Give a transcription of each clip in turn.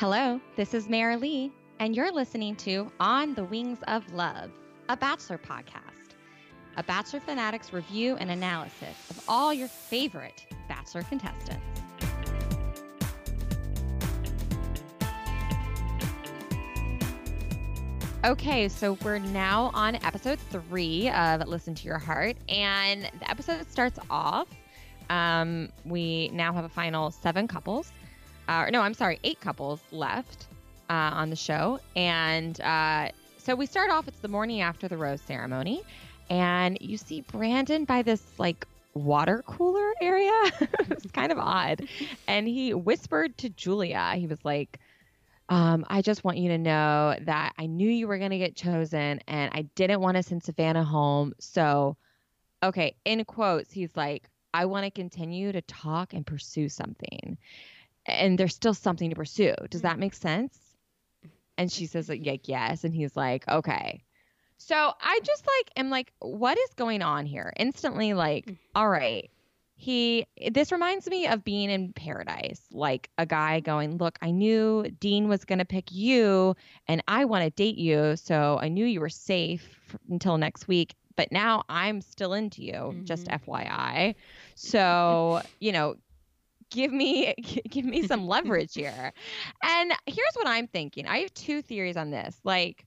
Hello, this is Mary Lee, and you're listening to On the Wings of Love, a Bachelor podcast, a Bachelor Fanatics review and analysis of all your favorite Bachelor contestants. Okay, so we're now on episode three of Listen to Your Heart, and the episode starts off. Um, we now have a final seven couples. Uh, no, I'm sorry, eight couples left uh, on the show, and uh, so we start off. It's the morning after the rose ceremony, and you see Brandon by this like water cooler area. it's kind of odd, and he whispered to Julia. He was like um, I just want you to know that I knew you were going to get chosen and I didn't want to send Savannah home. So, okay, in quotes, he's like, I want to continue to talk and pursue something. And there's still something to pursue. Does that make sense? And she says, like, yes. And he's like, okay. So I just like am like, what is going on here? Instantly, like, all right, he this reminds me of being in paradise like a guy going look i knew dean was going to pick you and i want to date you so i knew you were safe until next week but now i'm still into you mm-hmm. just fyi so you know give me give me some leverage here. And here's what i'm thinking. I have two theories on this. Like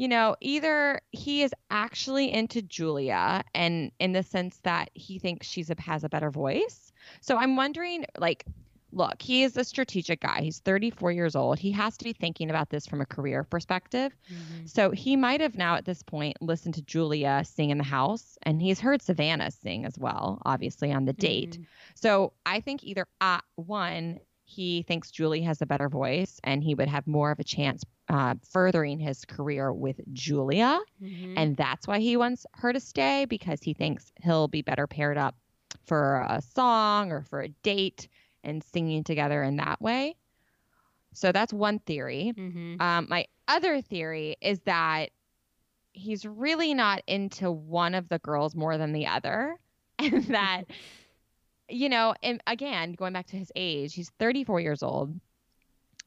you know, either he is actually into Julia and in the sense that he thinks she's a, has a better voice. So I'm wondering, like, look, he is a strategic guy. He's 34 years old. He has to be thinking about this from a career perspective. Mm-hmm. So he might have now at this point listened to Julia sing in the house, and he's heard Savannah sing as well, obviously on the date. Mm-hmm. So I think either uh, one, he thinks Julie has a better voice and he would have more of a chance uh, furthering his career with Julia. Mm-hmm. And that's why he wants her to stay because he thinks he'll be better paired up for a song or for a date and singing together in that way. So that's one theory. Mm-hmm. Um, my other theory is that he's really not into one of the girls more than the other. And that, you know, and again, going back to his age, he's 34 years old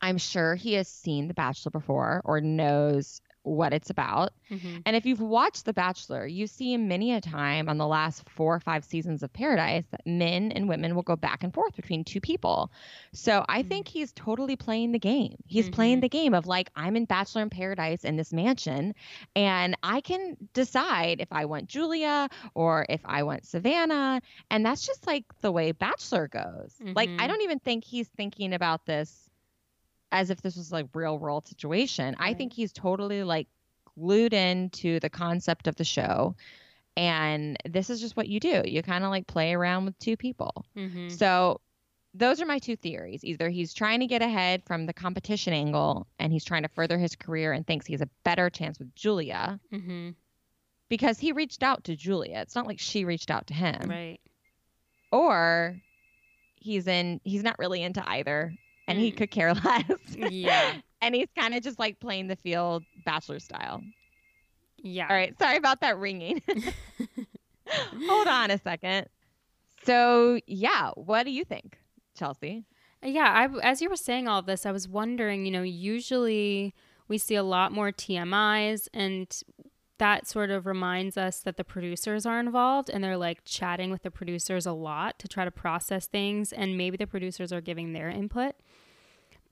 I'm sure he has seen The Bachelor before or knows what it's about. Mm-hmm. And if you've watched The Bachelor, you see many a time on the last four or five seasons of Paradise that men and women will go back and forth between two people. So I mm-hmm. think he's totally playing the game. He's mm-hmm. playing the game of like, I'm in Bachelor in Paradise in this mansion, and I can decide if I want Julia or if I want Savannah. And that's just like the way Bachelor goes. Like, I mm-hmm. don't even think he's thinking about this as if this was like real world situation. Right. I think he's totally like glued into the concept of the show. And this is just what you do. You kind of like play around with two people. Mm-hmm. So those are my two theories. Either he's trying to get ahead from the competition angle and he's trying to further his career and thinks he has a better chance with Julia. Mm-hmm. Because he reached out to Julia. It's not like she reached out to him. Right. Or he's in he's not really into either and he mm. could care less. Yeah. and he's kind of just like playing the field bachelor style. Yeah. All right. Sorry about that ringing. Hold on a second. So, yeah, what do you think, Chelsea? Yeah, I, as you were saying all of this, I was wondering, you know, usually we see a lot more TMIs and that sort of reminds us that the producers are involved and they're like chatting with the producers a lot to try to process things and maybe the producers are giving their input.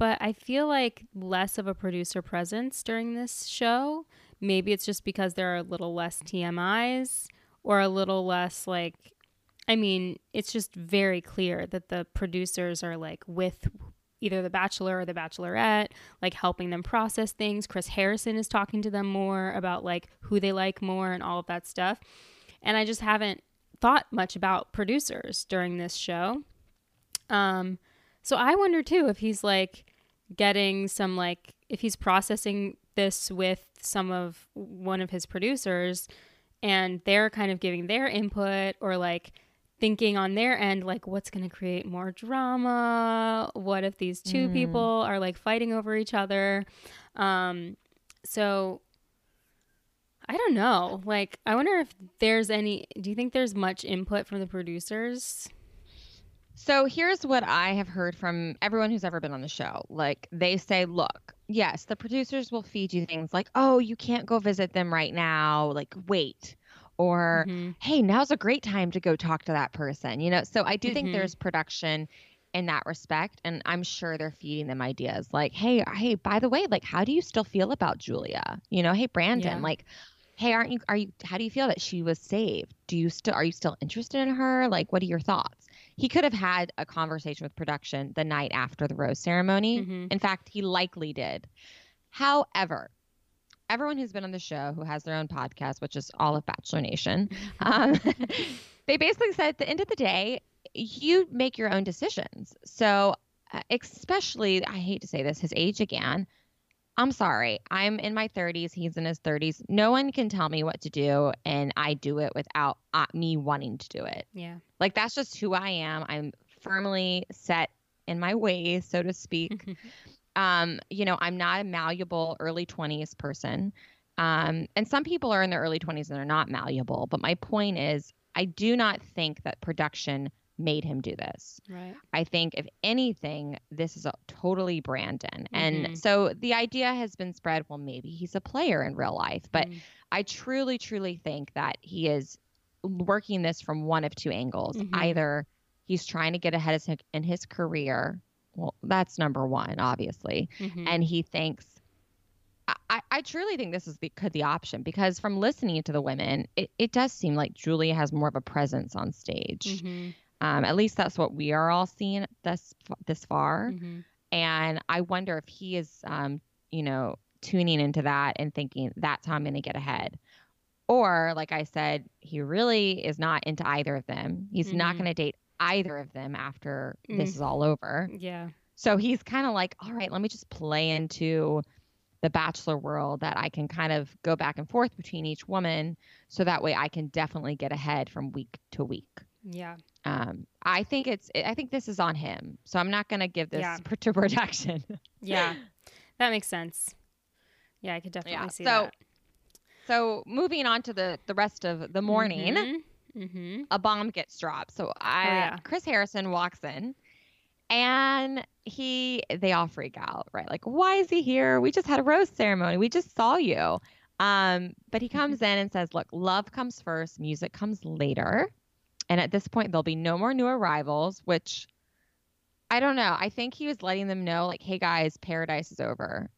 But I feel like less of a producer presence during this show. Maybe it's just because there are a little less TMIs or a little less like I mean, it's just very clear that the producers are like with either the bachelor or the bachelorette, like helping them process things. Chris Harrison is talking to them more about like who they like more and all of that stuff. And I just haven't thought much about producers during this show. Um, so I wonder too if he's like getting some like if he's processing this with some of one of his producers and they're kind of giving their input or like thinking on their end like what's going to create more drama? What if these two mm. people are like fighting over each other? Um so i don't know. Like i wonder if there's any do you think there's much input from the producers So here's what I have heard from everyone who's ever been on the show. Like they say, look, yes, the producers will feed you things like, oh, you can't go visit them right now. Like, wait. Or, Mhm. hey, now's a great time to go talk to that person. You know, so I do think Mhm. there's production in that respect. And I'm sure they're feeding them ideas like, hey, hey, by the way, like, how do you still feel about Julia? You know, hey, Brandon, Yeah. like, hey, aren't you, are you, how do you feel that she was saved? Do you still, are you still interested in her? Like, what are your thoughts? He could have had a conversation with production the night after the rose ceremony. Mhm. In fact, he likely did. However, everyone who's been on the show who has their own podcast, which is all of Bachelor Nation, um, they basically said at the end of the day, you make your own decisions. So, uh, especially, I hate to say this, his age again. I'm sorry. I'm in my 30s. He's in his 30s. No one can tell me what to do, and I do it without uh, me wanting to do it. Yeah. Like, that's just who I am. I'm firmly set in my ways, so to speak um, you know, I'm not a malleable early 20s person. Um, and some people are in their early 20s and they're not malleable. But my point is, I do not think that production made him do this. right. I think, if anything, this is a totally Brandon. And Mhm. so the idea has been spread well, maybe he's a player in real life. But Mm. I truly, truly think that he is working this from one of two angles. Mhm. Either he's trying to get ahead in his career. Well, that's number one, obviously. Mhm. And he thinks, I- I, truly think this is the could the option because from listening to the women, it, it does seem like Julia has more of a presence on stage. Mhm. Um, at least that's what we are all seeing this this far. Mhm. And I wonder if he is, um, you know, tuning into that and thinking that's how I'm going to get ahead. Or, like I said, he really is not into either of them. He's not Mhm. going to date either of them after this Mm. is all over. Yeah. So he's kind of like, all right, let me just play into the bachelor world that I can kind of go back and forth between each woman. So that way I can definitely get ahead from week to week. Yeah. Um, I think it's, I think this is on him. So I'm not going to give this Yeah. to production. Yeah. That makes sense. Yeah, I could definitely see so that. So moving on to the the rest of the morning, Mm-hmm. a bomb gets dropped. So I yeah. Chris Harrison walks in and he they all freak out, right? Like, why is he here? We just had a rose ceremony. We just saw you. Um, but he comes in and says, Look, love comes first, music comes later. And at this point there'll be no more new arrivals, which I don't know. I think he was letting them know, like, hey guys, paradise is over.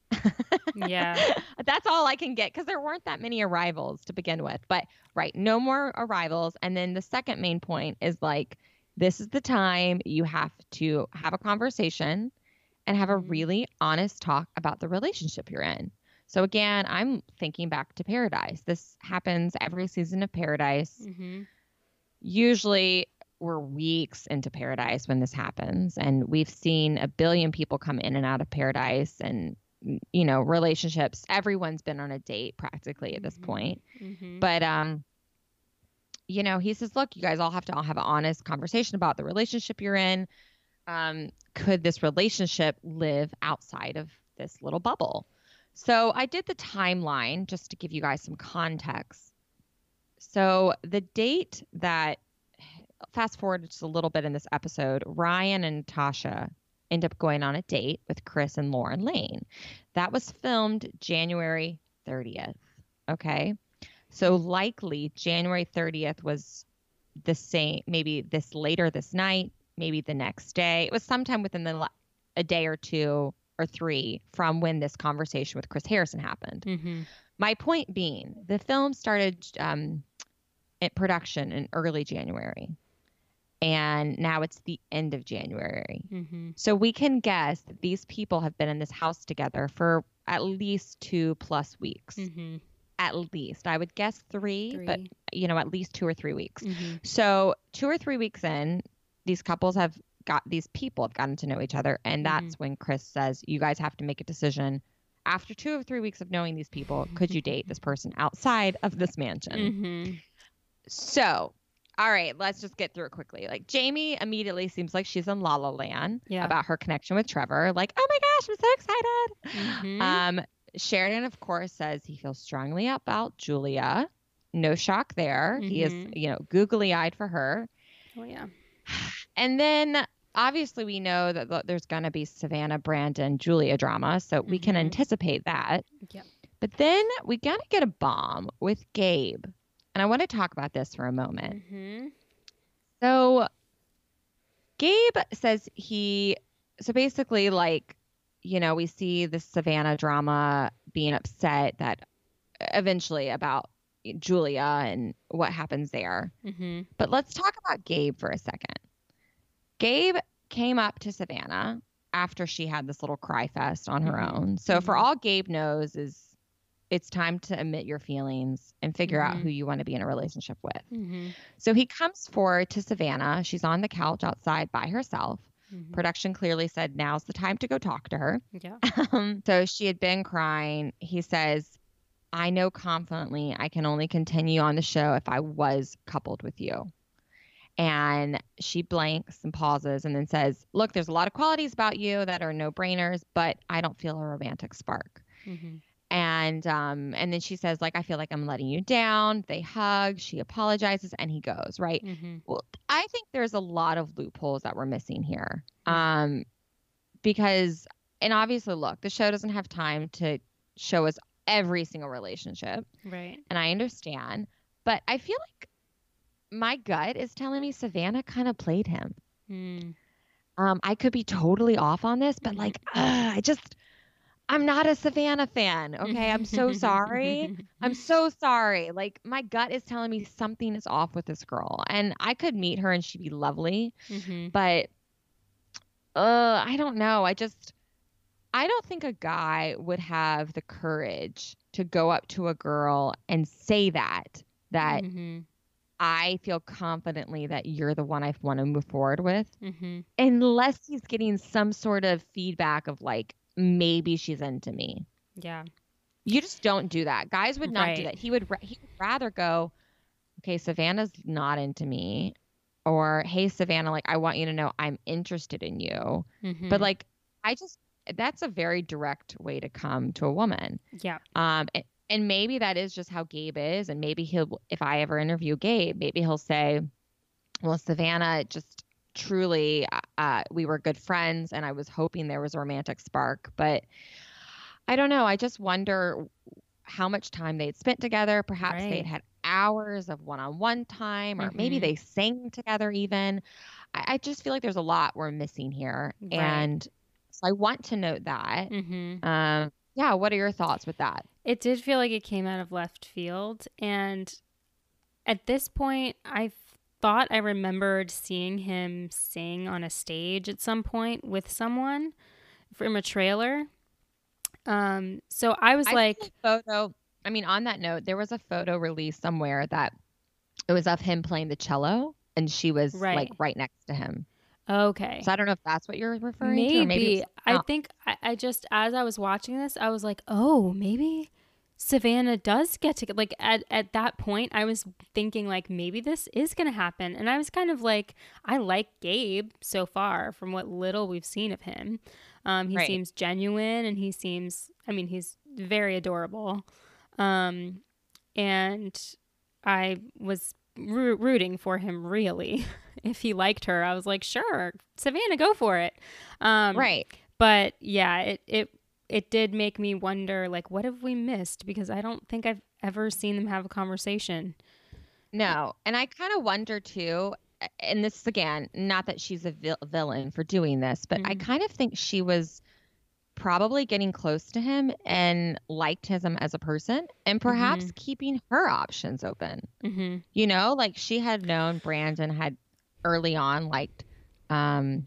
Yeah. That's all I can get because there weren't that many arrivals to begin with. But right, no more arrivals. And then the second main point is like, this is the time you have to have a conversation and have a Mhm. really honest talk about the relationship you're in. So again, I'm thinking back to Paradise. This happens every season of Paradise. Mm-hmm. Usually we're weeks into Paradise when this happens. And we've seen a billion people come in and out of Paradise and you know, relationships. Everyone's been on a date practically at this Mhm. point. Mm-hmm. But um you know, he says, "Look, you guys all have to all have an honest conversation about the relationship you're in. Um could this relationship live outside of this little bubble?" So, I did the timeline just to give you guys some context. So, the date that fast forward just a little bit in this episode, Ryan and Tasha end up going on a date with Chris and Lauren Lane. That was filmed January 30th. Okay. So likely January 30th was the same, maybe this later this night, maybe the next day. It was sometime within the a day or two or three from when this conversation with Chris Harrison happened. Mm-hmm. My point being, the film started um, production in early January, and now it's the end of January. Mm-hmm. So we can guess that these people have been in this house together for at least two plus weeks. Mm-hmm. At least, I would guess three, but you know, at least two or three weeks. Mm-hmm. So two or three weeks in, these couples have got these people have gotten to know each other, and that's when Chris says, "You guys have to make a decision." After two or three weeks of knowing these people, could you date this person outside of this mansion? Mm-hmm. So, all right, let's just get through it quickly. Like Jamie immediately seems like she's in La La Land Yeah. about her connection with Trevor. Like, oh my gosh, I'm so excited. Mhm. Um, Sheridan, of course, says he feels strongly about Julia. No shock there. He is, Mhm. you know, googly eyed for her. Oh yeah. and then obviously we know that there's going to be Savannah, Brandon, Julia drama, so we can Mhm. anticipate that. Yep. But then we got to get a bomb with Gabe. And I want to talk about this for a moment. Mm-hmm. So Gabe says he so basically like you know we see the Savannah drama being upset that eventually about Julia and what happens there. Mm-hmm. But let's talk about Gabe for a second. Gabe came up to Savannah after she had this little cry fest on her Mhm. own. So for Mhm. all Gabe knows is it's time to admit your feelings and figure out Mhm. who you want to be in a relationship with. Mm-hmm. So he comes forward to Savannah. She's on the couch outside by herself. Mm-hmm. Production clearly said now's the time to go talk to her. Yeah. Um, so she had been crying. He says, I know confidently I can only continue on the show if I was coupled with you. And she blanks and pauses and then says, Look, there's a lot of qualities about you that are no brainers, but I don't feel a romantic spark. Mm-hmm. And um, and then she says, like, I feel like I'm letting you down. They hug, she apologizes, and he goes, right? Mm-hmm. Well, I think there's a lot of loopholes that we're missing here. Mm. Um, because, and obviously, look, the show doesn't have time to show us every single relationship, Right. and I understand, but I feel like my gut is telling me Savannah kind of played him. Mm. Um, I could be totally off on this, but like, ugh, I just, I'm not a Savannah fan. Okay, I'm so sorry. I'm so sorry. Like my gut is telling me something is off with this girl, and I could meet her and she'd be lovely, mm-hmm. but uh, I don't know. I just, I don't think a guy would have the courage to go up to a girl and say that that Mm-hmm. I feel confidently that you're the one I want to move forward with, Mm-hmm. unless he's getting some sort of feedback of like maybe she's into me. Yeah. You just don't do that. Guys would not do that. He would ra- he would rather go, okay, Savannah's not into me, or hey Savannah, like I want you to know I'm interested in you. Mm-hmm. But like I just that's a very direct way to come to a woman. yeah. Um, and, and maybe that is just how Gabe is, and maybe he'll if I ever interview Gabe, maybe he'll say, well, Savannah just truly uh, we were good friends and i was hoping there was a romantic spark but i don't know i just wonder how much time they'd spent together perhaps Right. they'd had hours of one-on-one time or maybe Mhm. they sang together even I, I just feel like there's a lot we're missing here Right. and so i want to note that Mm-hmm. um yeah what are your thoughts with that It did feel like it came out of left field. And at this point, I thought I remembered seeing him sing on a stage at some point with someone from a trailer. Um, so I was I like, photo. I mean, on that note, there was a photo released somewhere that it was of him playing the cello, and she was Right. like right next to him. okay. So I don't know if that's what you're referring maybe, to. Or maybe I think I, I just as I was watching this, I was like, oh, maybe Savannah does get to like at at that point, I was thinking like maybe this is gonna happen, and I was kind of like, I like Gabe so far from what little we've seen of him. Um, he Right. seems genuine, and he seems, I mean, he's very adorable. Um, and I was roo- rooting for him really. if he liked her, I was like, sure, Savannah, go for it. Um, right. But yeah, it it it did make me wonder, like, what have we missed? Because I don't think I've ever seen them have a conversation. No, and I kind of wonder too. And this is again, not that she's a vil- villain for doing this, but I Mhm. kind of think she was probably getting close to him and liked him as a person, and perhaps keeping her options open. Mm-hmm. You know, like she had known Brandon had early on liked um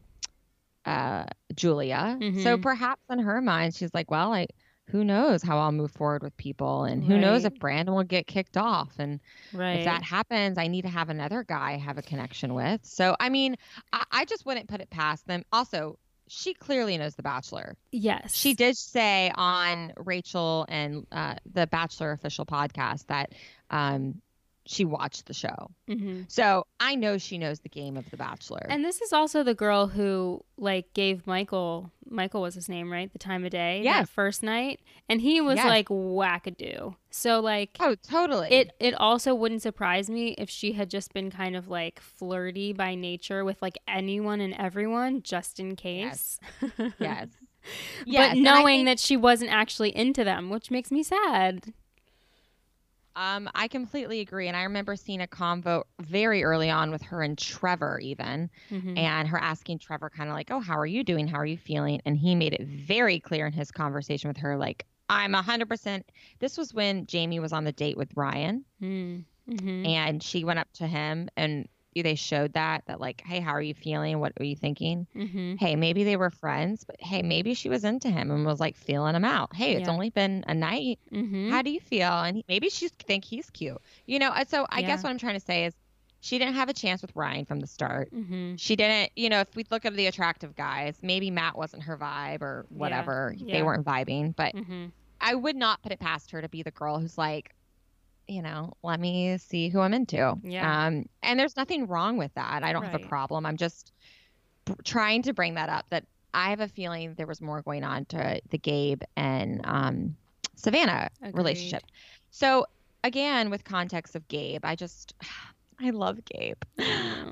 uh Julia. So Mhm. perhaps in her mind she's like, well, I who knows how I'll move forward with people and who knows if Brandon will get kicked off and Right. if that happens, I need to have another guy I have a connection with. So I mean, I, I just wouldn't put it past them. Also, she clearly knows The Bachelor. yes. She did say on Rachel and uh, the Bachelor official podcast that um, she watched the show. hmm So I know she knows the game of The Bachelor. And this is also the girl who like gave Michael Michael was his name, right? The time of day, Yeah. first night, and he was Yes. like wackadoo. So like Oh, totally. it it also wouldn't surprise me if she had just been kind of like flirty by nature with like anyone and everyone just in case. yes. Yes, but and knowing think- that she wasn't actually into them, which makes me sad. Um, I completely agree. And I remember seeing a convo very early on with her and Trevor, even, Mhm. and her asking Trevor, kind of like, Oh, how are you doing? How are you feeling? And he made it very clear in his conversation with her, like, I'm 100%. This was when Jamie was on the date with Ryan, Mm. Mhm. and she went up to him and they showed that, that, like, Hey, how are you feeling? What are you thinking? Mhm. Hey, maybe they were friends, but hey, maybe she was into him and was like feeling him out. Hey, it's Yeah. only been a night Mhm. how do you feel and maybe she think he's cute you know so i Yeah. guess what i'm trying to say is she didn't have a chance with ryan from the start Mhm. she didn't you know if we look at the attractive guys maybe matt wasn't her vibe or whatever Yeah. they weren't vibing but Mhm. i would not put it past her to be the girl who's like you know let me see who i'm into Yeah. um and there's nothing wrong with that i don't have a problem i'm just trying to bring that up that i have a feeling there was more going on to the gabe and um savannah Agreed. relationship. So again, with context of Gabe, I just I love Gabe.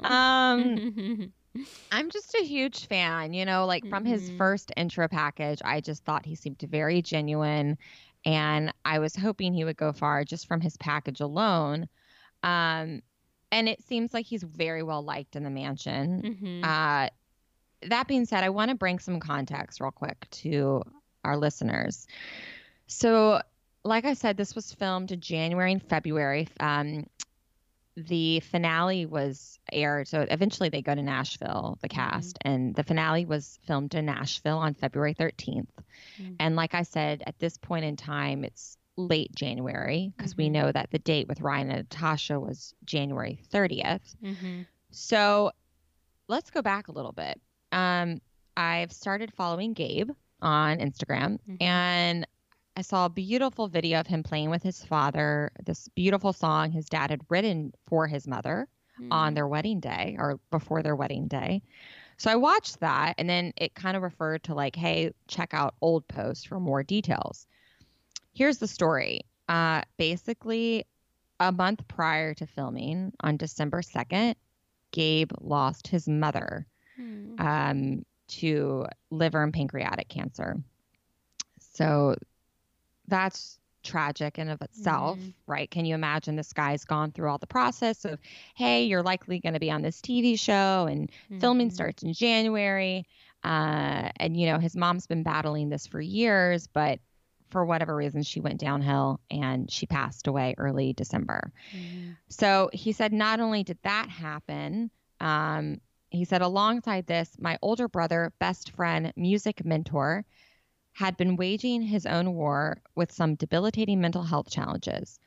Um, I'm just a huge fan, you know, like from his Mhm. first intro package, I just thought he seemed very genuine and I was hoping he would go far just from his package alone. Um, and it seems like he's very well liked in the mansion. Mhm. Uh, that being said, I want to bring some context real quick to our listeners. So, like I said, this was filmed in January and February. Um, the finale was aired. So eventually they go to Nashville, the cast, and the finale was filmed in Nashville on February 13th. Mm. And like I said, at this point in time, it's late January because we Mhm. know that the date with Ryan and Natasha was January 30th. Mhm. So let's go back a little bit. Um, I've started following Gabe on Instagram Mhm. and I saw a beautiful video of him playing with his father, this beautiful song his dad had written for his mother on Mm. their wedding day or before their wedding day. So I watched that and then it kind of referred to like, hey, check out old posts for more details. Here's the story. Uh, basically, a month prior to filming on December 2nd, Gabe lost his mother Mm. um, to liver and pancreatic cancer. So that's tragic in of itself, Mhm. right? Can you imagine this guy's gone through all the process of, hey, you're likely going to be on this TV show and filming Mhm. starts in January. Uh, and, you know, his mom's been battling this for years, but for whatever reason, she went downhill and she passed away early December. Mhm. So he said, not only did that happen, um, he said, alongside this, my older brother, best friend, music mentor, had been waging his own war with some debilitating mental health challenges.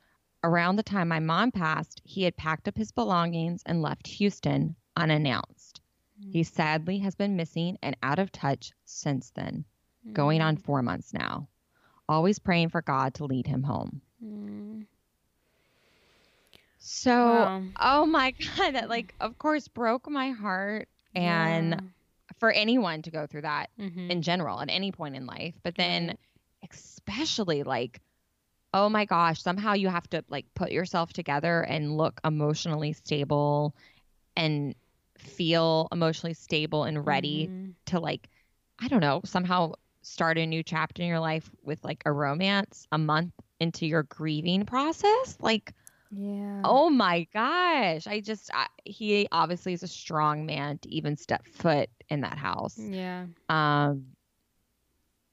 Around the time my mom passed, he had packed up his belongings and left Houston unannounced. He sadly has been missing and out of touch since then, going on four months now. Always praying for God to lead him home. Mm. So, Wow. oh my God, that like, of course, broke my heart. And for anyone to go through that. Mhm. in general at any point in life, but then Right. especially like, oh my gosh, somehow you have to like put yourself together and look emotionally stable and feel emotionally stable and ready Mhm. to like, I don't know, somehow start a new chapter in your life with like a romance a month into your grieving process. Like, Yeah. Oh my gosh. I just, I, he obviously is a strong man to even step foot in that house Yeah. um,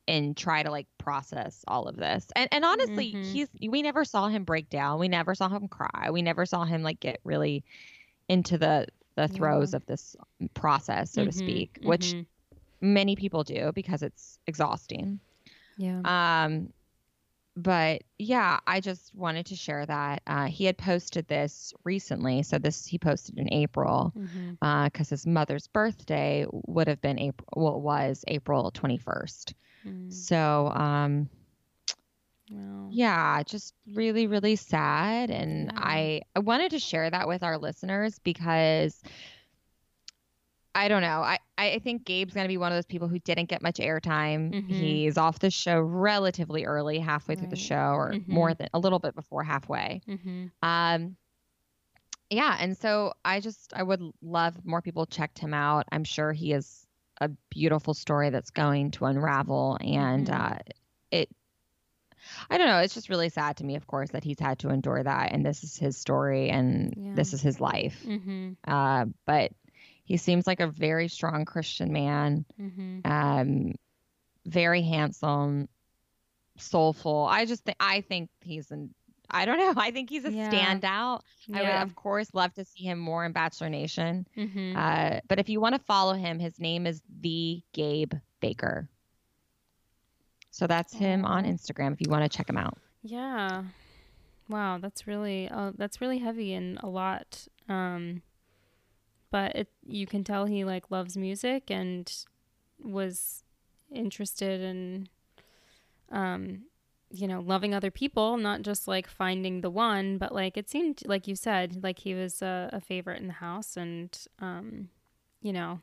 and try to like process all of this. And, and honestly, Mhm. he's, we never saw him break down. We never saw him cry. We never saw him like get really into the, the throes Yeah. of this process, so to Mhm, speak, which mhm. many people do because it's exhausting. Yeah. Um, but yeah, I just wanted to share that. Uh, he had posted this recently. So this he posted in April because his mother's birthday would have been April. Well, was April 21st. Mm. So um, Wow. yeah, just really, really sad. And Yeah. I, I wanted to share that with our listeners because I don't know. I, I think Gabe's going to be one of those people who didn't get much airtime. Mhm. He's off the show relatively early, halfway through the show, or Mhm. more than a little bit before halfway. Mm-hmm. Um, yeah, and so I just I would love more people checked him out. I'm sure he is a beautiful story that's going to unravel, and Mhm. uh, it. I don't know. It's just really sad to me, of course, that he's had to endure that, and this is his story, and this is his life. Mm-hmm. Uh, but he seems like a very strong Christian man, Mm-hmm. um, very handsome, soulful. I just think I think he's an. I don't know. I think he's a Yeah. standout. I would, of course, love to see him more in Bachelor Nation. mm-hmm. Uh, but if you want to follow him, his name is the Gabe Baker. So that's him on Instagram. If you want to check him out. Yeah. Wow, that's really uh, that's really heavy and a lot. Um, but it you can tell he like loves music and was interested in um you know loving other people not just like finding the one but like it seemed like you said like he was a, a favorite in the house and um you know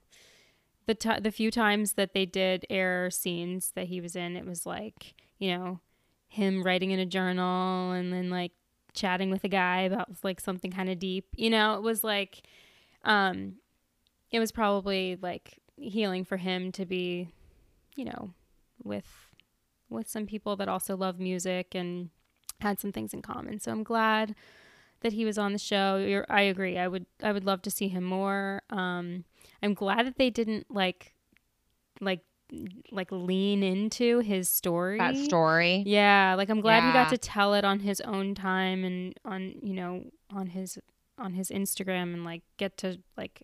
the t- the few times that they did air scenes that he was in it was like you know him writing in a journal and then like chatting with a guy about like something kind of deep you know it was like um it was probably like healing for him to be you know with with some people that also love music and had some things in common. So i'm glad that he was on the show. You're, i agree. I would i would love to see him more. Um i'm glad that they didn't like like like lean into his story. That story. yeah, like I'm glad he got to tell it on his own time and on you know on his on his Instagram and like get to like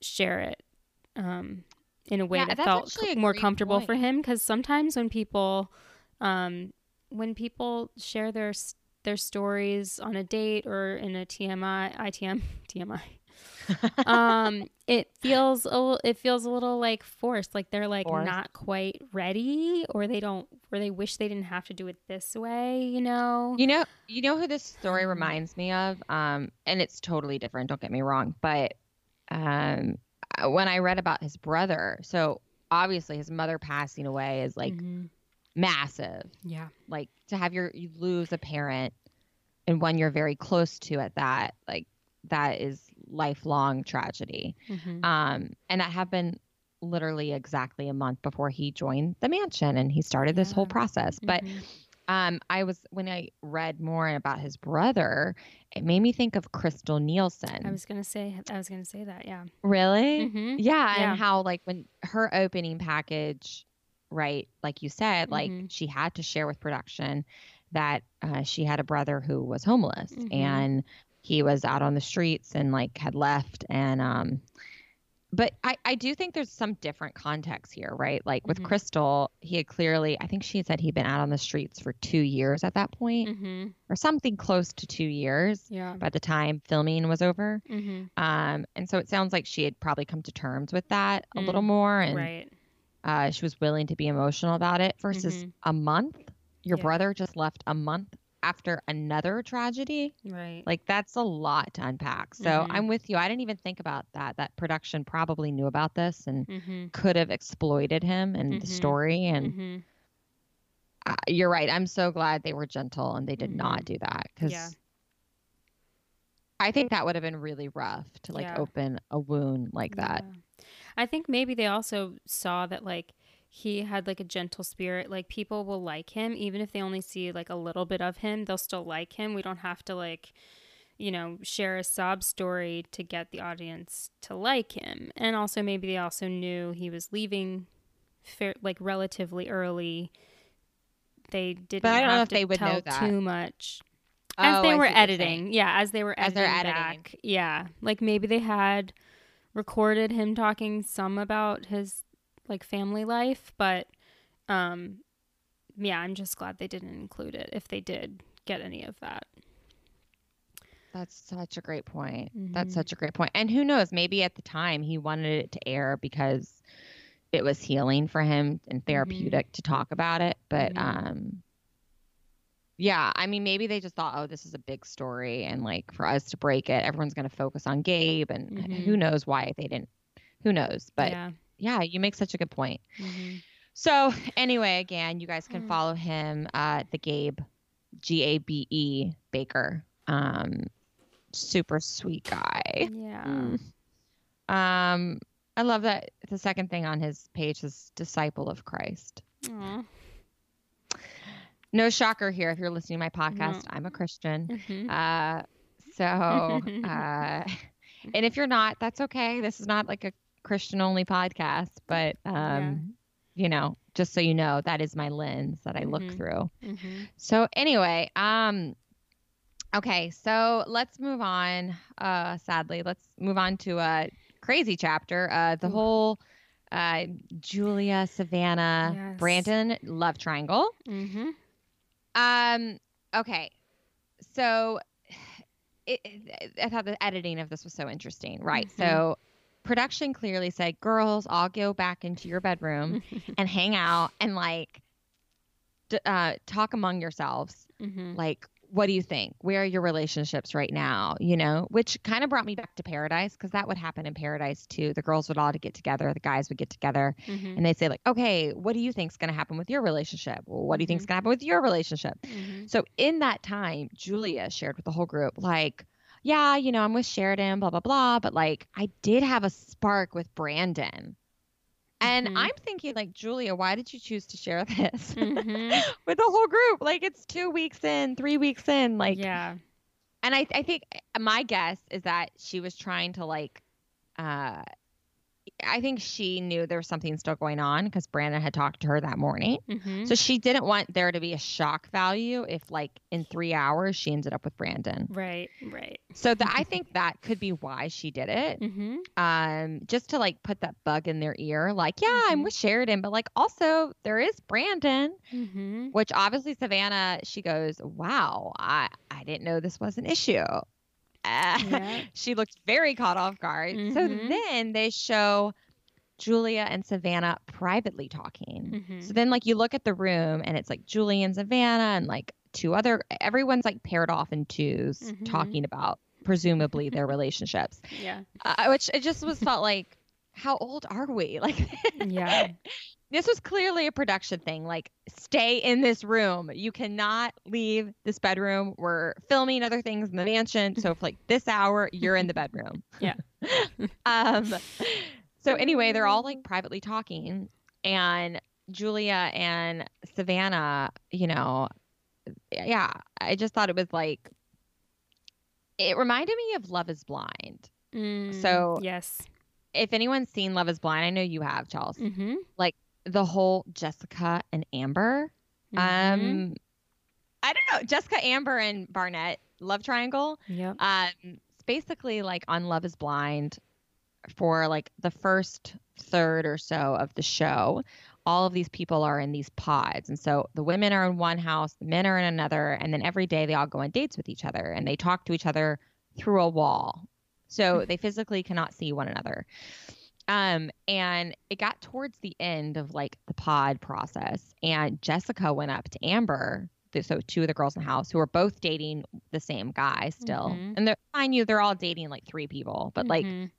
share it um in a way Yeah, that felt a more comfortable point. for him because sometimes when people um when people share their their stories on a date or in a TMI ITM TMI um it feels a little, it feels a little like forced like they're like Forced. not quite ready or they don't or they wish they didn't have to do it this way you know You know, you know who this story reminds me of, um, and it's totally different. Don't get me wrong, but um, uh, when I read about his brother, so obviously his mother passing away is like Mhm. massive. yeah Like to have your you lose a parent and one you're very close to at that, like that is lifelong tragedy. Mhm. Um, and that happened literally exactly a month before he joined the mansion and he started this whole process. But Mhm. um, I was when I read more about his brother, it made me think of Krystal Nielson. I was gonna say I was gonna say that yeah really? Mhm. Yeah, Yeah. and how like when her opening package, right, like you said, like Mhm. she had to share with production that uh, she had a brother who was homeless Mhm. and he was out on the streets and like had left and um but I, I do think there's some different context here, right? Like with Mhm. Krystal, he had clearly, I think she said he'd been out on the streets for two years at that point, Mhm. or something close to two years yeah by the time filming was over. Mhm. Um, and so it sounds like she had probably come to terms with that a little Mm, more, and right uh, she was willing to be emotional about it. Versus Mhm. a month, your Yeah. brother just left a month after another tragedy. right Like that's a lot to unpack. So Mhm. I'm with you. I didn't even think about that. That production probably knew about this and Mhm. could have exploited him and the Mhm. story. And Mhm. uh, you're right. I'm so glad they were gentle and they did not Mhm. do that because Yeah. I think that would have been really rough to like Yeah. open a wound like that. Yeah. I think maybe they also saw that like he had like a gentle spirit. Like people will like him even if they only see like a little bit of him, they'll still like him. We don't have to like you know, share a sob story to get the audience to like him. And also maybe they also knew he was leaving fair, like relatively early. They didn't But I don't know if they would know tell that. too much as Oh, they were see what you're editing. Yeah, as they were As they're editing. back. Yeah, like maybe they had recorded him talking some about his like family life, but um, yeah, I'm just glad they didn't include it. If they did get any of that, That's such a great point. Mhm. That's such a great point. And who knows, maybe at the time he wanted it to air because it was healing for him and therapeutic to talk about it. But Mhm. um yeah, I mean maybe they just thought, oh, this is a big story and like for us to break it, everyone's gonna focus on Gabe and Mhm. who knows why they didn't who knows. But yeah, yeah, you make such a good point. Mhm. So anyway, again, you guys can Mm. follow him, uh, the Gabe, G A B E Baker. Um, super sweet guy. Yeah. Mm. Um, I love that the second thing on his page is disciple of Christ. Aw. No shocker here if you're listening to my podcast. I'm a Christian. Mhm. Uh, so, uh, and if you're not, that's okay. This is not like a Christian only podcast, but um, you know, just so you know, that is my lens that I look Mhm. through. Mhm. So anyway, um, okay, so let's move on. Uh, sadly, let's move on to a crazy chapter. Uh, the Ooh. whole uh, Julia, Savannah, Yes. Brandon love triangle. Mm-hmm. Um. Okay. So, it, it- I thought the editing of this was so interesting. Right. Mhm. So, production clearly said, "Girls, all go back into your bedroom and hang out and like, d- uh, talk among yourselves. Mhm. Like, what do you think? Where are your relationships right now? You know, which kind of brought me back to Paradise because that would happen in Paradise too. The girls would all get together, the guys would get together, Mhm. and they'd say like, "Okay, what do you think's going to happen with your relationship? Well, what do you think's Mhm. going to happen with your relationship?" Mhm. So in that time, Julia shared with the whole group, like, yeah, you know, I'm with Sheridan, blah, blah, blah. But like, I did have a spark with Brandon. And Mhm. I'm thinking, like, Julia, why did you choose to share this Mhm. with the whole group? Like, it's two weeks in, three weeks in. Like, yeah. and I, I think uh, my guess is that she was trying to, like, uh, I think she knew there was something still going on because Brandon had talked to her that morning. Mhm. So she didn't want there to be a shock value if, like, in three hours she ended up with Brandon. right. Right. So that I think that could be why she did it. Mhm. Um, just to like put that bug in their ear, like, yeah, I'm Mhm. with Sheridan, but like also there is Brandon, Mhm. which obviously Savannah, she goes, wow, I I didn't know this was an issue. Uh, Yeah. she looked very caught off guard. So Mhm. then they show Julia and Savannah privately talking. Mhm. So then, like, you look at the room and it's like Julie and Savannah and like two other, everyone's like paired off in 2s Mhm. talking about presumably their relationships, Yeah. uh, which it just was felt like, how old are we? Like, Yeah. This was clearly a production thing. Like, stay in this room. You cannot leave this bedroom. We're filming other things in the mansion. So, if like this hour, you're in the bedroom. Yeah. um, so anyway, they're all like privately talking, and Julia and Savannah, you know, yeah, I just thought it was like, it reminded me of Love is Blind. Mm, So- yes. If anyone's seen Love is Blind, I know you have, Charles. Mhm. The whole Jessica and Amber. Mhm. Um, I don't know, Jessica, Amber, and Barnett love triangle. Yep. Um, it's basically like on Love is Blind for like the first third or so of the show. All of these people are in these pods. And so the women are in one house, the men are in another. And then every day they all go on dates with each other and they talk to each other through a wall. So they physically cannot see one another. Um, and it got towards the end of like the pod process, and Jessica went up to Amber, so two of the girls in the house who are both dating the same guy still, Mhm. and they're mind you, they're all dating like three people, but like Mhm.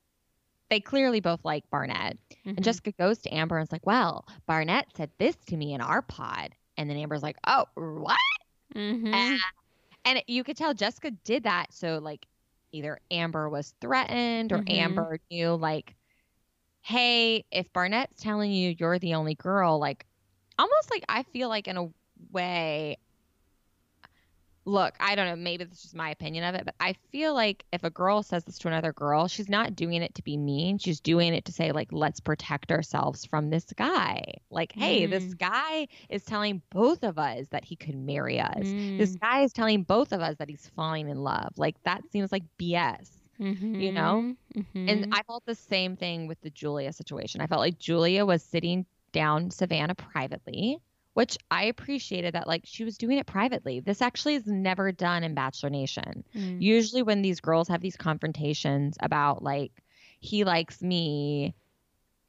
they clearly both like Barnett. Mhm. And Jessica goes to Amber and is like, "Well, Barnett said this to me in our pod," and then Amber's like, "Oh, what?" Mhm. Ah. And you could tell Jessica did that. So, like, either Amber was threatened or Mhm. Amber knew, like, hey, if Barnett's telling you you're the only girl, like, almost like I feel like, in a way, look, I don't know, maybe this is just my opinion of it, but I feel like if a girl says this to another girl, she's not doing it to be mean. She's doing it to say, like, let's protect ourselves from this guy. Like, hey, this Mm. guy is telling both of us that he could marry us this Mm. guy is telling both of us that he's falling in love. Like that seems like BS. You know? Mhm. And I felt the same thing with the Julia situation. I felt like Julia was sitting down Savannah privately, which I appreciated that like she was doing it privately. This actually is never done in Bachelor Nation. Mm. Usually when these girls have these confrontations about like he likes me,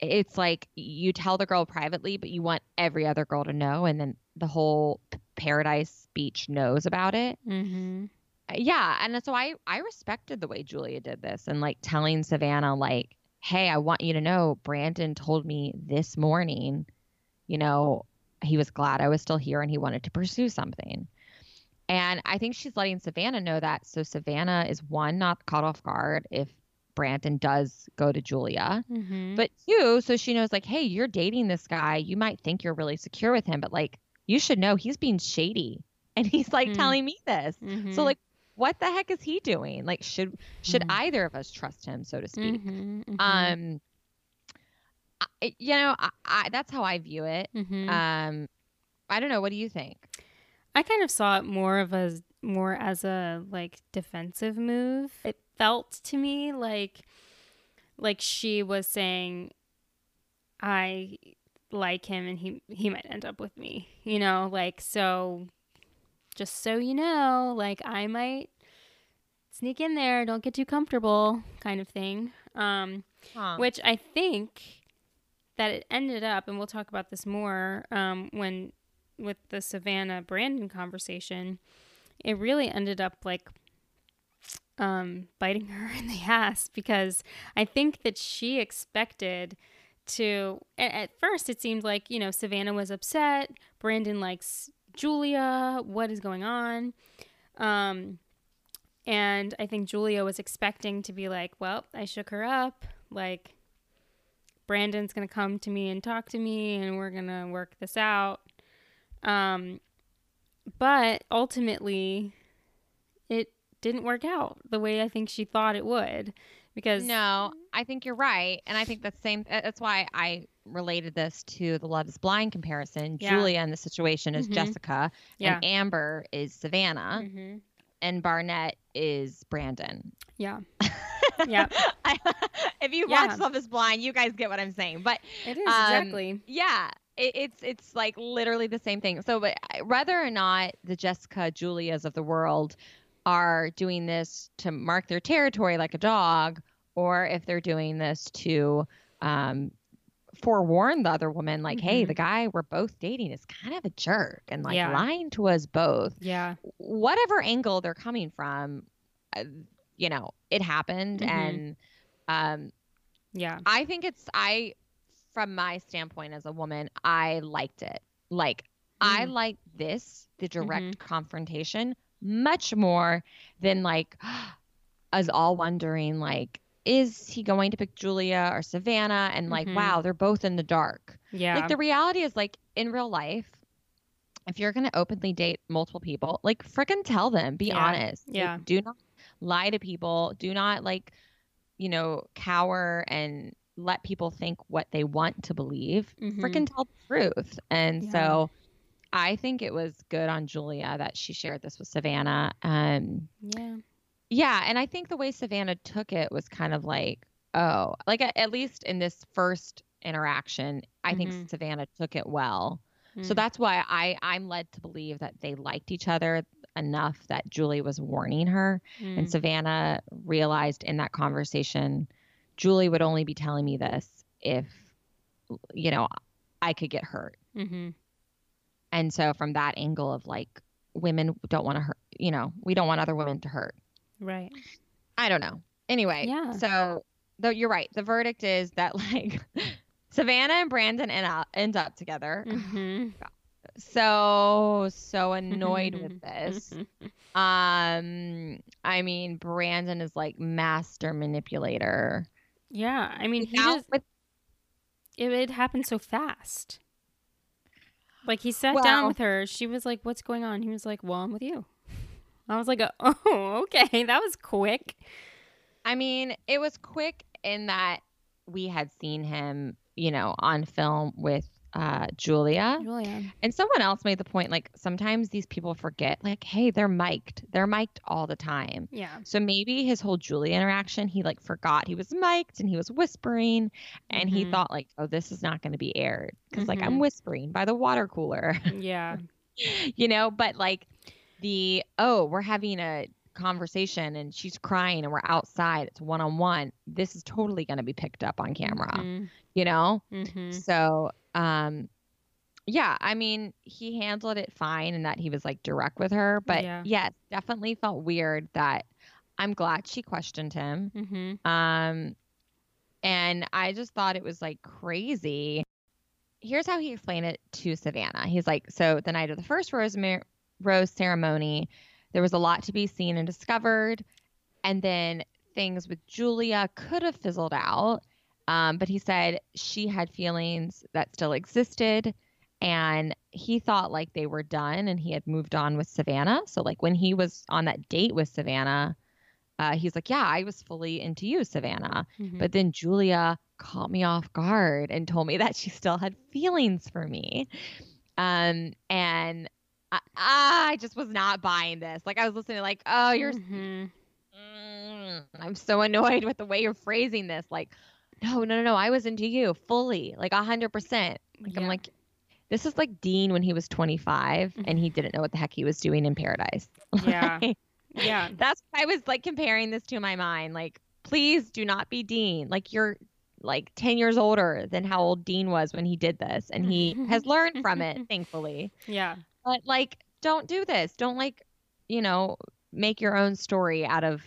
it's like you tell the girl privately, but you want every other girl to know and then the whole paradise beach knows about it Mhm. Yeah and so i i respected the way julia did this and like telling savannah like hey, I want you to know Brandon told me this morning, you know, he was glad I was still here and he wanted to pursue something. And I think she's letting Savannah know that. So Savannah is one, not caught off guard if Brandon does go to Julia. Mm-hmm. But two, so she knows, like, hey, you're dating this guy. You might think you're really secure with him, but like, you should know he's being shady. And he's like Mhm. telling me this. Mhm. So, like, what the heck is he doing? Like, should should Mhm. either of us trust him, so to speak? Mhm, mhm, Um, I, you know, I, I, that's how I view it. mhm. Um, I don't know. What do you think? I kind of saw it more of a more as a like defensive move. It felt to me like like she was saying I like him and he he might end up with me. You know, like so just so you know, like I might sneak in there, don't get too comfortable kind of thing. Um Huh. which I think that it ended up, and we'll talk about this more um, when with the Savannah Brandon conversation. It really ended up like um, biting her in the ass because I think that she expected to. a- At first, it seemed like you know Savannah was upset. Brandon likes Julia. What is going on? Um, and I think Julia was expecting to be like, well, I shook her up. Like, Brandon's going to come to me and talk to me, and we're going to work this out. Um, but ultimately, it didn't work out the way I think she thought it would. Because, No, I think you're right, and I think that's same. That's why I related this to the Love Is Blind comparison. Yeah. Julia in the situation is Mhm. Jessica, yeah. and Amber is Savannah, mm-hmm. and Barnett is Brandon. Yeah. Yeah. if you Yeah. watch Love Is Blind, you guys get what I'm saying. But It is, Um, exactly. yeah, it, it's it's like literally the same thing. So, but whether or not the Jessica Julias of the world are doing this to mark their territory like a dog, or if they're doing this to um, forewarn the other woman, like, hey, Mhm. the guy we're both dating is kind of a jerk and like Yeah. lying to us both. Yeah. Whatever angle they're coming from, uh, you know, it happened, Mhm. and um, Yeah. I think it's I from my standpoint as a woman, I liked it. Like I Mm. like this, the direct Mhm. confrontation, much more than like us all wondering like is he going to pick Julia or Savannah and like Mhm. wow, they're both in the dark. Yeah. Like the reality is like in real life if you're going to openly date multiple people, like frickin' tell them, be Yeah. honest. Like, Yeah. do not lie to people. Do not like, you know, cower and let people think what they want to believe. Mhm. Frickin' tell the truth. And Yeah. so I think it was good on Julia that she shared this with Savannah. Um, yeah. Yeah, and I think the way Savannah took it was kind of like, oh, like at, at least in this first interaction, I Mhm. think Savannah took it well. So Mm. that's why I I'm led to believe that they liked each other enough that Julie was warning her, and Mm. Savannah realized in that conversation, Julie would only be telling me this if, you know, I could get hurt. Mhm. And so from that angle of like women don't want to hurt, you know, we don't want other women to hurt. Right. I don't know. Anyway, Yeah. so though you're right, the verdict is that like Savannah and Brandon end up end up together. Mhm. So so annoyed with this. Um, I mean, Brandon is like master manipulator. Yeah. I mean, he Now just with- it, it happened so fast. Like he sat Well- down with her. She was like, "What's going on?" He was like, "Well, I'm with you." I was like, "Oh, okay, that was quick." I mean, it was quick in that we had seen him, you know, on film with uh, Julia. Julia. And someone else made the point like sometimes these people forget, like, hey, they're mic'd. They're mic'd all the time. Yeah. So maybe his whole Julia interaction, he like forgot he was mic'd and he was whispering and he Mhm. thought like, oh, this is not going to be aired because like I'm Mhm. whispering by the water cooler, Yeah. you know. But like the oh, we're having a conversation and she's crying and we're outside. It's one on one. This is totally going to be picked up on camera, Mhm. you know. Mhm. So, um, yeah, I mean, he handled it fine and that he was like direct with her, but Yeah. yes, definitely felt weird that I'm glad she questioned him. Mhm. Um, And I just thought it was like crazy. Here's how he explained it to Savannah. He's like, so the night of the first rose, rose ceremony, there was a lot to be seen and discovered. And then things with Julia could have fizzled out. Um, but he said she had feelings that still existed and he thought like they were done and he had moved on with Savannah. So like when he was on that date with Savannah, uh, he's like, "Yeah, I was fully into you, Savannah." Mm-hmm. But then Julia caught me off guard and told me that she still had feelings for me. Um, and I, I just was not buying this. Like I was listening, like, "Oh, you're." Mm-hmm. Mm, I'm so annoyed with the way you're phrasing this. Like, no, no, no, no. I was into you fully, like a hundred percent. Like yeah. I'm like, this is like Dean when he was 25 mm-hmm. and he didn't know what the heck he was doing in paradise. Yeah. yeah. That's I was like comparing this to my mind. Like, please do not be Dean. Like you're like 10 years older than how old Dean was when he did this and he has learned from it, thankfully. Yeah. But like don't do this. Don't like, you know, make your own story out of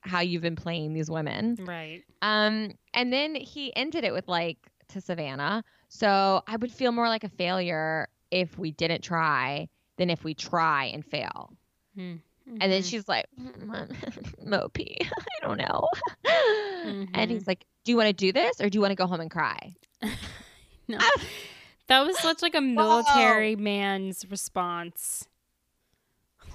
how you've been playing these women. Right. Um and then he ended it with like to Savannah so I would feel more like a failure if we didn't try than if we try and fail. Mm-hmm. And then she's like, Mopey, I don't know. Mm-hmm. And he's like, Do you want to do this or do you want to go home and cry? no. That was such like a military Whoa. man's response.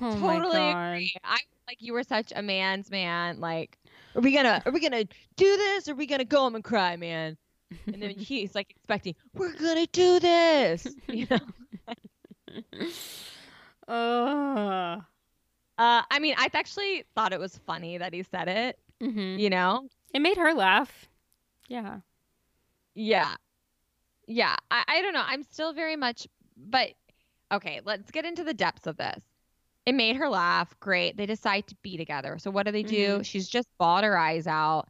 Oh totally agree. I like you were such a man's man. Like, are we gonna are we gonna do this? Or are we gonna go home and cry, man? and then he's like expecting, "We're gonna do this," you know. uh. Uh, I mean, I actually thought it was funny that he said it. Mm-hmm. You know, it made her laugh. Yeah. Yeah. Yeah. I, I don't know. I'm still very much, but okay, let's get into the depths of this. It made her laugh. Great. They decide to be together. So what do they do? Mm-hmm. She's just bawled her eyes out.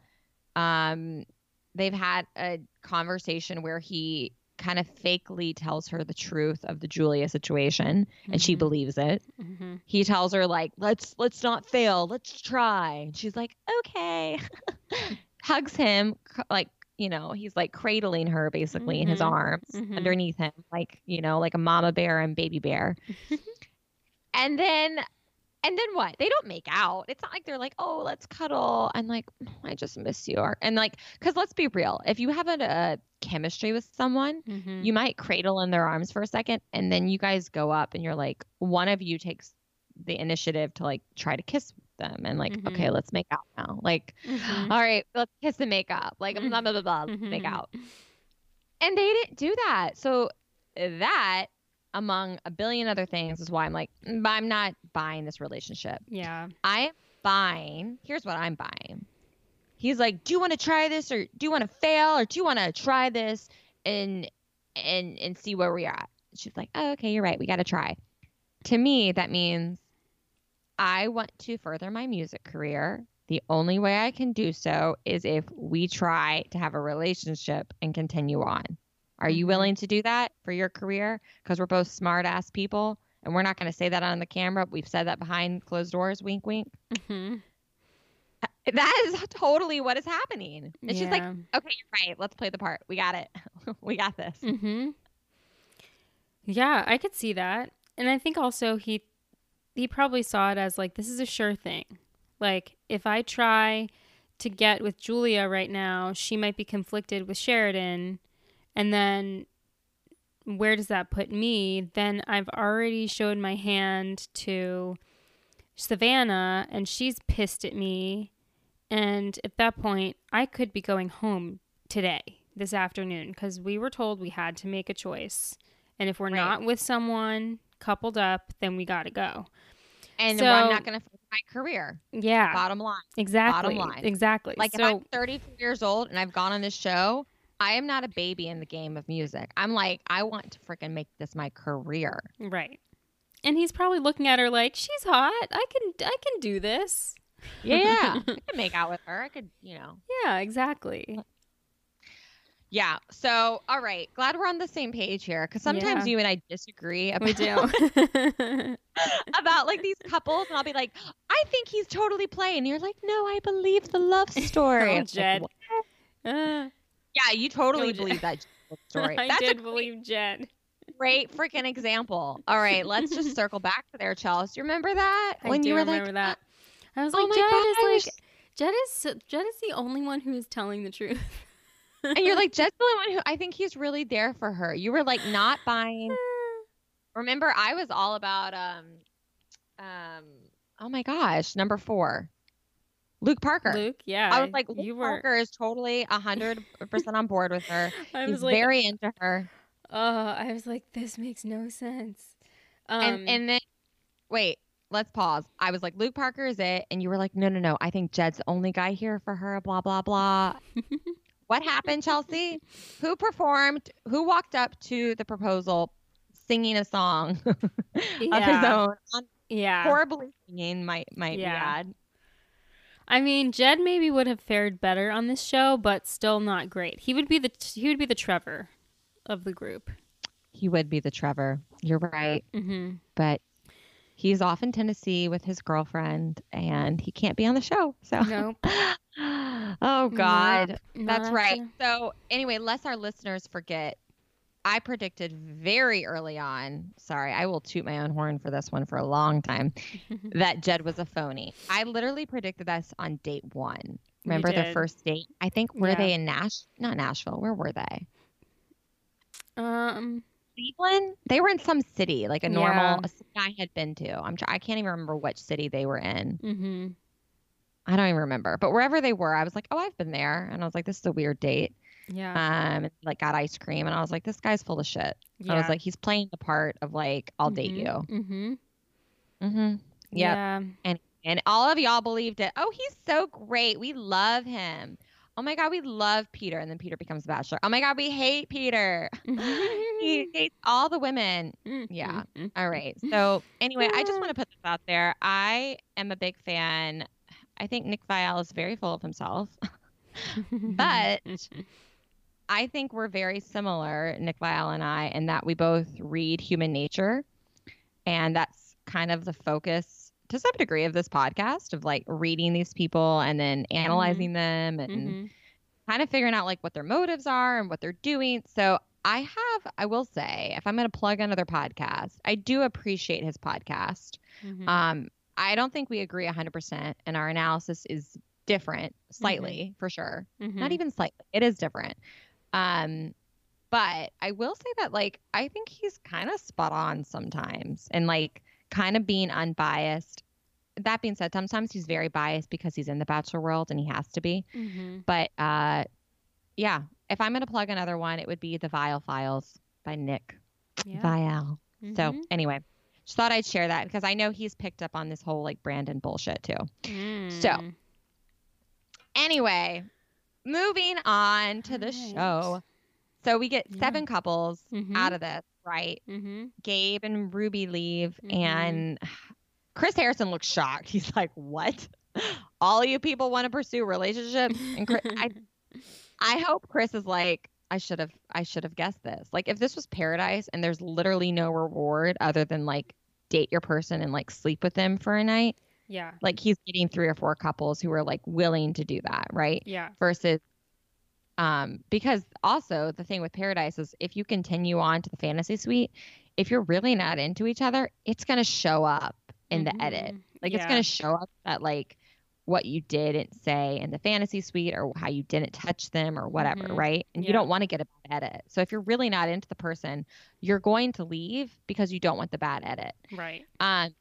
Um, they've had a conversation where he kind of fakely tells her the truth of the Julia situation mm-hmm. and she mm-hmm. believes it. Mm-hmm. He tells her like, "Let's let's not fail. Let's try." And she's like, "Okay." Hugs him like, you know, he's like cradling her basically mm-hmm. in his mm-hmm. arms mm-hmm. underneath him like, you know, like a mama bear and baby bear. and then and then what? They don't make out. It's not like they're like, oh, let's cuddle. I'm like, I just miss you. And like, because let's be real, if you have a, a chemistry with someone, mm-hmm. you might cradle in their arms for a second, and then you guys go up, and you're like, one of you takes the initiative to like try to kiss them, and like, mm-hmm. okay, let's make out now. Like, mm-hmm. all right, let's kiss and make up. Like, blah blah blah, blah make mm-hmm. out. And they didn't do that. So that among a billion other things is why I'm like, mm, I'm not buying this relationship. Yeah. I'm buying, here's what I'm buying. He's like, "Do you want to try this or do you want to fail or do you want to try this and and and see where we're at?" She's like, "Oh, okay, you're right. We got to try." To me, that means I want to further my music career. The only way I can do so is if we try to have a relationship and continue on. Are you mm-hmm. willing to do that for your career? Because we're both smart ass people and we're not going to say that on the camera. We've said that behind closed doors, wink, wink. Mm-hmm. That is totally what is happening. And yeah. she's like, okay, you're right. Let's play the part. We got it. we got this. Mm-hmm. Yeah, I could see that. And I think also he he probably saw it as like this is a sure thing. Like if I try to get with Julia right now, she might be conflicted with Sheridan and then where does that put me? Then I've already showed my hand to Savannah and she's pissed at me. And at that point, I could be going home today, this afternoon, because we were told we had to make a choice. And if we're right. not with someone coupled up, then we got to go. And so, I'm not going to my career. Yeah. Bottom line. Exactly. Bottom line. Exactly. Like so, if I'm 34 years old and I've gone on this show, I am not a baby in the game of music. I'm like, I want to freaking make this my career. Right. And he's probably looking at her like, she's hot. I can I can do this. Yeah. I can make out with her. I could, you know. Yeah, exactly. Yeah. So, all right. Glad we're on the same page here because sometimes yeah. you and I disagree. About, we do. about like these couples, and I'll be like, I think he's totally playing. And you're like, no, I believe the love story. oh, Jed. Like, Uh, Yeah, you totally believe that story. I That's did great, believe Jed. great freaking example. All right, let's just circle back to there, Chelsea. You remember that I when do you were remember like, that. I was "Oh like, my Jed gosh," is like, Jed is Jed is the only one who is telling the truth. And you're like, Jed's the only one who I think he's really there for her. You were like not buying. Remember, I was all about um, um. Oh my gosh, number four, Luke Parker. Luke, yeah, I was like, Luke were. Parker is totally hundred percent on board with her. I He's was like, very into her. oh, I was like, this makes no sense. Um, and and then wait, let's pause. I was like, Luke Parker is it, and you were like, no, no, no. I think Jed's the only guy here for her. Blah blah blah. what happened, Chelsea? Who performed? Who walked up to the proposal, singing a song of his own? Yeah, horribly singing, might might Yeah. be add. I mean, Jed maybe would have fared better on this show, but still not great. He would be the he would be the Trevor of the group. He would be the Trevor. You're right, Mm-hmm. but. He's off in Tennessee with his girlfriend, and he can't be on the show. So, Nope. oh God, Not That's right. So, anyway, lest our listeners forget, I predicted very early on. Sorry, I will toot my own horn for this one for a long time. that Jed was a phony. I literally predicted this on date one. Remember their first date? I think were Yeah. they in Nash? Not Nashville. Where were they? Um. Cleveland. They were in some city, like a normal Yeah. a city I had been to. I'm. I can't even remember which city they were in. Mm-hmm. I don't even remember. But wherever they were, I was like, oh, I've been there, and I was like, this is a weird date. Yeah. um and, like got ice cream and i was like this guy's full of shit yeah. i was like he's playing the part of like i'll date you Mm-hmm. mm-hmm Yep. Yeah. And and all of y'all believed it oh he's so great we love him oh my god we love peter and then peter becomes a bachelor oh my god we hate peter he hates all the women Yeah. Mhm. all right so anyway i just want to put this out there i am a big fan i think nick viall is very full of himself But- I think we're very similar, Nick Viall and I, in that we both read human nature. And that's kind of the focus to some degree of this podcast of like reading these people and then analyzing them and Mhm. kind of figuring out like what their motives are and what they're doing. So I have, I will say, if I'm going to plug another podcast, I do appreciate his podcast. Mhm. Um, I don't think we agree 100%, and our analysis is different slightly for sure not Mhm. even slightly it is different um but i will say that like i think he's kind of spot on sometimes and like kind of being unbiased that being said sometimes he's very biased because he's in the bachelor world and he has to be Mhm. but uh yeah if i'm going to plug another one it would be the viall files by nick Yeah. viall so anyway just thought i'd share that because i know he's picked up on this whole like brandon bullshit too so, Mm. anyway moving on to the Alright. show so we get Yeah. seven couples Mhm. out of this right Mhm. gabe and rudi leave Mhm. and chris harrison looks shocked he's like what all you people want to pursue relationships and chris, I, I hope chris is like i should have i should have guessed this like if this was paradise and there's literally no reward other than like date your person and like sleep with them for a night Yeah. like he's getting three or four couples who are like willing to do that right Yeah. versus um because also the thing with paradise is if you continue on to the fantasy suite if you're really not into each other it's going to show up in the edit Mhm. like it's going to show up that like what you didn't say in the fantasy suite or how you didn't touch them or whatever Mhm. right and you don't want to get a bad edit so if you're really not into the person you're going to leave because you don't want the bad edit Right. um,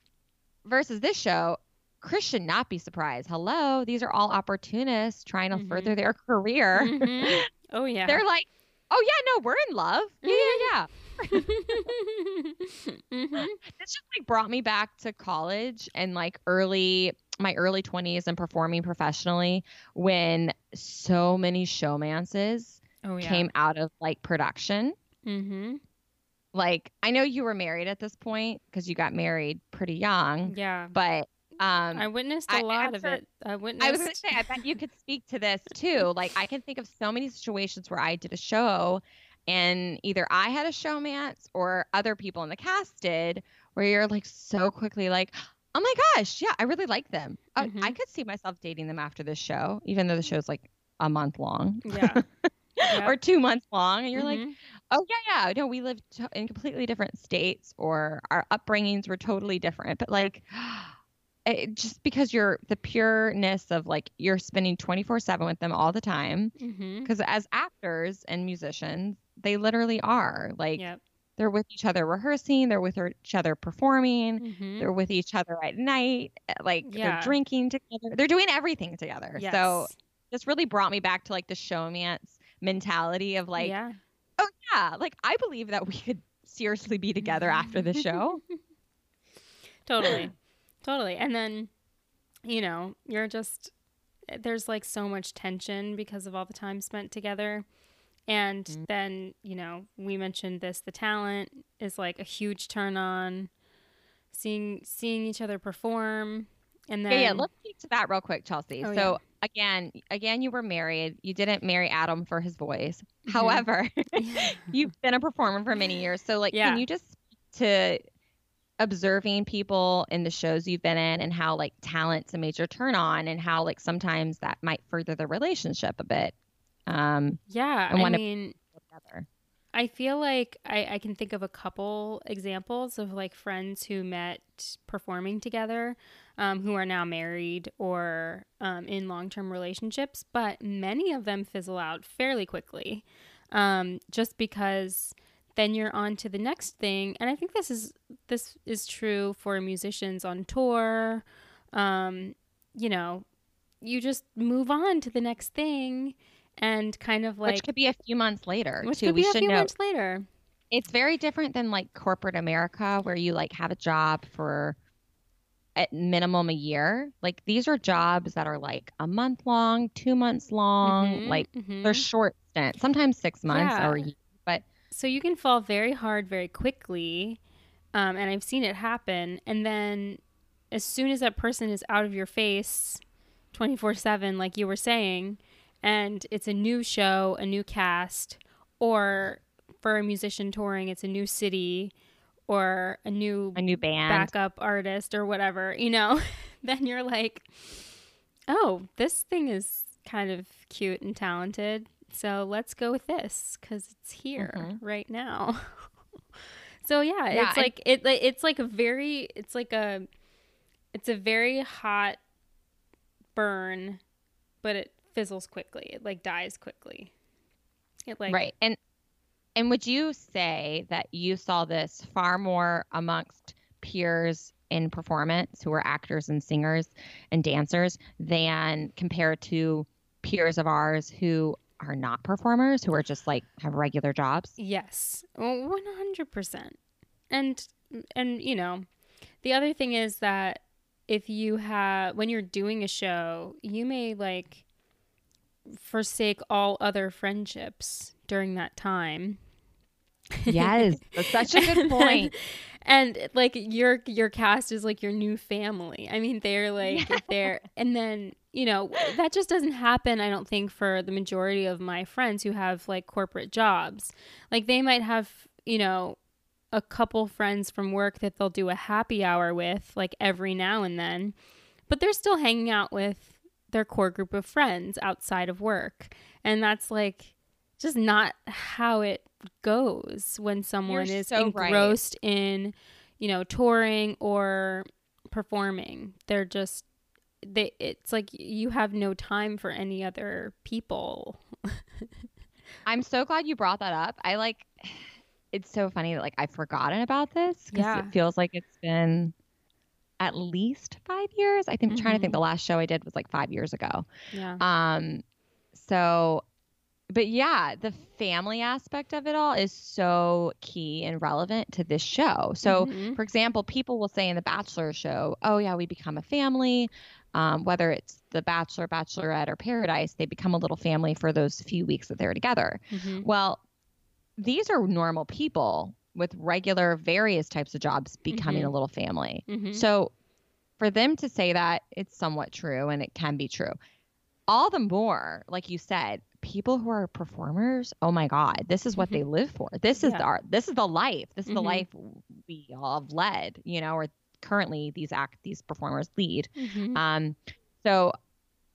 versus this show, Chris should not be surprised. Hello, these are all opportunists trying to Mhm. further their career. Mhm. Oh yeah. They're like, oh yeah, no, we're in love. Yeah, yeah, yeah. Mhm. This just like brought me back to college and like early my early 20s and performing professionally when so many showmances Oh yeah. came out of like production. Mm-hmm. Like I know you were married at this point because you got married pretty young, Yeah. but um I witnessed a I- lot of sure- it. I witnessed. I was going to say, I bet you could speak to this too. Like, I can think of so many situations where I did a show and either I had a showmance or other people in the cast did, where you're like so quickly like, oh my gosh, yeah, I really like them. Oh, I Mhm. could see myself dating them after this show, even though the show's like a month long Yeah. or two months long. And you're like, Mhm. oh, yeah, yeah. No, we lived in completely different states or our upbringings were totally different. But like, it, just because you're the pureness of like, you're spending 24 7 with them all the time. Because as actors and musicians, they literally are like, Yep. they're with each other rehearsing, they're with each other performing. Mhm. They're with each other at night, eh, like Yeah. they're drinking together. They're doing everything together. Yes. So this really brought me back to like the showmance mentality of like, yeah. oh yeah, like I believe that we could seriously be together after the show. totally totally and then you know you're just there's like so much tension because of all the time spent together and Mhm. then you know we mentioned this the talent is like a huge turn on seeing seeing each other perform and then yeah, yeah. Let's speak to that real quick, Chelsea. Oh, so again, again, you were married. You didn't marry Adam for his voice. Mhm. However, you've been a performer for many years. So like, Yeah. can you just to observing people in the shows you've been in and how like talent's a major turn on and how like sometimes that might further the relationship a bit. Um, yeah I mean. I feel like I, I can think of a couple examples of like friends who met performing together, um, who are now married or um, in long term relationships, but many of them fizzle out fairly quickly, um, just because then you're on to the next thing. And I think this is this is true for musicians on tour. Um, you know, you just move on to the next thing. And kind of like which could be a few months later which too. could we a should few know months later. it's very different than like corporate America where you like have a job for at minimum a year. Like these are jobs that are like a month long, two months long, Mhm, like mhm. they're short stint, sometimes six months Yeah. or a year. But so you can fall very hard very quickly, um, and I've seen it happen. And then as soon as that person is out of your face, twenty four seven, like you were saying, and it's a new show, a new cast, or for a musician touring, it's a new city or a new a new band. backup artist or whatever, you know, then you're like, oh, this thing is kind of cute and talented. So let's go with this because it's here Mhm. right now. so yeah, Yeah, it's and- like it. like, It's like a very. It's like a. It's a very hot burn, but it fizzles quickly. It like dies quickly. It like right. And and would you say that you saw this far more amongst peers in performance who are actors and singers and dancers than compared to peers of ours who are not performers who are just like have regular jobs? Yes, one hundred percent. And and you know, the other thing is that if you have when you're doing a show, you may like forsake all other friendships during that time. Yes, that's such a good point. and like your your cast is like your new family. I mean, they're like they're and then you know that just doesn't happen. I don't think for the majority of my friends who have like corporate jobs. Like they might have you know a couple friends from work that they'll do a happy hour with like every now and then, but they're still hanging out with their core group of friends outside of work, and that's like just not how it goes when someone You're is so right. engrossed in you know touring or performing they're just they it's like you have no time for any other people I'm so glad you brought that up. I like it's so funny that like I've forgotten about this because Yeah. it feels like it's been at least five years. I think I'm trying to think Mhm. the last show I did was like five years ago. yeah Um so but yeah, the family aspect of it all is so key and relevant to this show. So Mhm. for example, people will say in the Bachelor show, oh, yeah, we become a family. Um, whether it's the Bachelor, Bachelorette, or Paradise, they become a little family for those few weeks that they're together. Mhm. Well, these are normal people with regular, various types of jobs becoming a little family. Mhm. So for them to say that, it's somewhat true and it can be true. All the more, like you said, people who are performers, oh my God, this is what Mhm. they live for. This is Yeah. the art. This is the life. This is the Mhm. life we all have led, you know, or currently these act these performers lead. Mhm. Um, so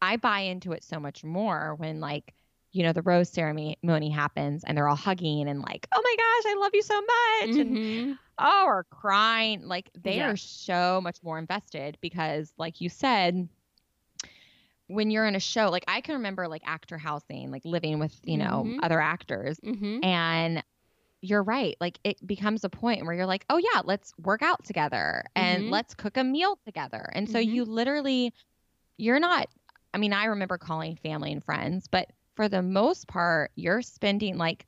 I buy into it so much more when like you know the rose ceremony happens and they're all hugging and like oh my gosh I love you so much and Mm-hmm. oh or crying like they Yeah. are so much more invested because like you said when you're in a show like I can remember like actor housing like living with you know Mhm. other actors Mm-hmm. and you're right. Like it becomes a point where you're like, oh yeah, let's work out together and Mhm. let's cook a meal together. And so Mhm. you literally, you're not, I mean, I remember calling family and friends, but for the most part, you're spending like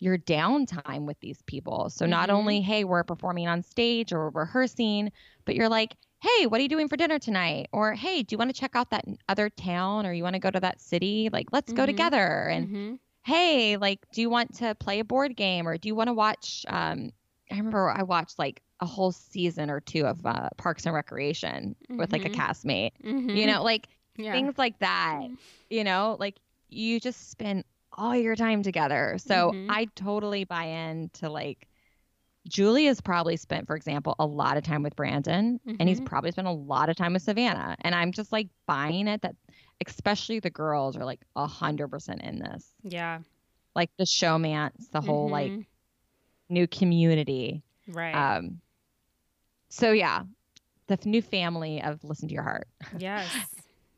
your downtime with these people. So not Mhm. only, hey, we're performing on stage or rehearsing, but you're like, hey, what are you doing for dinner tonight? Or hey, do you want to check out that other town or you want to go to that city? Like, let's go Mhm. together. And Mm-hmm. Hey, like, do you want to play a board game or do you want to watch? Um, I remember I watched like a whole season or two of uh, Parks and Recreation with like a Mhm. castmate, Mm-hmm. you know, like yeah. things like that, you know, like you just spend all your time together. So Mhm. I totally buy into like, Julie has probably spent, for example, a lot of time with Brandon, and he's Mhm. probably spent a lot of time with Savannah. And I'm just like buying it that, especially the girls, are like a hundred percent in this yeah. like the showmance, the whole like Mhm. new community. right. Um, so yeah, the f- new family of Listen to Your Heart. yes.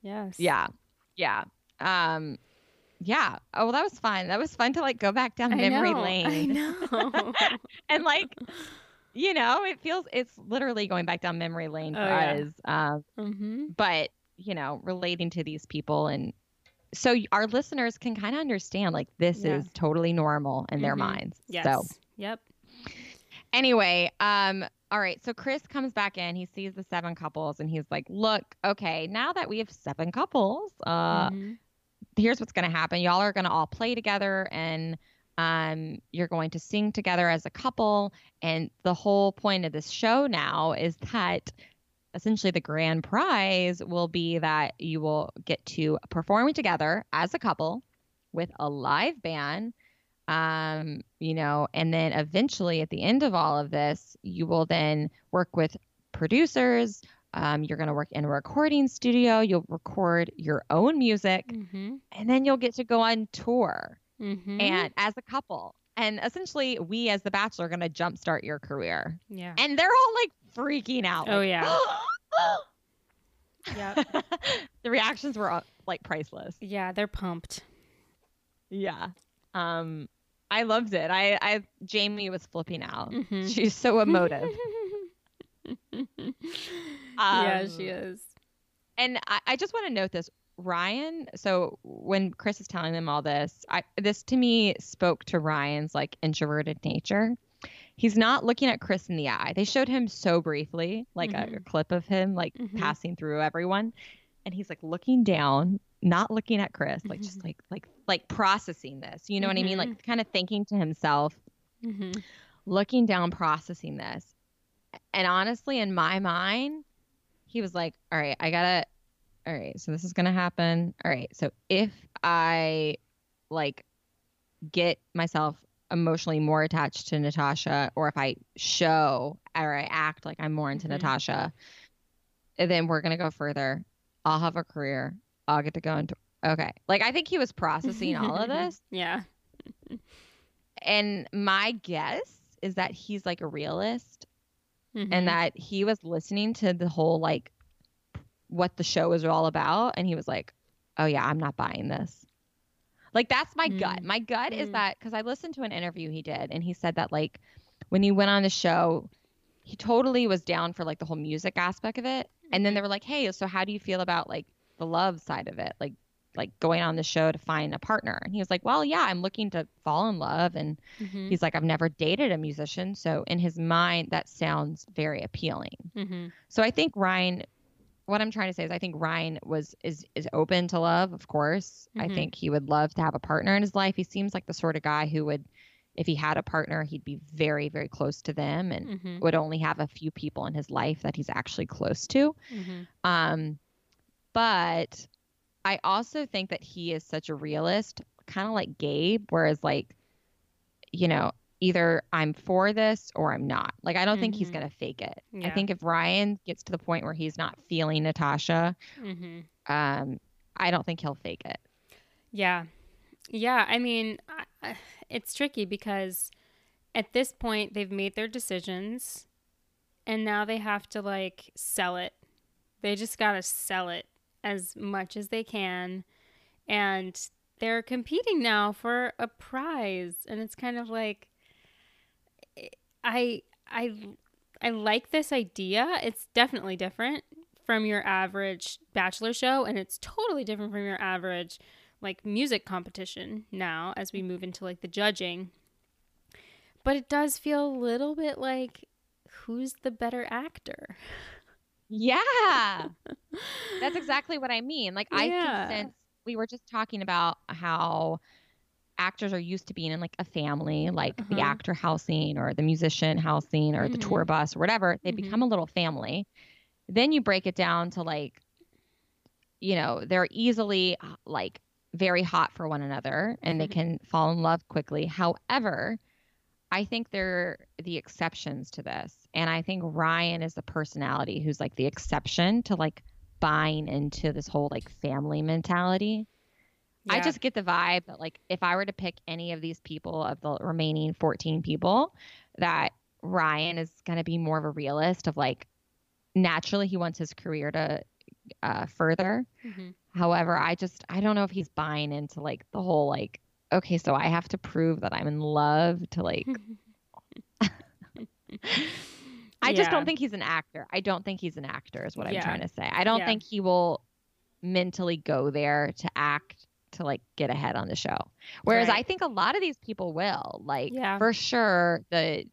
Yes. Yeah, yeah, um, yeah. Oh, well, that was fun. That was fun to like go back down I memory know, lane I know. and like, you know, it feels it's literally going back down memory lane for Oh, yeah. us. Um, mm-hmm. but you know, relating to these people and. So our listeners can kind of understand like this Yeah. is totally normal in their Mhm. minds. Yes. So Yep. Anyway, um, all right. So Chris comes back in. He sees the seven couples, and he's like, "Look, okay, now that we have seven couples, uh, Mhm. here's what's going to happen. Y'all are going to all play together, and um, you're going to sing together as a couple. And the whole point of this show now is that." Essentially, the grand prize will be that you will get to perform together as a couple with a live band um you know and then eventually at the end of all of this you will then work with producers um, you're going to work in a recording studio you'll record your own music Mhm. and then you'll get to go on tour Mhm. and as a couple and essentially we as the bachelor are going to jumpstart your career yeah. and they're all like freaking out Oh, like, yeah. Yeah. the reactions were uh, like priceless Yeah. They're pumped. Yeah. Um I loved it. I I Jamie was flipping out. Mhm. She's so emotive. yeah, she Um, is. And I, I just want to note this. Ryan, so when Chris is telling them all this, I this to me spoke to Ryan's like introverted nature. He's not looking at Chris in the eye. They showed him so briefly, like a, a Mhm. clip of him like Mhm. passing through everyone. And he's like looking down, not looking at Chris, like just Mhm. like like like processing this. You know what I mean? Like kind of thinking to himself, hmm looking down, processing this. And honestly, in my mind, he was like, All right, I gotta, all right, so this is gonna happen. All right, so if I like get myself emotionally more attached to Natasha, or if I show or I act like I'm more into Mhm. Natasha, then we're gonna go further. I'll have a career. I'll get to go into, okay. Like, I think he was processing all of this Yeah. and my guess is that he's like a realist Mhm. and that he was listening to the whole like what the show is all about and he was like oh yeah i'm not buying this like that's my gut Mm. my gut is Mm. that because i listened to an interview he did and he said that like when he went on the show he totally was down for like the whole music aspect of it and then they were like hey so how do you feel about like the love side of it like like going on the show to find a partner and he was like well yeah i'm looking to fall in love and Mhm. He's like, I've never dated a musician. So in his mind, that sounds very appealing. Mhm. So I think Ryan, what I'm trying to say is I think Ryan was is is open to love, of course. I Mhm. think he would love to have a partner in his life. He seems like the sort of guy who would if he had a partner, he'd be very, very close to them and Mhm. would only have a few people in his life that he's actually close to. Mhm. Um, but I also think that he is such a realist, kind of like Gabe, whereas like, you know, either I'm for this or I'm not. Like I don't think he's Mhm. gonna fake it. I think if Ryan gets to the point where he's not feeling Natasha, Mhm. um, I don't think he'll fake it. Yeah. Yeah. I mean, I, it's tricky because at this point, they've made their decisions and now they have to like sell it. They just got to sell it as much as they can. And they're competing now for a prize. And it's kind of like, I, I, I like this idea. It's definitely different from your average bachelor show and it's totally different from your average like music competition now as we move into like the judging. But it does feel a little bit like who's the better actor? Yeah. That's exactly what I mean. Like I Yeah. think since we were just talking about how actors are used to being in like a family, like the Uh-huh. actor housing or the musician housing or the Mhm. tour bus or whatever, they Mhm. become a little family. Then you break it down to like, you know, they're easily like very hot for one another and they Mhm. can fall in love quickly. However, I think they're the exceptions to this. And I think Ryan is the personality who's like the exception to like buying into this whole like family mentality. I just get the vibe that like if I were to pick any of these people of the remaining 14 people, that Ryan is going to be more of a realist of like naturally he wants his career to uh, further. Mhm. However, I just I don't know if he's buying into like the whole like okay, so I have to prove that I'm in love to like I just Yeah. don't think he's an actor. I don't think he's an actor is what I'm Yeah. trying to say. I don't Yeah. think he will mentally go there to act to like get ahead on the show. Whereas Right. I think a lot of these people will. Like Yeah. for sure the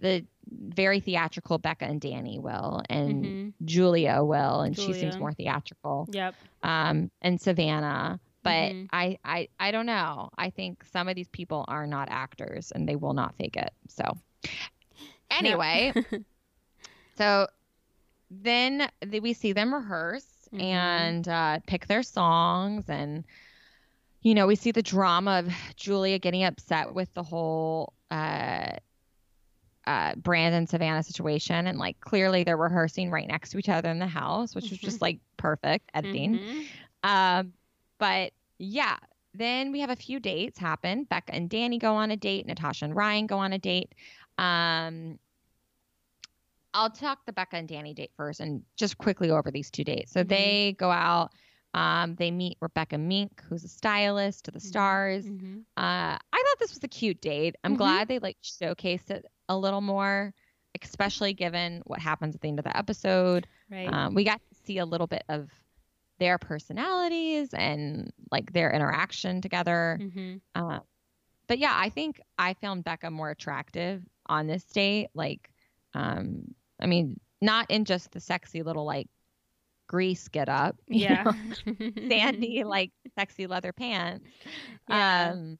the very theatrical Becca and Danny will and Mhm. Julia will and she seems more theatrical. Yep. Um and Savannah but Mhm. I, I I don't know. I think some of these people are not actors and they will not fake it. So anyway, so then th- we see them rehearse Mhm. and uh, pick their songs, and you know we see the drama of Julia getting upset with the whole uh, uh, Brandon Savannah situation, and like clearly they're rehearsing right next to each other in the house, which was just like perfect editing. Mhm. Um, but yeah, then we have a few dates happen. Becca and Danny go on a date. Natasha and Ryan go on a date. Um, I'll talk the Becca and Danny date first and just quickly over these two dates. So Mhm. they go out. Um, they meet Rebecca Mink, who's a stylist to the stars. Mhm. Uh, I thought this was a cute date. I'm Mhm. glad they like showcased it a little more, especially given what happens at the end of the episode. Right. Um, we got to see a little bit of their personalities and like their interaction together. Mhm. Uh, but yeah, I think I found Becca more attractive on this date. Like, um, I mean, not in just the sexy little like grease get up, Yeah. sandy like sexy leather pants. Yeah. Um,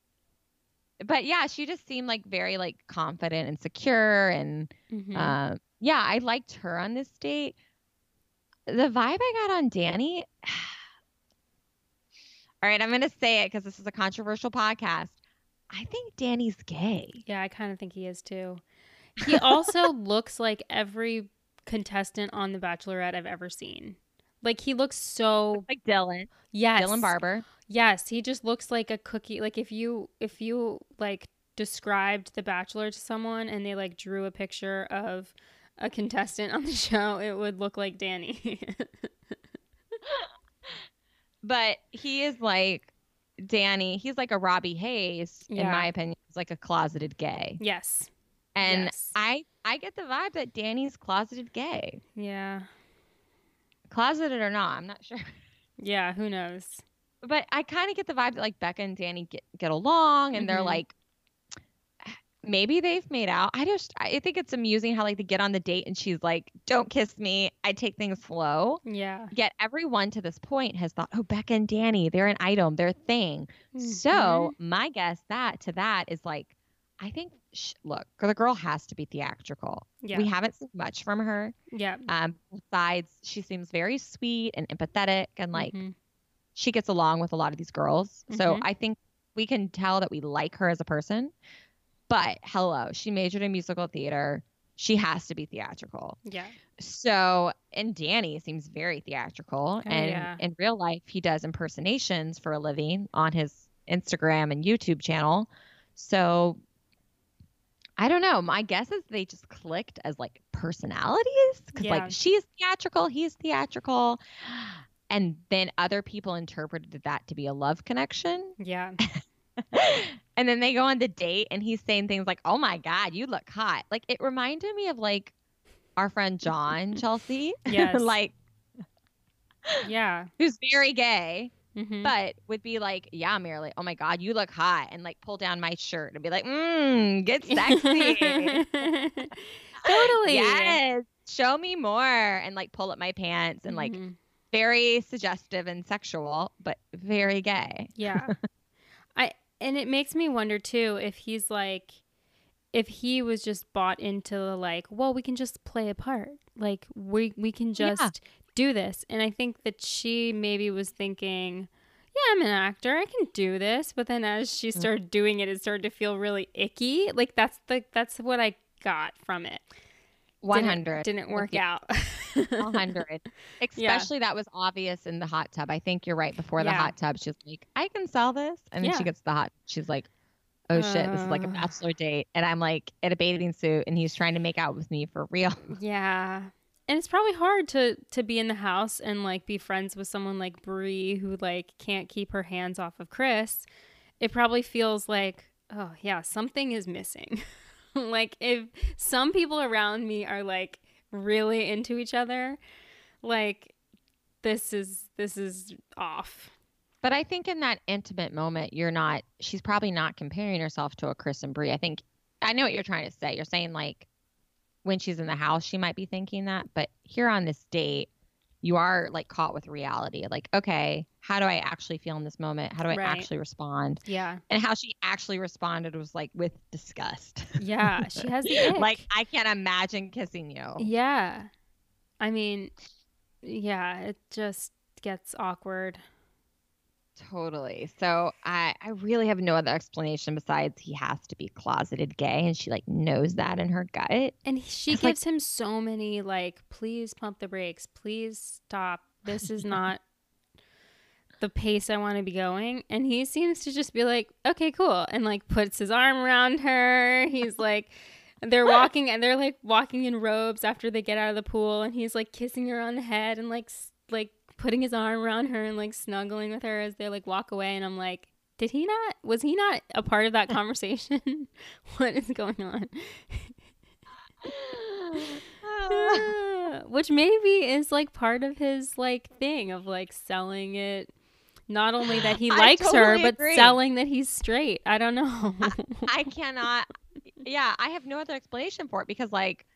but yeah, she just seemed like very like confident and secure and Mhm. um, yeah, I liked her on this date. The vibe I got on Danny. All right, I'm going to say it because this is a controversial podcast. I think Danny's gay. Yeah, I kind of think he is too. He also looks like every contestant on The Bachelorette I've ever seen. Like he looks so Like Dylan, yes, Dylan Barbour. Yes, he just looks like a cookie. Like if you if you like described The Bachelor to someone and they like drew a picture of a contestant on the show, it would look like Danny. But he is like Danny. He's like a Robby Hayes, in my opinion. He's like a closeted gay. yes. And Yes. I, I get the vibe that Danny's closeted gay. Yeah. Closeted or not, I'm not sure. Yeah. Who knows? but I kind of get the vibe that like Becca and Danny get get along, and they're Mhm. like, maybe they've made out. I just I think it's amusing how like they get on the date and she's like, "Don't kiss me. I take things slow." Yeah. Yet everyone to this point has thought, "Oh, Becca and Danny, they're an item, they're a thing." So Mhm. my guess that to that is like, I think sh- look, the girl has to be theatrical. yeah. We haven't seen much from her. yeah. Um, besides, she seems very sweet and empathetic and like Mhm. she gets along with a lot of these girls. So Mhm. I think we can tell that we like her as a person. But hello, she majored in musical theater. she has to be theatrical. Yeah. So, and Danny seems very theatrical. Oh, and yeah. in real life, he does impersonations for a living on his Instagram and YouTube channel. So, I don't know. My guess is they just clicked as like personalities because, Yeah. like, she's theatrical, he's theatrical. And then other people interpreted that to be a love connection. Yeah. and then they go on the date and he's saying things like, Oh my God, you look hot. Like it reminded me of like our friend John Chelsea. Yes. like Yeah. who's very gay, Mhm. but would be like, Yeah, Marilyn, oh my God, you look hot and like pull down my shirt and be like, Mmm, get sexy. totally. yes. Show me more and like pull up my pants and like Mhm. very suggestive and sexual, but very gay. Yeah. I and it makes me wonder too if he's like if he was just bought into the like, well, we can just play a part. Like we we can Yeah. Do this. And I think that she maybe was thinking, yeah, I'm an actor. I can do this. But then as she started doing it, it started to feel really icky. Like that's the that's what I got from it. One Didn't- hundred. didn't work out. 100 especially that was obvious in the hot tub i think you're right before the Yeah. hot tub she's like i can sell this and then Yeah. she gets the hot she's like oh shit this is like a Uh. bachelor date and i'm like in a bathing suit and he's trying to make out with me for real Yeah. And it's probably hard to to be in the house and like be friends with someone like Brie who like can't keep her hands off of Chris. It probably feels like, oh yeah, something is missing. like if some people around me are like really into each other, like this is this is off. but i think in that intimate moment you're not she's probably not comparing herself to a chris and brie i think i know what you're trying to say you're saying like when she's in the house she might be thinking that but here on this date you are like caught with reality like okay how do i actually feel in this moment how do i Right. actually respond Yeah. and how she actually responded was like with disgust. Yeah. She has the like I can't imagine kissing you. Yeah. I mean, yeah, it just gets awkward. Totally. So I I really have no other explanation besides he has to be closeted gay and she like knows that in her gut. And she It's like- gives him so many like, please pump the brakes, please stop. This is not the pace I want to be going. And he seems to just be like, okay, cool, and like puts his arm around her. He's like. They're walking and they're like walking in robes after they get out of the pool, and he's like kissing her on the head and like like putting his arm around her and like snuggling with her as they like walk away. And I'm like, did he not? Was he not a part of that conversation? what is going on? Which maybe is like part of his like thing of like selling it. Not only that he I likes her, totally but agree. selling that he's straight. I don't know. I cannot yeah, I have no other explanation for it because like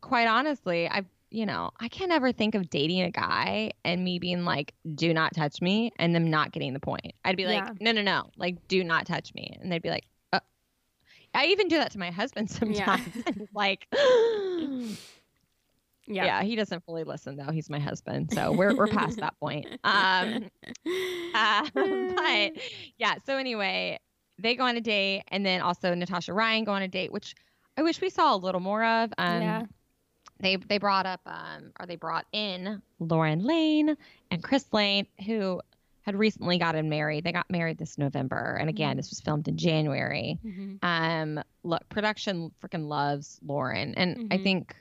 quite honestly, I've you know, I can't ever think of dating a guy and me being like, do not touch me and them not getting the point. I'd be like, Yeah. no, no, no, like, do not touch me. And they'd be like, uh. I even do that to my husband sometimes. Yeah. like, yeah. yeah. he doesn't fully listen though. He's my husband. So we're, we're past that point. Um, uh, but yeah, so anyway, they go on a date and then also Natasha Ryan go on a date, which I wish we saw a little more of. Um, yeah. They they brought up um or they brought in Lauren Lane and Chris Lane who had recently gotten married. They got married this November, and again, Mhm. this was filmed in January. Mhm. Um, look, production freaking loves Lauren, and I Mhm. think,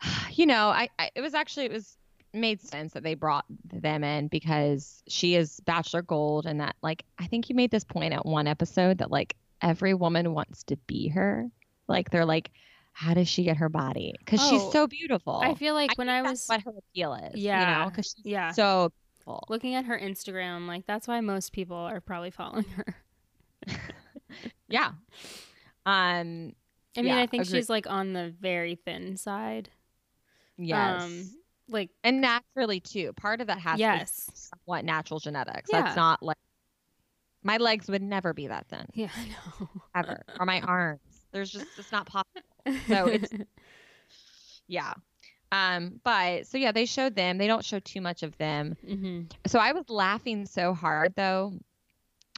you know, I, I it was actually it was made sense that they brought them in because she is Bachelor Gold, and that like I think you made this point at one episode that like every woman wants to be her. Like they're like, how does she get her body? Because she's Oh, so beautiful. I feel like I when I that's was what her appeal is. you Yeah, know, because she's yeah. so beautiful. looking at her Instagram, like that's why most people are probably following her. Yeah. Um. I mean, Yeah, I think agree- she's like on the very thin side. Yes. Um, like and naturally too. Part of that has to yes. be somewhat natural genetics. Yeah. That's not like my legs would never be that thin Yeah, I know. ever, or my arms. There's just it's not possible. So it's yeah. Um. But so yeah, they showed them. They don't show too much of them. hmm So I was laughing so hard though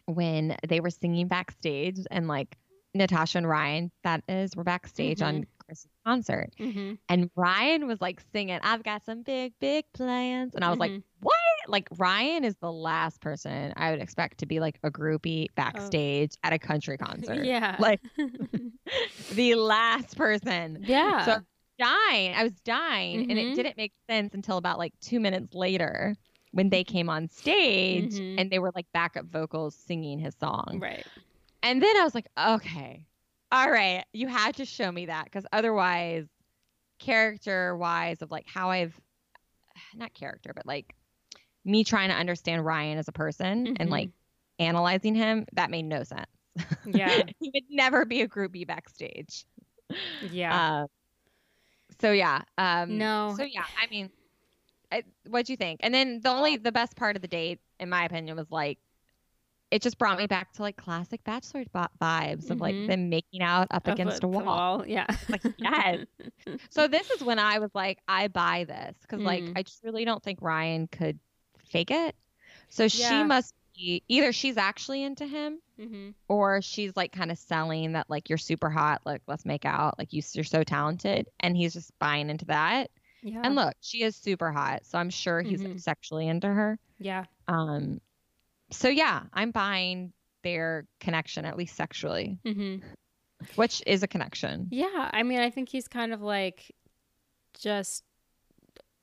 when they were singing backstage and like Natasha and Ryan, that is, were backstage Mhm. on Chris's concert. Mm-hmm. And Ryan was like singing, I've got some big, big plans. And I was like, Mhm. what? Like, Ryan is the last person I would expect to be like a groupie backstage at a country concert. Oh. Yeah. Like, the last person. yeah. So dying. I was dying. And it Mhm. didn't make sense until about like two minutes later when they came on stage Mhm. and they were like backup vocals singing his song. right. And then I was like, okay, all right, you had to show me that because otherwise, character wise, of like how I've not character, but like me trying to understand Ryan as a person and Mhm. like analyzing him, that made no sense. Yeah. he would never be a groupie backstage. Yeah. Uh, so yeah. Um, No. So yeah, I mean, I, what'd you think? And then the only the best part of the date, in my opinion, was like it just brought me back to like classic bachelor vi- vibes of like Mhm. them making out up Up against a the wall. Yeah. Like yes. so this is when I was like, I buy this because like Mm. I just really don't think Ryan could fake it. So she must be either she's actually into him mm-hmm. or she's like kind of selling that like you're super hot, like let's make out, like you, you're so talented, and he's just buying into that. Yeah. And look, she is super hot, so I'm sure he's Mhm. sexually into her. yeah. Um, so yeah, I'm buying their connection at least sexually, Mm-hmm. which is a connection. Yeah. I mean, I think he's kind of like just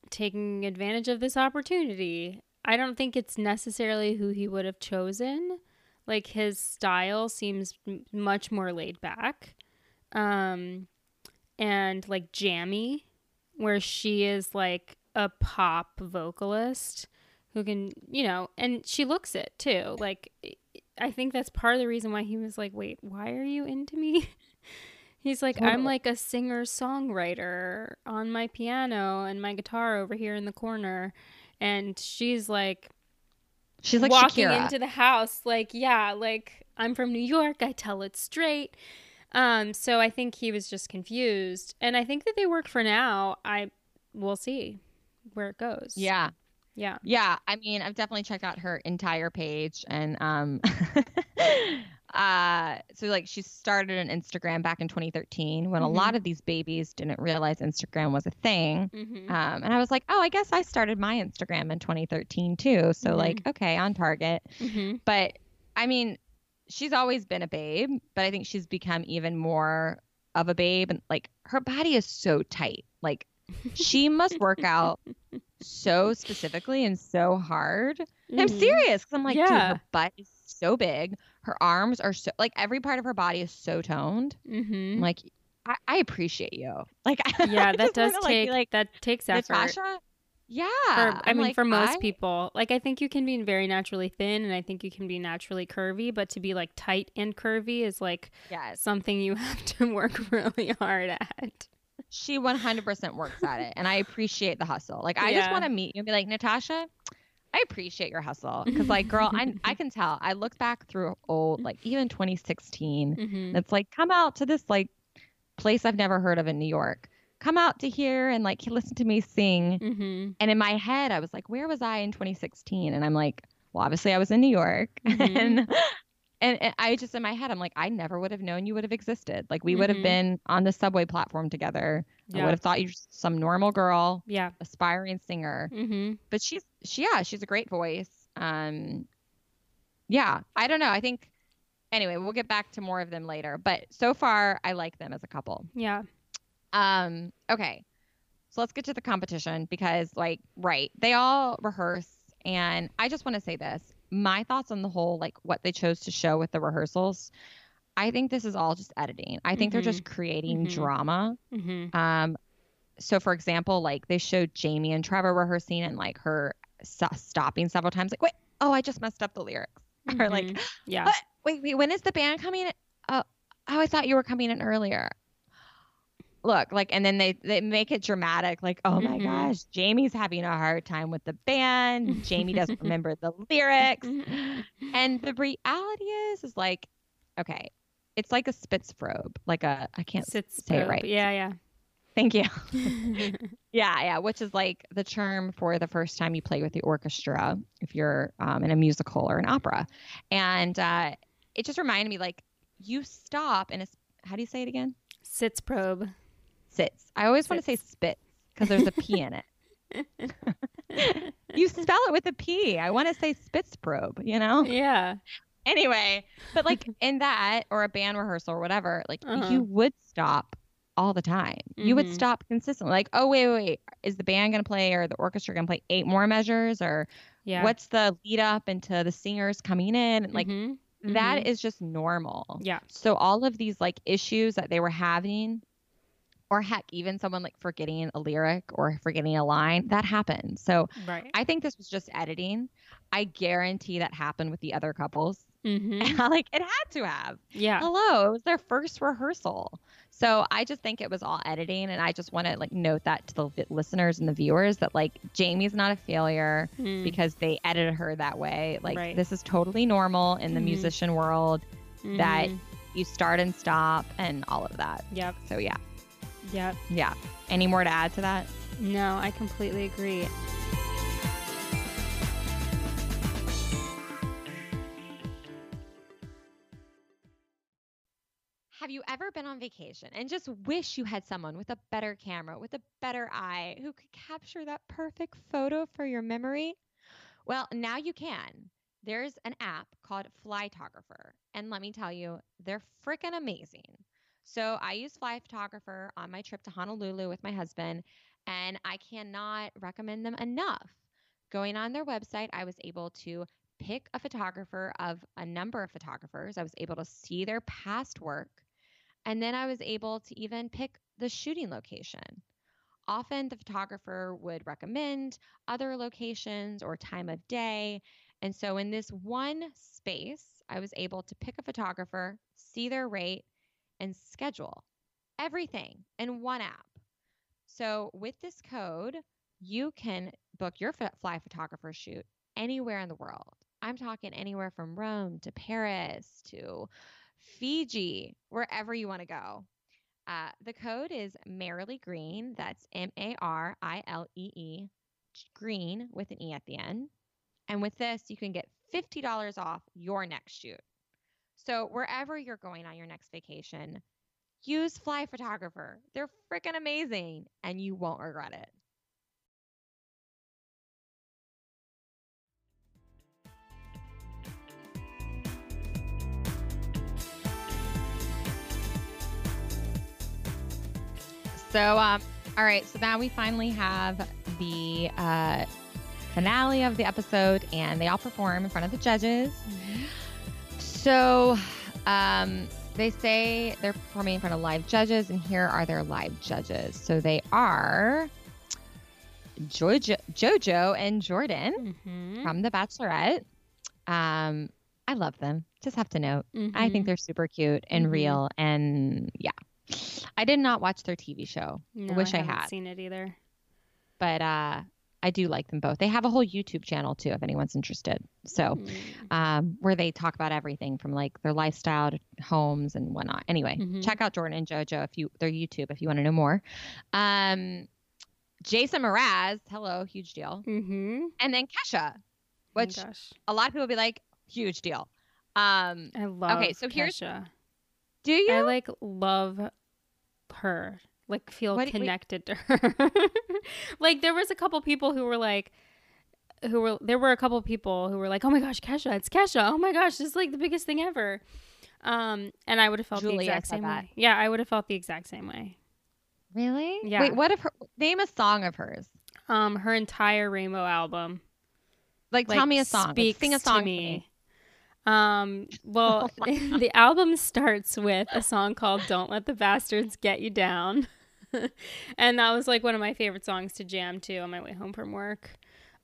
taking advantage of this opportunity. I don't think it's necessarily who he would have chosen. Like his style seems m- much more laid back. Um and like jammy where she is like a pop vocalist who can, you know, and she looks it too. Like I think that's part of the reason why he was like, "Wait, why are you into me?" He's like, I'm like a singer songwriter on my piano and my guitar over here in the corner. And she's like, She's like walking Shakira. into the house, like, yeah, like, I'm from New York. I tell it straight. Um, so I think he was just confused. And I think that they work for now. I will see where it goes. yeah, Yeah. yeah. I mean, I've definitely checked out her entire page, and um, uh, so like she started an Instagram back in 2013 when a Mhm. lot of these babies didn't realize Instagram was a thing. Mm-hmm. Um, and I was like, oh, I guess I started my Instagram in 2013 too. So Mhm. like, okay, on target. Mm-hmm. But I mean, she's always been a babe, but I think she's become even more of a babe. And like, her body is so tight. Like, she must work out so specifically and so hard. I'm serious because I'm like, dude, Mm-hmm. Yeah. her butt is so big. Her arms are so like every part of her body is so toned. Mm-hmm. Like, I, I appreciate you. Like, Yeah, that does wanna, like, take like that takes effort. Natasha. Yeah, for, I mean, like, for most I- people, like I think you can be very naturally thin, and I think you can be naturally curvy. But to be like tight and curvy is like Yes, something you have to work really hard at. she 100% works at it, and I appreciate the hustle. Like, I just want to meet you and be like, Natasha, I appreciate your hustle because, like, girl, I I can tell. I look back through old, like, even 2016. Mm-hmm. And it's like, come out to this like place I've never heard of in New York. Come out to here and like listen to me sing. Mm-hmm. And in my head, I was like, where was I in 2016? And I'm like, well, obviously I was in New York. Mhm. and, and and I just in my head, I'm like, I never would have known you would have existed. Like we would have Mhm. been on the subway platform together. I would have thought you're some normal girl, Yeah. aspiring singer. Mm-hmm. But she's she yeah, she's a great voice. Um yeah, I don't know. I think anyway, we'll get back to more of them later. But so far I like them as a couple. Yeah. Um, okay. So let's get to the competition because, like, right, they all rehearse. And I just want to say this my thoughts on the whole, like, what they chose to show with the rehearsals. I think this is all just editing. I think they're just creating Mhm. drama. Mm-hmm. Um, so, for example, like, they showed Jamie and Trevor rehearsing and, like, her st- stopping several times, like, wait, oh, I just messed up the lyrics. Or, like, Mm-hmm. yeah. what? Wait, wait, when is the band coming in? Oh, oh, I thought you were coming in earlier. Look, like, and then they they make it dramatic, like, oh my Mhm. gosh, Jamie's having a hard time with the band. Jamie doesn't remember the lyrics, Mm-hmm. and the reality is, is like, okay, it's like a Spitzprobe, like a I can't Sits say it right. Yeah. Yeah. Thank you. Yeah, yeah, which is like the term for the first time you play with the orchestra if you're um, in a musical or an opera. And uh, it just reminded me like you stop and it's how do you say it again? Sitzprobe. Sits. I always want to say Sits. spit because there's a P in it. you spell it with a P. I want to say spitz probe, you know? Yeah. Anyway, but like in that or a band rehearsal or whatever, like Uh-huh. you would stop all the time. You would Mhm. stop consistently. Like, oh, wait, wait, wait. Is the band going to play or the orchestra going to play eight more measures or Yeah. what's the lead up into the singers coming in? And like Mhm. that Mhm. is just normal. Yeah. So all of these like issues that they were having, or heck, even someone like forgetting a lyric or forgetting a line, that happened. So Right. I think this was just editing. I guarantee that happened with the other couples. Mm-hmm. like it had to have. Yeah. Hello, it was their first rehearsal. So I just think it was all editing, and I just want to like note that to the listeners and the viewers that like Jamie's not a failure Mm. because they edited her that way. Like Right. this is totally normal in the Mhm. musician world. that- Mhm. You start and stop and all of that. Yep. So yeah, Yep. yeah. Any more to add to that? No, I completely agree. Have you ever been on vacation and just wish you had someone with a better camera, with a better eye, who could capture that perfect photo for your memory? Well, now you can. There's an app called Flytographer, and let me tell you, they're freaking amazing. So I use Flytographer on my trip to Honolulu with my husband, and I cannot recommend them enough. Going on their website, I was able to pick a photographer of a number of photographers. I was able to see their past work, and then I was able to even pick the shooting location. Often the photographer would recommend other locations or time of day. And so in this one space, I was able to pick a photographer, see their rate, and schedule everything in one app. So with this code, you can book your Flytographer shoot anywhere in the world. I'm talking anywhere from Rome to Paris to Fiji, wherever you want to go. Uh, the code is Marilee Green. That's M A R I L E E, green with an E at the end. And with this, you can get $50 off your next shoot. So, wherever you're going on your next vacation, use Flytographer. They're freaking amazing and you won't regret it. So, um, all right. So now we finally have the uh, finale of the episode, and they all perform in front of the judges. So, um, they say they're performing in front of live judges, and here are their live judges. So they are Jojo, Jojo and Jordan Mm-hmm. from The Bachelorette. Um, I love them. Just have to note. I think they're super cute and Mhm. real, and yeah. I did not watch their TV show, no, wish I haven't had. seen it either. but uh, I do like them both. They have a whole YouTube channel too, if anyone's interested. So, Mm. um, where they talk about everything from like their lifestyle to homes and whatnot. Anyway, Mhm. check out Jordan and JoJo if you their YouTube if you want to know more. Um, Jason Mraz, hello, huge deal, Mm-hmm. and then Kesha, which oh a lot of people be like, huge deal. Um, I love Okay, so here's- Kesha. do you? I like love her. Like feel What connected to her. like there was a couple people who were like who were there were a couple people who were like, "Oh my gosh, Kesha, it's Kesha. Oh my gosh, this is like the biggest thing ever." Um and I would have felt the exact same that. way. Yeah, I would have felt the exact same way. really? Yeah. Wait, what if her name a song of hers? Um her entire Rainbow album Like, like tell me a song. Like, speaks sing a song to me. me. Um, well, Oh the album starts with a song called Don't Let the Bastards Get You Down. and that was like one of my favorite songs to jam to on my way home from work.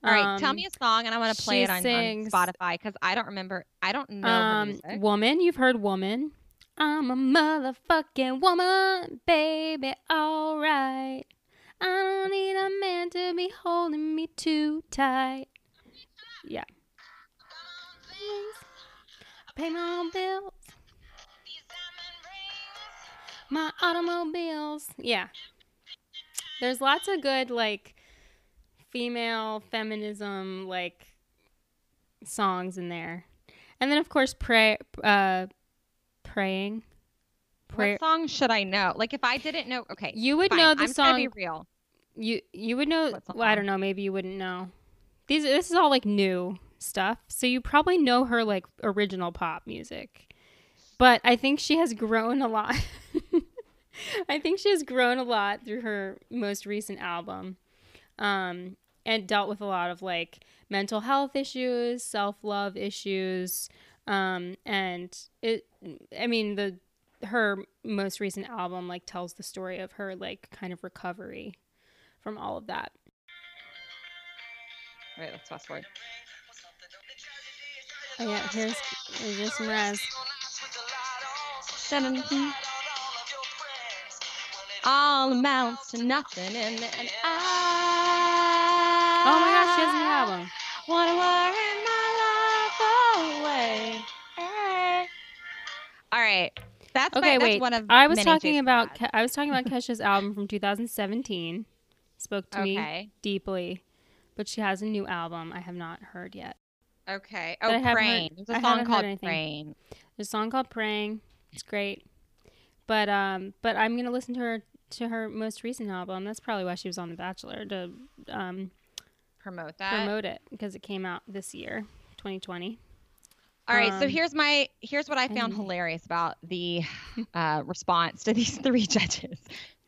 All right, tell Um, me a song, and I want to play it on, on Spotify because I don't remember. I don't know Um. Woman, you've heard Woman. I'm a motherfucking woman, baby, alright. I don't need a man to be holding me too tight. Yeah. Pay my own bills. My automobiles. Yeah. There's lots of good, like, female feminism, like, songs in there. And then, of course, pray, uh, Praying. What song should I know? Like if I didn't know, okay. You would fine. know the I'm song. Be real. You you would know. Well, I don't know. Maybe you wouldn't know. These this is all like new stuff, so you probably know her like original pop music. But I think she has grown a lot. I think she has grown a lot through her most recent album, um, and dealt with a lot of like mental health issues, self love issues, um, and it. I mean the her most recent album like tells the story of her like kind of recovery from all of that. Wait, let's fast forward. Oh yeah, here's here's Jason Mraz. All amounts to nothing, and, and I. Oh my gosh, she has a new album. Wanna worry my life away. Hey. All right, that's Okay, my, that's wait. one of I was talking about Ke- I was talking about Kesha's album from 2017. Spoke to me deeply, but she has a new album I have not heard yet. Okay. Oh, haven't heard- Praying. There's a song called. Praying. There's a song called "Praying." It's great, but um, but I'm gonna listen to her to her most recent album. That's probably why she was on The Bachelor to um Promote that. promote it because it came out this year, 2020. All right, so Um, here's my here's what I found hilarious about the uh, response to these three judges.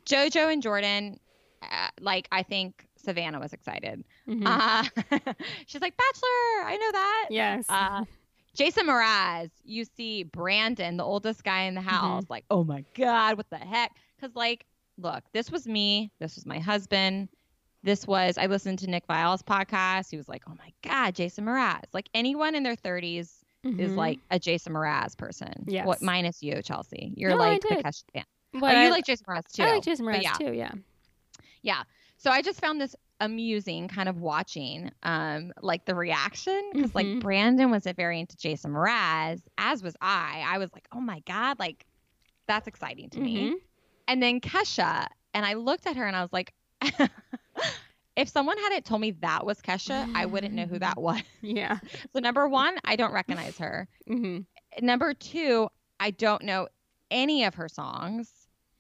JoJo and Jordan, uh, like I think Savannah was excited. Mhm. Uh, she's like Bachelor, I know that. yes. Uh, Jason Mraz, you see Brandon, the oldest guy in the Mm-hmm. house, like, oh my god, what the heck? Because like, look, this was me, this was my husband. This was I listened to Nick Viall's podcast. He was like, "Oh my God, Jason Mraz!" Like anyone in their 30s is Mhm. like a Jason Mraz person. Yes. What minus you, Chelsea? You're No, like the. Kesha fan. But oh, you I- like Jason Mraz too. I like Jason Mraz yeah. too. Yeah. Yeah. So I just found this amusing kind of watching um like the reaction because Mhm. like Brandon was a very into Jason Mraz, as was I. I was like, oh my God, like that's exciting to me. Mhm. And then Kesha, and I looked at her and I was like, if someone hadn't told me that was Kesha, I wouldn't know who that was. Yeah. So number one, I don't recognize her. Mhm. Number two, I don't know any of her songs.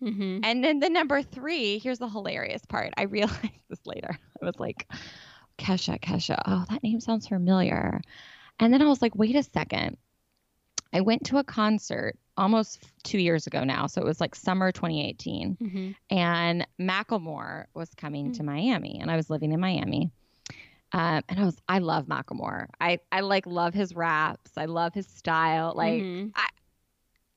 Mhm. And then the number three, here's the hilarious part. I realized this later. I was like, Kesha, Kesha. Oh, that name sounds familiar. And then I was like, wait a second. I went to a concert almost two years ago now. So it was like summer 2018. Mhm. And Macklemore was coming Mm. to Miami, and I was living in Miami. Um, and I was, I love Macklemore. I, I like love his raps. I love his style. Like, Mhm.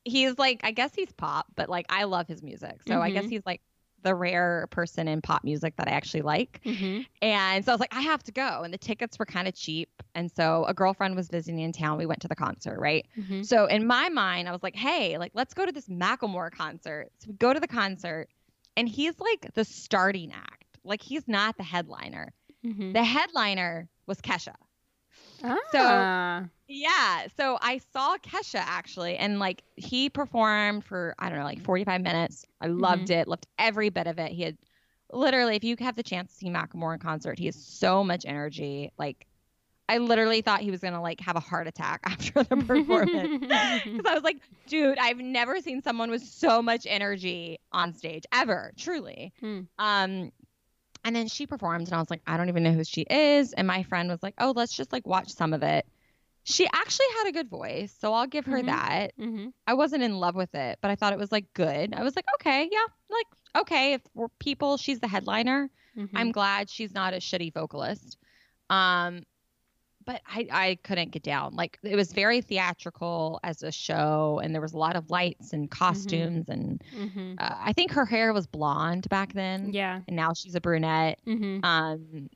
He's like I guess he's pop, but like I love his music. So I guess Mhm. he's like the rare person in pop music that I actually like. Mhm. And so I was like, I have to go. And the tickets were kind of cheap. And so a girlfriend was visiting in town. We went to the concert, right? Mhm. So in my mind, I was like, hey, like let's go to this Macklemore concert. So we go to the concert, and he's like the starting act. Like he's not the headliner. Mhm. The headliner was Kesha. Ah. Yeah. So I saw Kesha actually, and like he performed for, I don't know, like 45 minutes. I loved it, loved every bit of it. He had literally, if you have the chance to see Macklemore in concert, he has so much energy. Like, I literally thought he was to like have a heart attack after the performance. Because I was like, dude, I've never seen someone with so much energy on stage ever, truly. Hmm. Um, and then she performed, and I was like, I don't even know who she is. And my friend was like, oh, let's just like watch some of it. She actually had a good voice, so I'll give her Mhm. that. Mhm. I wasn't in love with it, but I thought it was like good. I was like, okay, yeah, like okay, if we're people, she's the headliner. Mhm. I'm glad she's not a shitty vocalist. Um, but I I couldn't get down. Like it was very theatrical as a show, and there was a lot of lights and costumes, and Mhm. uh, I think her hair was blonde back then, Yeah. and now she's a brunette. Mhm. Um,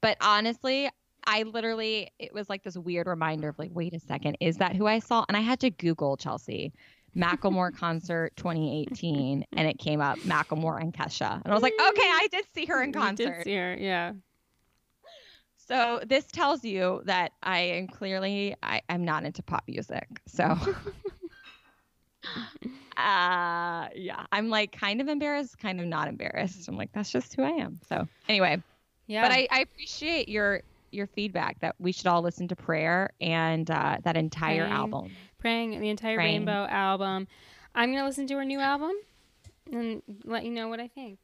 but honestly, I literally it was like this weird reminder of like, wait a second, is that who I saw? And I had to Google Chelsea. Macklemore concert 2018 and it came up Macklemore and Kesha. And I was like, okay, I did see her in You did concert. see her, Yeah. So this tells you that I am clearly I, I'm not into pop music. So uh yeah, I'm like kind of embarrassed, kind of not embarrassed. I'm like, that's just who I am. So anyway, Yeah. but I, I appreciate your your feedback that we should all listen to prayer and uh, that entire Praying. album. Praying the entire Praying. Rainbow album. I'm gonna listen to her new album and let you know what I think.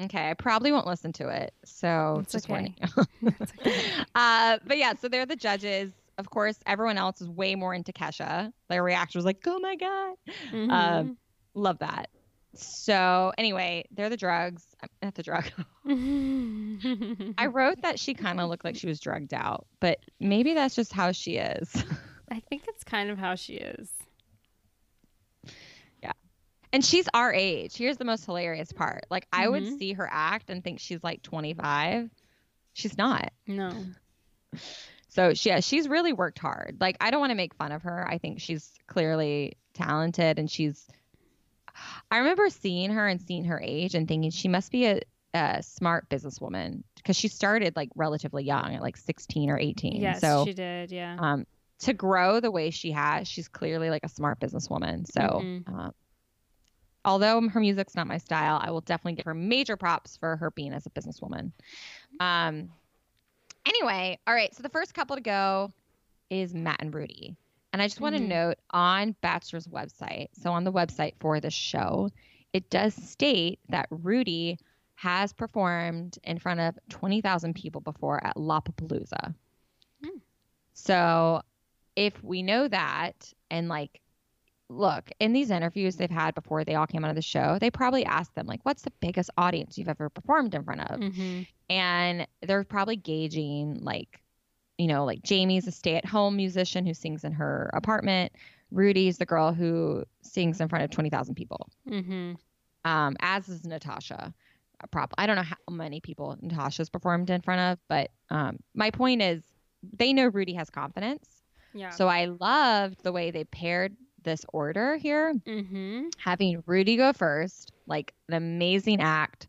Okay, I probably won't listen to it. So It's just okay. warning you. Okay. uh, but yeah, so they're the judges. Of course, everyone else is way more into Kesha. Their reaction was like, "Oh my god, Mhm. love that." So anyway, they're the drugs. Not the drug. I wrote that she kind of looked like she was drugged out, but maybe that's just how she is. I think it's kind of how she is. And she's our age. Here's the most hilarious part. Like I would Mhm. see her act and think she's like 25. She's not. No. So she, yeah, she's really worked hard. Like I don't want to make fun of her. I think she's clearly talented and she's I remember seeing her and seeing her age and thinking she must be a, a smart businesswoman because she started like relatively young at like 16 or 18. Yes, so she did. Yeah. um to grow the way she has, she's clearly like a smart businesswoman. So Mhm. uh, although her music's not my style, I will definitely give her major props for her being as a businesswoman. Um anyway, all right, so the first couple to go is Matt and Rudi. And I just want to Mhm. note on Bachelor's website, so on the website for the show, it does state that Rudi has performed in front of 20,000 people before at Lollapalooza. Hmm. So if we know that and like look in these interviews they've had before they all came out of the show they probably asked them like what's the biggest audience you've ever performed in front of Mhm. and they're probably gauging like you know like jamie's a stay-at-home musician who sings in her apartment rudi's the girl who sings in front of 20000 people Mhm. um, as is natasha prob- i don't know how many people natasha's performed in front of but um, my point is they know rudi has confidence Yeah. so i loved the way they paired this order here Mhm. having Rudi go first, like an amazing act.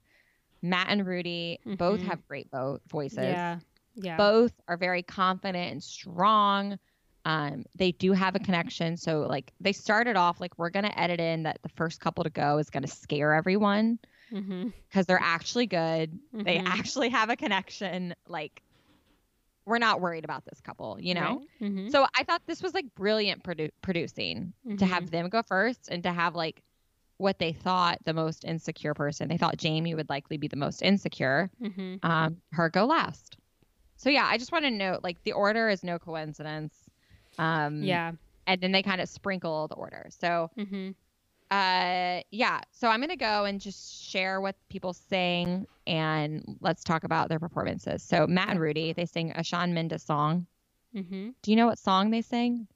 Matt and Rudi both Mhm. have great vo- voices. Yeah. Yeah. Both are very confident and strong. Um, they do have a connection. So, like, they started off like, we're going to edit in that the first couple to go is going to scare everyone Mhm. because they're actually good. They Mhm. actually have a connection. Like, we're not worried about this couple, you know? Right. Mhm. So I thought this was like brilliant produ- producing to Mhm. have them go first and to have like what they thought the most insecure person. They thought Jamie would likely be the most insecure. Mhm. Um, her go last. So yeah, I just want to note like the order is no coincidence. Um, Yeah. and then they kind of sprinkle the order. So Mhm. Uh, yeah. So I'm gonna go and just share what people sang and let's talk about their performances. So Matt and Rudi, they sing a Shawn Mendes song. Mhm. Do you know what song they sang?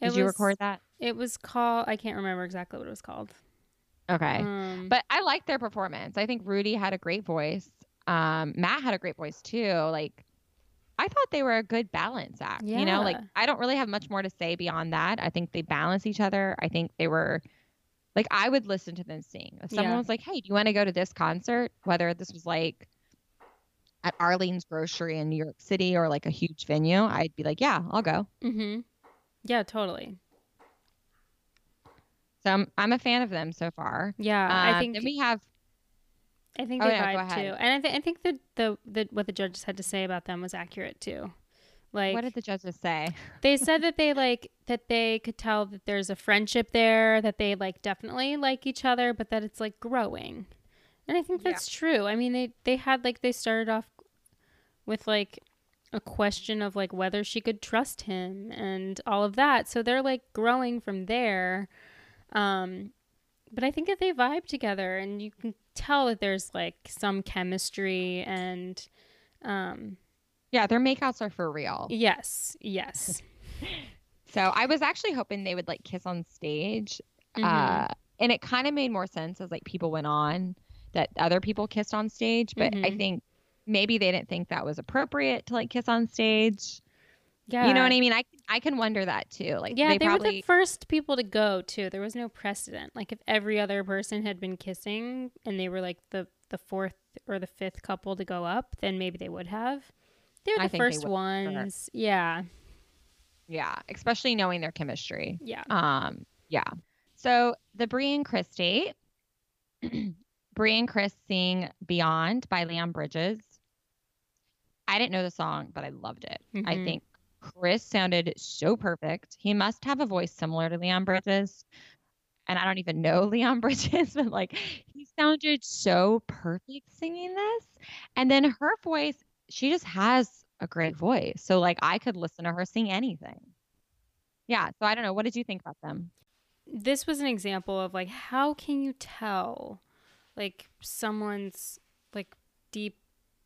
It Did you was- record that? It was called. I can't remember exactly what it was called. Okay. Um, but I like their performance. I think Rudi had a great voice. Um, Matt had a great voice too. Like, I thought they were a good balance act. You know, like I don't really have much more to say beyond that. I think they balance each other. I think they were like I would listen to them sing. If someone Yeah. was like, "Hey, do you want to go to this concert?" Whether this was like at Arlene's Grocery in New York City or like a huge venue, I'd be like, "Yeah, I'll go." Mm-hmm. Yeah. Totally. So I'm I'm a fan of them so far. Yeah. Um, I think. then we have I think Oh, they yeah, vibe too, and I, th- I think that the, the what the judges had to say about them was accurate too. Like what did the judges say? they said that they like that they could tell that there's a friendship there, that they like definitely like each other, but that it's like growing. And I think Yeah. that's true. I mean, they they had like they started off with like a question of like whether she could trust him and all of that. So they're like growing from there. Um but I think that they vibe together and you can tell that there's like some chemistry and um Yeah, their makeouts are for real. yes, yes. So I was actually hoping they would like kiss on stage. Mhm. Uh, and it kind of made more sense as like people went on that other people kissed on stage. But I Mhm. think maybe they didn't think that was appropriate to like kiss on stage. Yeah. You know what I mean? I I can wonder that too. Like Yeah, they, they, were the first people to go too. There was no precedent. Like if every other person had been kissing and they were like the the fourth or the fifth couple to go up, then maybe they would have. They were the first would, for sure. ones. Yeah. yeah, especially knowing their chemistry. Yeah. Um, yeah. So the Brie and Chris date. Brie and Chris sing Beyond by Leon Bridges. I didn't know the song, but I loved it. I Mhm. think Chris sounded so perfect. He must have a voice similar to Leon Bridges. And I don't even know Leon Bridges, but like he sounded so perfect singing this. And then her voice, she just has a great voice. So like I could listen to her sing anything. Yeah. So I don't know. What did you think about them? This was an example of like how can you tell like someone's like deep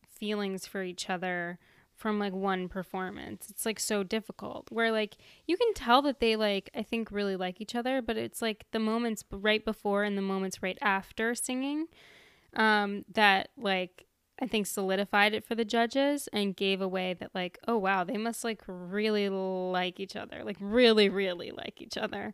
feelings for each other from like one performance. It's like so difficult. Where like you can tell that they like I think really like each other, but it's like the moments right before and the moments right after singing um that like I think solidified it for the judges and gave away that like oh wow, they must like really like each other. Like really really like each other.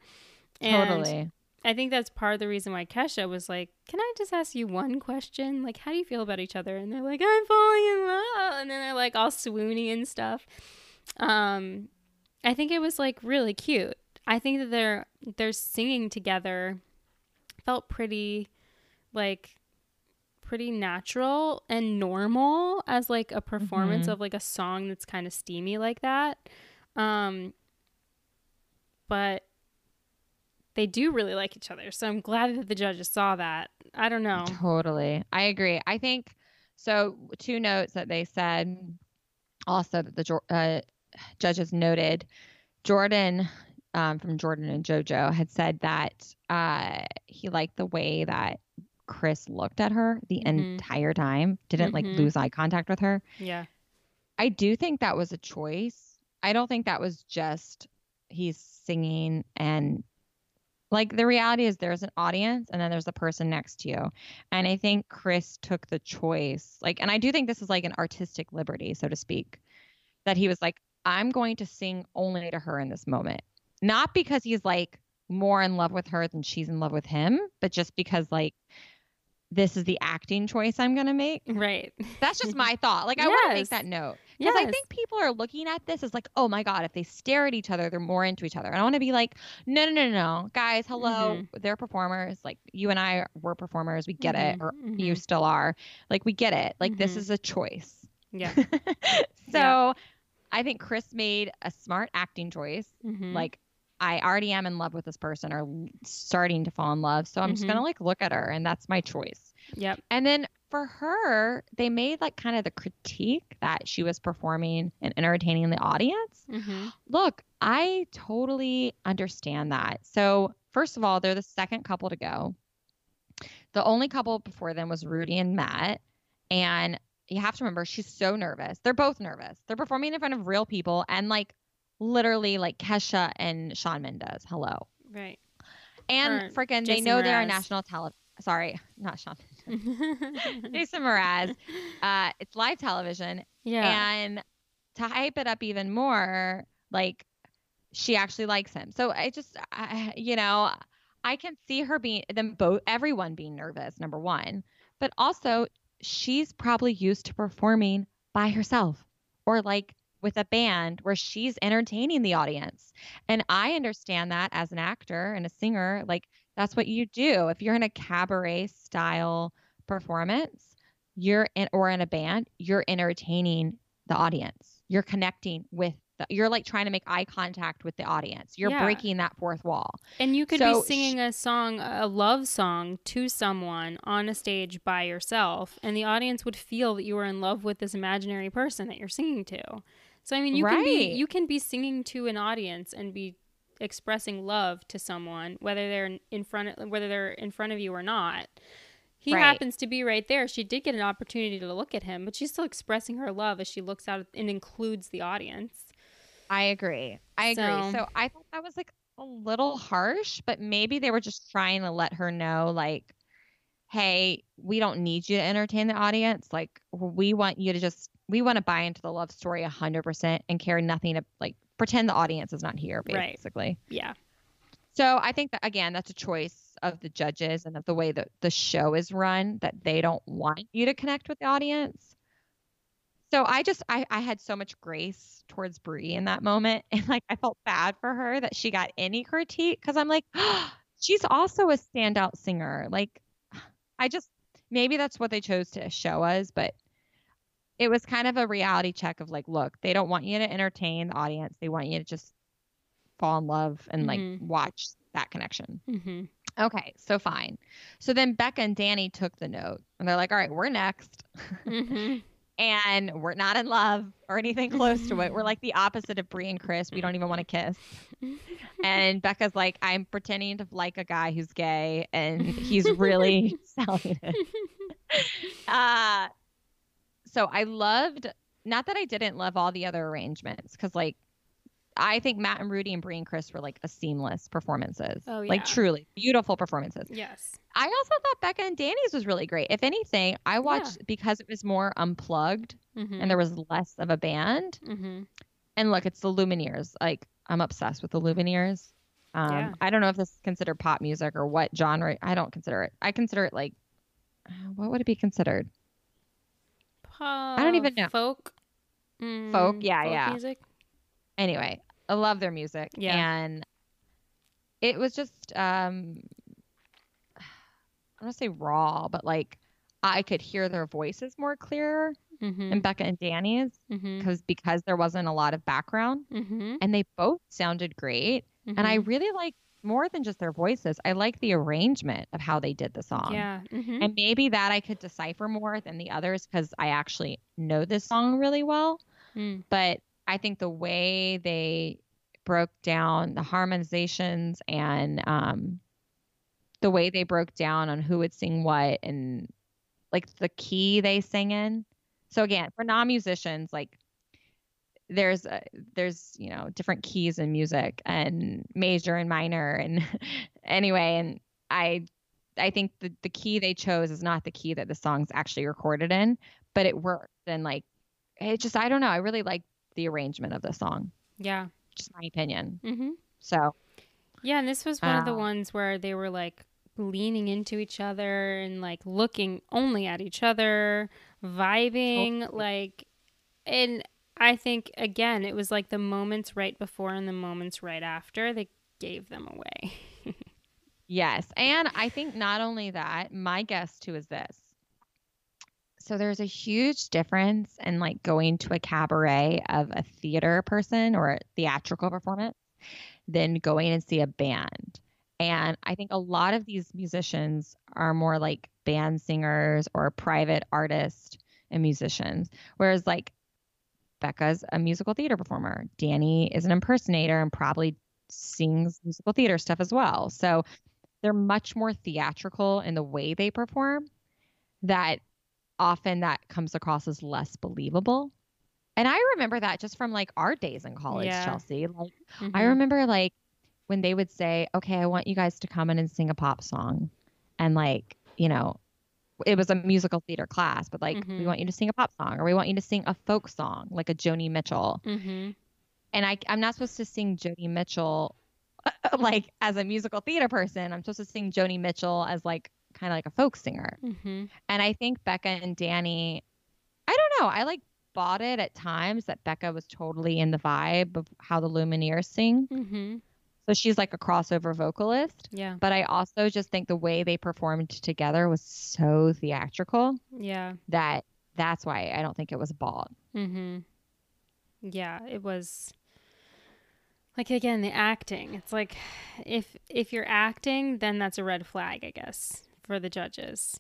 And totally. I think that's part of the reason why Kesha was like, "Can I just ask you one question? Like, how do you feel about each other?" And they're like, "I'm falling in love," and then they're like all swoony and stuff. Um, I think it was like really cute. I think that they're they're singing together felt pretty like pretty natural and normal as like a performance mm-hmm. of like a song that's kind of steamy like that. Um, but they do really like each other. So I'm glad that the judges saw that. I don't know. Totally. I agree. I think so. Two notes that they said also that the uh, judges noted Jordan um, from Jordan and JoJo had said that uh, he liked the way that Chris looked at her the mm-hmm. entire time, didn't mm-hmm. like lose eye contact with her. Yeah. I do think that was a choice. I don't think that was just he's singing and like the reality is there's an audience and then there's the person next to you. And I think Chris took the choice. Like and I do think this is like an artistic liberty, so to speak, that he was like I'm going to sing only to her in this moment. Not because he's like more in love with her than she's in love with him, but just because like this is the acting choice I'm going to make. Right. That's just my thought. Like, I yes. want to make that note. Because yes. I think people are looking at this as like, oh my God, if they stare at each other, they're more into each other. And I want to be like, no, no, no, no. Guys, hello. Mm-hmm. They're performers. Like, you and I were performers. We get mm-hmm. it. Or mm-hmm. you still are. Like, we get it. Like, this mm-hmm. is a choice. Yeah. so yeah. I think Chris made a smart acting choice. Mm-hmm. Like, I already am in love with this person or starting to fall in love. So I'm mm-hmm. just going to like look at her and that's my choice. Yep. And then for her, they made like kind of the critique that she was performing and entertaining the audience. Mm-hmm. Look, I totally understand that. So, first of all, they're the second couple to go. The only couple before them was Rudi and Matt. And you have to remember, she's so nervous. They're both nervous. They're performing in front of real people and like literally like Kesha and Shawn Mendes. Hello. Right. And freaking, they know Mraz. they're on national television. Sorry, not Shawn. Jason Mraz. Uh, it's live television. Yeah. And to hype it up even more, like she actually likes him. So I just, I, you know, I can see her being them both, everyone being nervous. Number one, but also she's probably used to performing by herself or like with a band where she's entertaining the audience. And I understand that as an actor and a singer, like that's what you do. If you're in a cabaret style performance, you're in or in a band, you're entertaining the audience. You're connecting with the, you're like trying to make eye contact with the audience. You're yeah. breaking that fourth wall. And you could so be singing a song, a love song to someone on a stage by yourself, and the audience would feel that you were in love with this imaginary person that you're singing to. So I mean, you right. can be you can be singing to an audience and be expressing love to someone, whether they're in front of, whether they're in front of you or not. He right. happens to be right there. She did get an opportunity to look at him, but she's still expressing her love as she looks out and includes the audience. I agree. I so, agree. So I thought that was like a little harsh, but maybe they were just trying to let her know, like, hey, we don't need you to entertain the audience. Like, we want you to just we want to buy into the love story 100% and care nothing to like pretend the audience is not here basically. Right. yeah. So i think that again that's a choice of the judges and of the way that the show is run that they don't want you to connect with the audience. So i just i, I had so much grace towards brie in that moment. And like i felt bad for her that she got any critique because i'm like oh, she's also a standout singer. Like i just maybe that's what they chose to show us but it was kind of a reality check of like, look, they don't want you to entertain the audience. They want you to just fall in love and like Mhm. watch that connection. Mm-hmm. Okay, so fine. So then Becca and Danny took the note and they're like, all right, we're next. Mm-hmm. and we're not in love or anything close to it. We're like the opposite of Brie and Chris. We don't even want to kiss. And Becca's like, I'm pretending to like a guy who's gay, and he's really selling it. Uh, so I loved, not that I didn't love all the other arrangements, because like, I think Matt and Rudi and Brie and Chris were like a seamless performances. Oh, yeah. Like truly beautiful performances. yes. I also thought Becca and Danny's was really great. If anything, I watched because it was more unplugged Mm-hmm. and there was less of a band. mm-hmm. And look, it's the Lumineers. Like I'm obsessed with the Lumineers. Um, Yeah. I don't know if this is considered pop music or what genre. I don't consider it. I consider it like, uh, what would it be considered? Don't even know. Folk. Folk, Mm, yeah, folk yeah. Music. Anyway, I love their music. Yeah. And it was just, um, I don't want to say raw, but like I could hear their voices more clearer Mm-hmm. in Becca and Danny's mm-hmm. because because there wasn't a lot of background Mm-hmm. and they both sounded great. And I really like more than just their voices. I like the arrangement of how they did the song. Yeah. Mm-hmm. And maybe that I could decipher more than the others because I actually know this song really well. Mm. But I think the way they broke down the harmonizations and um, the way they broke down on who would sing what and like the key they sing in. So again, for non-musicians, like there's uh, there's you know different keys in music and major and minor and anyway and I I think the the key they chose is not the key that the song's actually recorded in, but it worked and like it just I don't know I really like the arrangement of the song, Yeah. just my opinion. Mm-hmm. So Yeah, and this was one of the Uh, ones where they were like leaning into each other and like looking only at each other, vibing like and I think again it was like the moments right before and the moments right after that gave them away. Yes. And I think not only that, my guess too is this. So there's a huge difference in like going to a cabaret of a theater person or a theatrical performance than going and see a band. And I think a lot of these musicians are more like band singers or private artists and musicians. Whereas like Becca's a musical theater performer. Danny is an impersonator and probably sings musical theater stuff as well. So they're much more theatrical in the way they perform that often that comes across as less believable and i remember that just from like our days in college Yeah. chelsea like i Mhm. remember like when they would say okay i want you guys to come in and sing a pop song and like you know it was a musical theater class but like we Mhm. want you to sing a pop song or we want you to sing a folk song like a joni mitchell Mhm. and I, I'm not supposed to sing Joni Mitchell like as a musical theater person. I'm supposed to sing Joni Mitchell as like kind of like a folk singer. Mhm. And I think Becca and Danny, I don't know, I like bought it at times that Becca was totally in the vibe of how the Lumineers sing. So she's like a crossover vocalist. Yeah. But I also just think the way they performed together was so theatrical Yeah. that that's why I don't think it was bought. Mhm. Yeah, it was like again the acting. It's like if if you're acting, then that's a red flag, I guess, for the judges.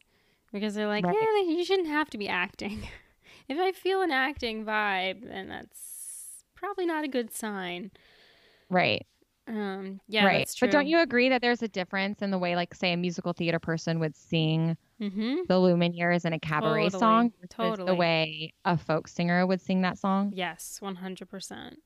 Because they're like, Right. "Yeah, you shouldn't have to be acting." if I feel an acting vibe, then that's probably not a good sign. Right. Um, yeah, right. But don't you agree that there's a difference in the way, like, say, a musical theater person would sing Mhm. the Lumineers in a cabaret Totally, song totally. the way a folk singer would sing that song? Yes, 100%.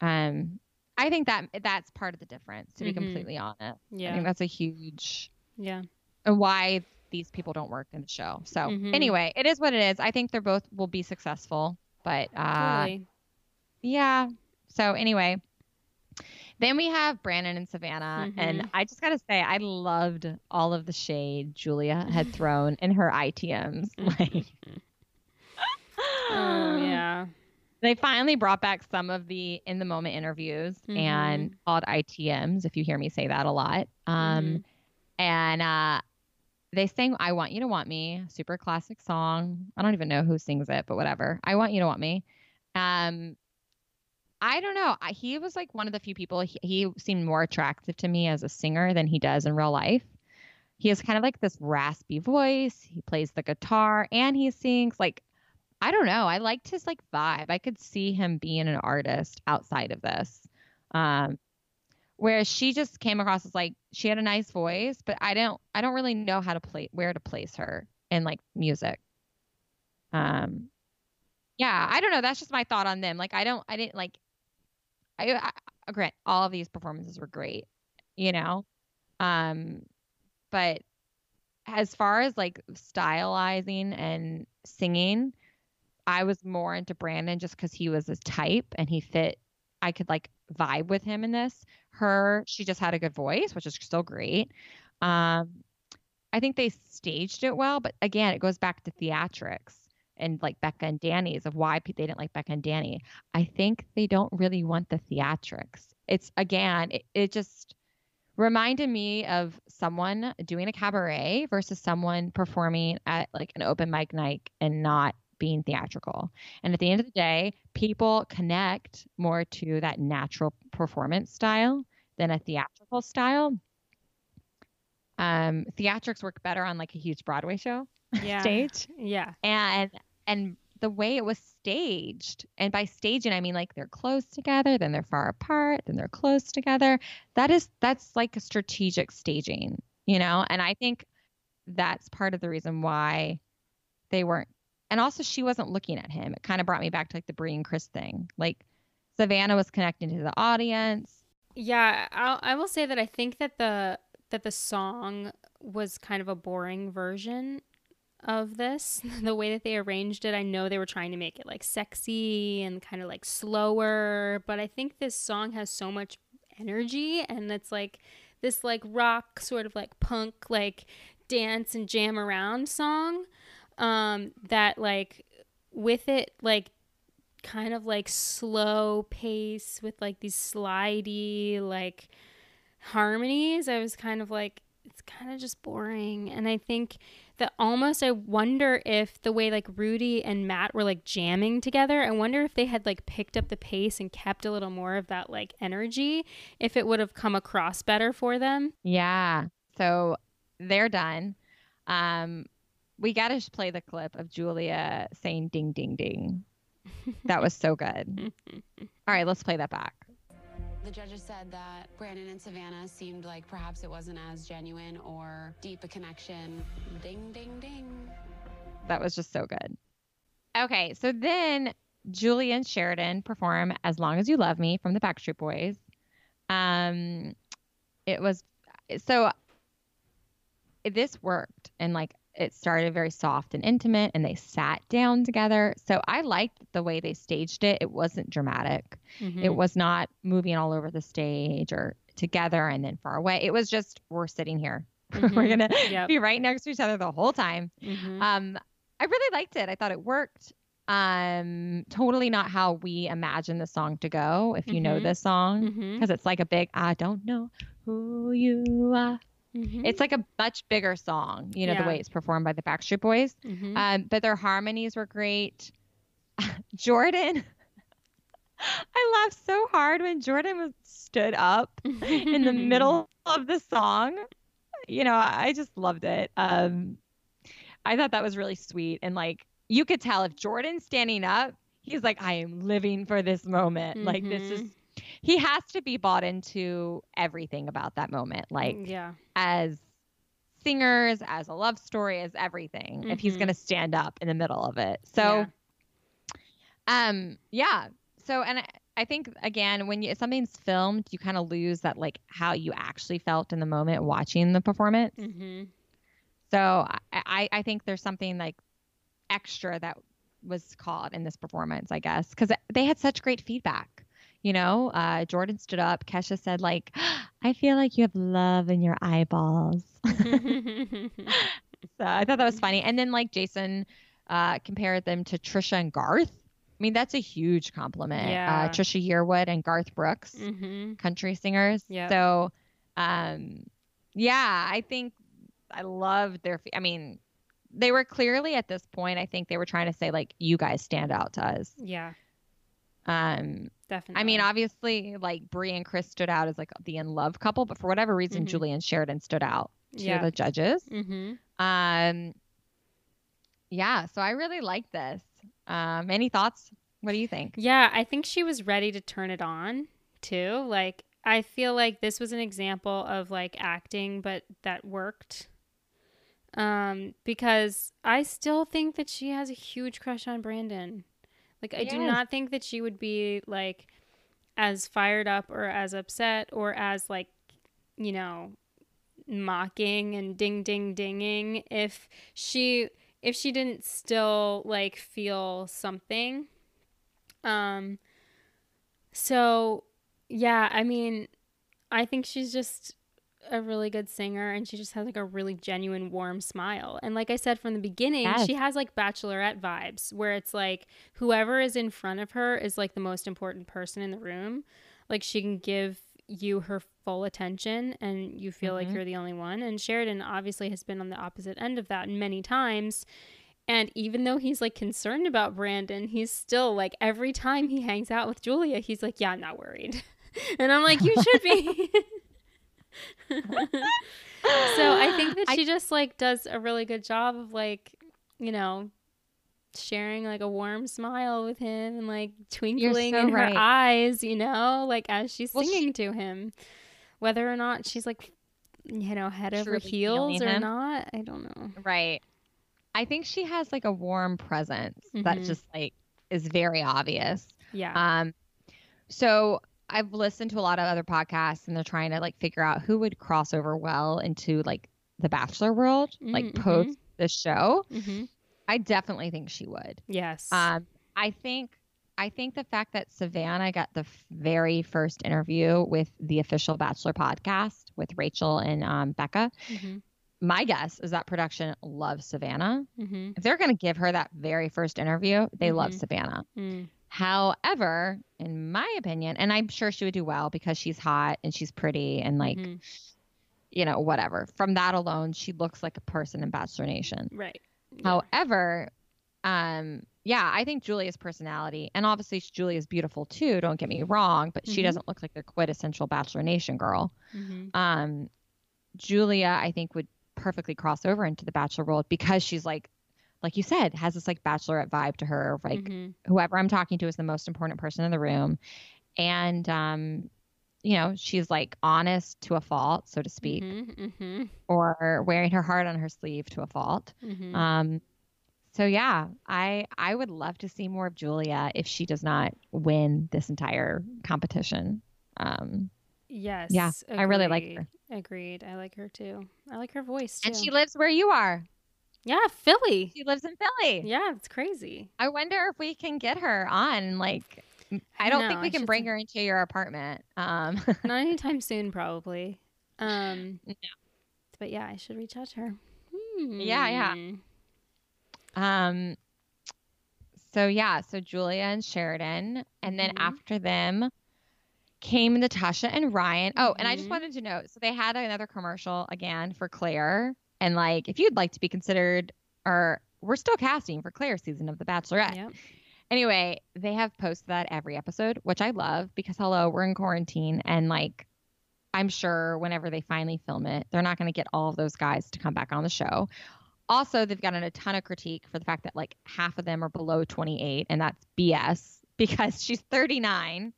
Um, I think that that's part of the difference, to be Mhm. completely honest. Yeah, I think that's a huge Yeah. and why these people don't work in the show. So Mhm. anyway, it is what it is. I think they're both will be successful, but uh, Totally. yeah. So anyway, then we have Brandon and Savannah, and Mhm. I just gotta say, I loved all of the shade Julia had thrown in her ITMs. Like, Oh, yeah. they finally brought back some of the in the moment interviews and called ITMs. If you hear me say that a lot, um, Mhm. and uh, they sang I Want You to Want Me, super classic song. I don't even know who sings it, but whatever. I Want You to Want Me. Um, I don't know. He was like one of the few people, he, he seemed more attractive to me as a singer than he does in real life. He has kind of like this raspy voice. He plays the guitar and he sings like I don't know. I liked his like vibe. I could see him being an artist outside of this. Um, whereas she just came across as like she had a nice voice, but I don't I don't really know how to play where to place her in like music. Um, yeah, I don't know. That's just my thought on them. Like I don't I didn't like. I, I, grant all of these performances were great, you know, um, but as far as like stylizing and singing, I was more into Brandon just because he was his type and he fit. I could like vibe with him in this. Her, she just had a good voice, which is still great. Um, I think they staged it well, but again, it goes back to theatrics and like Becca and Danny's of why they didn't like Becca and Danny. I think they don't really want the theatrics. It's again, it, it just reminded me of someone doing a cabaret versus someone performing at like an open mic night and not being theatrical. And at the end of the day, people connect more to that natural performance style than a theatrical style. Um, theatrics work better on like a huge Broadway show Yeah. stage. Yeah. And and the way it was staged, and by staging I mean like they're close together, then they're far apart, then they're close together. That is that's like a strategic staging, you know? And I think that's part of the reason why they weren't and also she wasn't looking at him. It kind of brought me back to like the Brie and Chris thing. Like Savannah was connecting to the audience. Yeah, I'll, I will say that I think that the that the song was kind of a boring version of this. the way that they arranged it, I know they were trying to make it like sexy and kind of like slower, but I think this song has so much energy and it's like this like rock sort of like punk like dance and jam around song um that like with it like kind of like slow pace with like these slidey like harmonies i was kind of like it's kind of just boring and i think that almost i wonder if the way like rudi and matt were like jamming together i wonder if they had like picked up the pace and kept a little more of that like energy if it would have come across better for them Yeah. So they're done. Um, we got to play the clip of Julia saying ding, ding, ding. That was so good. All right, let's play that back. The judges said that Brandon and Savannah seemed like perhaps it wasn't as genuine or deep a connection. Ding, ding, ding. That was just so good. Okay, so then Julia and Sheridan perform As Long as You Love Me from the Backstreet Boys. Um, it was so this worked and like it started very soft and intimate and they sat down together. So I liked the way they staged it. It wasn't dramatic. Mm-hmm. It was not moving all over the stage or together and then far away. It was just we're sitting here. we're Mhm. gonna Yep. be right next to each other the whole time. Mhm. Um, I really liked it. I thought it worked. Um, totally not how we imagine the song to go. If you know Mhm. this song, because it's like a big I don't know who you are. Mhm. It's like a much bigger song. You know Yeah. the way it's performed by the Backstreet Boys. Mhm. Um, but their harmonies were great. Jordan, I laughed so hard when Jordan was stood up in the middle of the song. You know, I just loved it. Um, I thought that was really sweet. And like, you could tell if Jordan's standing up, he's like, I am living for this moment. Like, this is, he has to be bought into everything about that moment. Like, yeah. as singers, as a love story, as everything, if he's Mhm. going to stand up in the middle of it. So, um, yeah. So, and I, I think again, when you, something's filmed, you kind of lose that like how you actually felt in the moment watching the performance. Mm-hmm. So, I, I, I think there's something like extra that was caught in this performance, I guess, because they had such great feedback. You know, uh, Jordan stood up. Kesha said, like, I feel like you have love in your eyeballs. So I thought that was funny. And then like Jason uh, compared them to Trisha and Garth. I mean, that's a huge compliment. Yeah. Uh, Trisha Yearwood and Garth Brooks, mm-hmm. country singers. Yep. So, um, yeah, I think I loved their. I mean, they were clearly at this point. I think they were trying to say like, you guys stand out to us. Yeah. Um, definitely. I mean, obviously, like Brie and Chris stood out as like the in love couple, but for whatever reason, Mhm. Julia and Sheridan stood out to Yeah. the judges. Mm-hmm. Um, yeah, so I really like this. Um, any thoughts? What do you think? Yeah, I think she was ready to turn it on too. Like I feel like this was an example of like acting but that worked. Um because I still think that she has a huge crush on Brandon. Like I do not think that she would be like as fired up or as upset or as like you know mocking and ding ding dinging if she if she didn't still like feel something. Um so yeah i mean i think she's just a really good singer and she just has like a really genuine warm smile. And like i said from the beginning Yes. she has like bachelorette vibes where it's like whoever is in front of her is like the most important person in the room. Like she can give you her full attention and you feel like Mhm. you're the only one. And sheridan obviously has been on the opposite end of that many times. And even though he's like concerned about brandon he's still like every time he hangs out with julia he's like yeah i'm not worried. And i'm like you should be so i think that she just like does a really good job of like you know sharing like a warm smile with him and like twinkling so in her eyes you know like as she's Well, she- singing to him whether or not she's like you know head over heels or him. not i don't know Right. I think she has like a warm presence that Mhm. just like is very obvious. yeah Um, so I've listened to a lot of other podcasts and they're trying to like figure out who would cross over well into like the Bachelor world, like Mhm, post the show. hmm I definitely think she would. yes Um, I think I think the fact that Savannah got the f- very first interview with the official Bachelor podcast with Rachel and um, Becca. hmm My guess is that production loves Savannah. hmm If they're going to give her that very first interview, they love Mhm. Savannah. mm However, in my opinion, and I'm sure she would do well because she's hot and she's pretty and like, Mhm. you know, whatever. From that alone, she looks like a person in Bachelor Nation. right Yeah. However, um, yeah, I think Julia's personality, and obviously Julia's beautiful too. Don't get me wrong, but she Mhm. doesn't look like the quintessential Bachelor Nation girl. Mhm. Um, Julia, I think, would perfectly cross over into the Bachelor world because she's like, like you said, has this like Bachelorette vibe to her. Like Mhm. whoever I'm talking to is the most important person in the room, and um, you know, she's like honest to a fault, so to speak, Mhm. Mhm. or wearing her heart on her sleeve to a fault. Mhm. Um, so yeah, I I would love to see more of Julia if she does not win this entire competition. Um, yes yeah, I really like agreed. her. agreed i like her too i like her voice too and she lives where you are. Yeah philly She lives in Philly. yeah it's crazy I wonder if we can get her on. Like, I don't know, think we I can bring her into your apartment. Um, not anytime soon probably um No. but yeah i should reach out to her Yeah, yeah. Hmm. um. So yeah, so Julia and Sheridan, and then Mhm. after them came Natasha and Ryan. Oh, and I just Mhm. wanted to note, so they had another commercial again for Claire, and like if you'd like to be considered, or we're still casting for Claire's season of The Bachelorette. Yep. Anyway, they have posted that every episode, which I love because hello, we're in quarantine and like I'm sure whenever they finally film it, they're not going to get all of those guys to come back on the show. Also, they've gotten a ton of critique for the fact that like half of them are below 28 and that's BS because she's 39.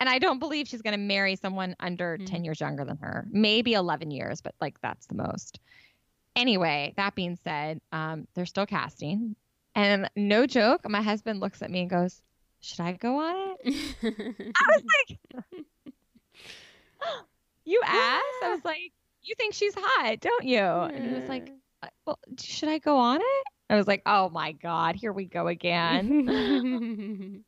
And I don't believe she's going to marry someone under Mhm. 10 years younger than her. Maybe 11 years, but like that's the most. Anyway, that being said, um, they're still casting. And no joke, my husband looks at me and goes, Should I go on it? I was like, You asked? I was like, You think she's hot, don't you? And he was like, "Uh, Well, should I go on it? I was like, Oh my God, here we go again.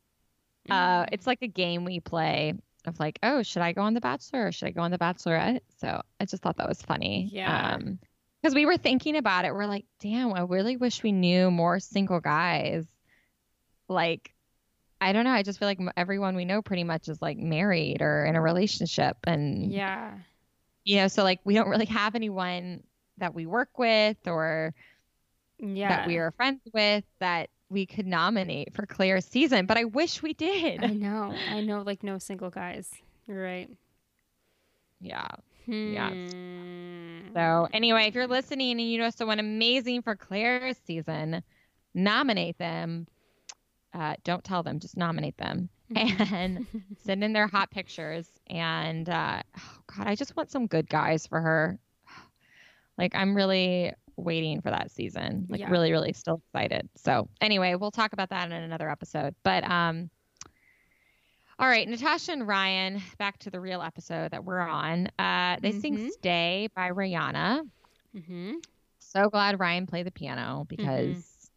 uh, it's like a game we play of like, Oh, should I go on The Bachelor or should I go on The Bachelorette? So I just thought that was funny. Yeah. Um, because we were thinking about it. We're like, damn, I really wish we knew more single guys. Like, I don't know. I just feel like everyone we know pretty much is like married or in a relationship. And, yeah. you know, so like we don't really have anyone that we work with or Yeah. that we are friends with that we could nominate for Claire's season, but I wish we did. I know. I know like no single guys. You're right. yeah. Hmm. So anyway, if you're listening and you know someone amazing for Claire's season, nominate them. Uh, don't tell them, just nominate them and send in their hot pictures. And uh, oh God, I just want some good guys for her. Like I'm really waiting for that season. Like Yeah. really, really still excited. So anyway, we'll talk about that in another episode. But um, all right, Natasha and Ryan, back to the real episode that we're on. Uh, they Mhm. sing "Stay" by Rihanna. Mm-hmm. So glad Ryan played the piano because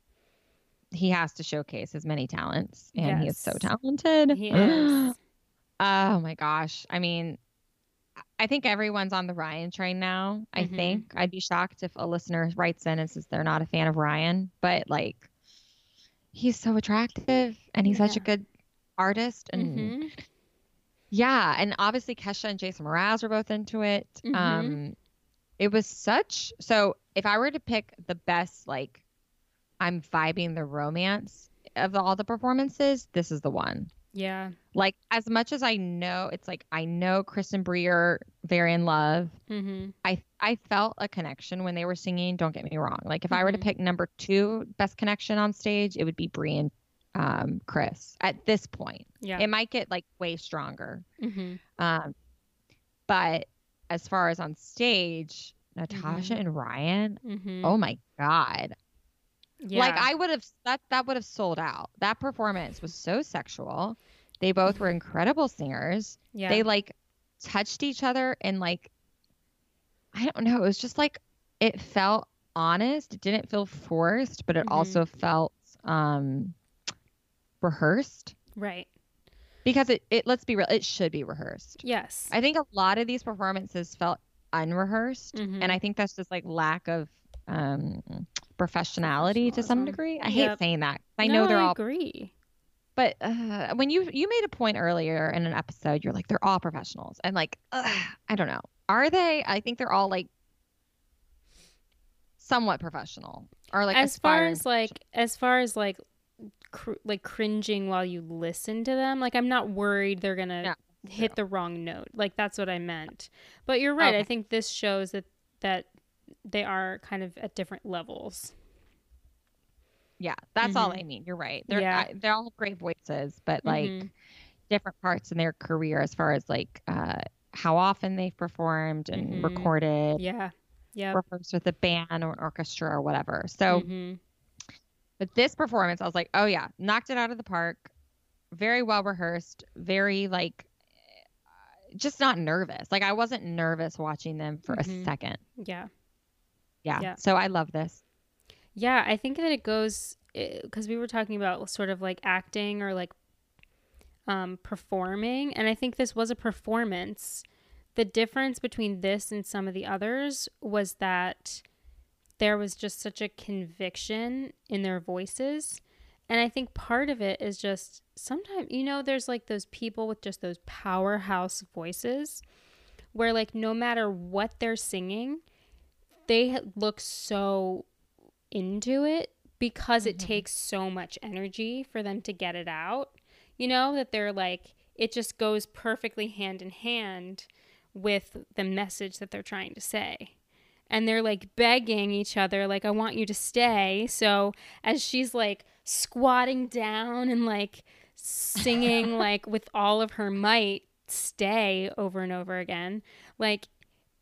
he has to showcase his many talents, and he is so talented. He is. Oh my gosh! I mean, I think everyone's on the Ryan train now. I Mhm. think I'd be shocked if a listener writes in and says they're not a fan of Ryan, but like, he's so attractive and he's such a good artist and Mhm. yeah, and obviously Kesha and Jason Mraz were both into it. Mhm. Um, it was such so. If I were to pick the best, like, I'm vibing the romance of all the performances, this is the one. Yeah. Like, as much as I know, it's like I know Kristen Breer very in love. Mm-hmm. I I felt a connection when they were singing. Don't get me wrong. Like, if I were to Mhm. pick number two best connection on stage, it would be Brie and um, Chris. At this point, Yeah. it might get like way stronger. mm-hmm. Um, but as far as on stage, Natasha Mhm. and Ryan, Mm-hmm. oh my god! Yeah. Like I would have that that would have sold out. That performance was so sexual. They both were incredible singers. yeah. They like touched each other and like I don't know. It was just like it felt honest. It didn't feel forced, but it Mhm. also felt um rehearsed right. because it, it let's be real it should be rehearsed Yes. I think a lot of these performances felt unrehearsed, Mhm. and I think that's just like lack of um, professionality to some degree. I hate saying that. I No, know they're I all, agree. but uh, when you you made a point earlier in an episode, you're like they're all professionals, and like ugh, I don't know, are they? I think they're all like somewhat professional, or like as far as like as far as like cr- like cringing while you listen to them, like I'm not worried they're gonna hit the wrong note. Like that's what I meant. But you're right. I think this shows that that they are kind of at different levels. yeah, that's all Mhm. I mean. You're right. They're Yeah. I, they all great voices, but like. Mhm. different parts in their career as far as like uh, how often they've performed and Mhm. recorded, yeah, yeah. rehearsed with a band or an orchestra or whatever. So, Mhm. but this performance, I was like, oh yeah, knocked it out of the park. Very well rehearsed. Very like, just not nervous. Like I wasn't nervous watching them for a second. yeah. Yeah. Yeah. So I love this. Yeah, I think that it goes because we were talking about sort of like acting or like um, performing, and I think this was a performance. The difference between this and some of the others was that there was just such a conviction in their voices. And I think part of it is just sometimes, you know, there's like those people with just those powerhouse voices where, like, no matter what they're singing, they look so into it because it Mhm. takes so much energy for them to get it out. You know, that they're like, it just goes perfectly hand in hand with the message that they're trying to say. And they're like begging each other, like, I want you to stay. So as she's like squatting down and like singing, like with all of her might, stay over and over again, like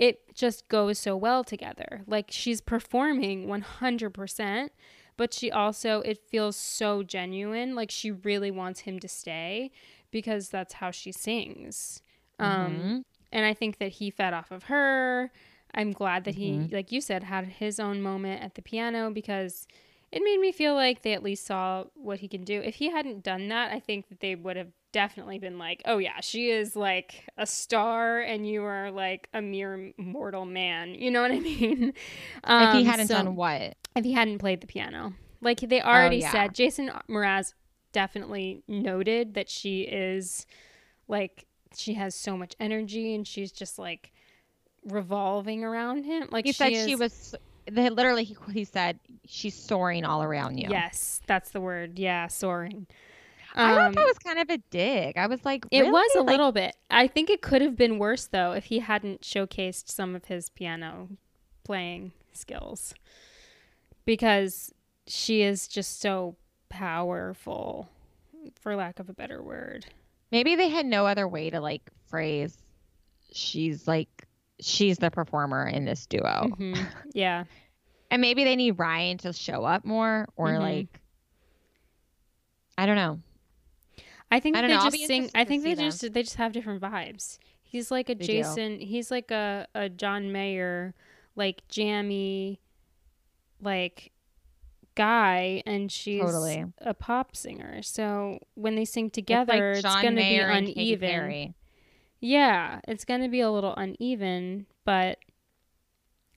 it just goes so well together. Like she's performing 100%, but she also, it feels so genuine. Like she really wants him to stay because that's how she sings. Um, Mhm. and I think that he fed off of her. I'm glad that he, like you said, had his own moment at the piano because it made me feel like they at least saw what he can do. If he hadn't done that, I think that they would have definitely been like, oh, yeah, she is like a star and you are like a mere mortal man. You know what I mean? if he Um, hadn't so- done what? if he hadn't played the piano. Like they already yeah. said, Jason Mraz definitely noted that she is like she has so much energy and she's just like revolving around him. Like he she said is, she was. They literally, he, he said she's soaring all around you. Yes, that's the word. Yeah, soaring. I thought that Um, was kind of a dig. I was like, It was a? Like, little bit. I think it could have been worse though if he hadn't showcased some of his piano playing skills. Because she is just so powerful, for lack of a better word. Maybe they had no other way to like phrase. She's like, she's the performer in this duo, Mhm. Yeah. and maybe they need Ryan to show up more, or Mhm. like, I don't know. I think I they know. Just sing. I think they them. just they just have different vibes. He's like a They do. Jason. He's like a a John Mayer, like jammy, like guy, and she's Totally. a pop singer. So when they sing It's together, like it's, going to be Mayer and Katy uneven. Yeah, it's going to be a little uneven, but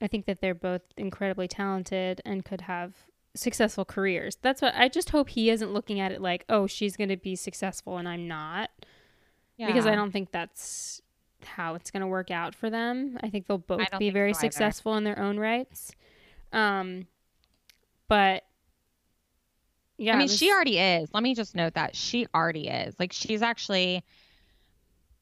I think that they're both incredibly talented and could have successful careers. That's what I just hope he isn't looking at it like, "Oh, she's going to be successful and I'm not." Because I don't think that's how it's going to work out for them. I think they'll both be very so successful in their own rights. Um but yeah, I mean, she already is. Let me just note that she already is. Like, she's actually,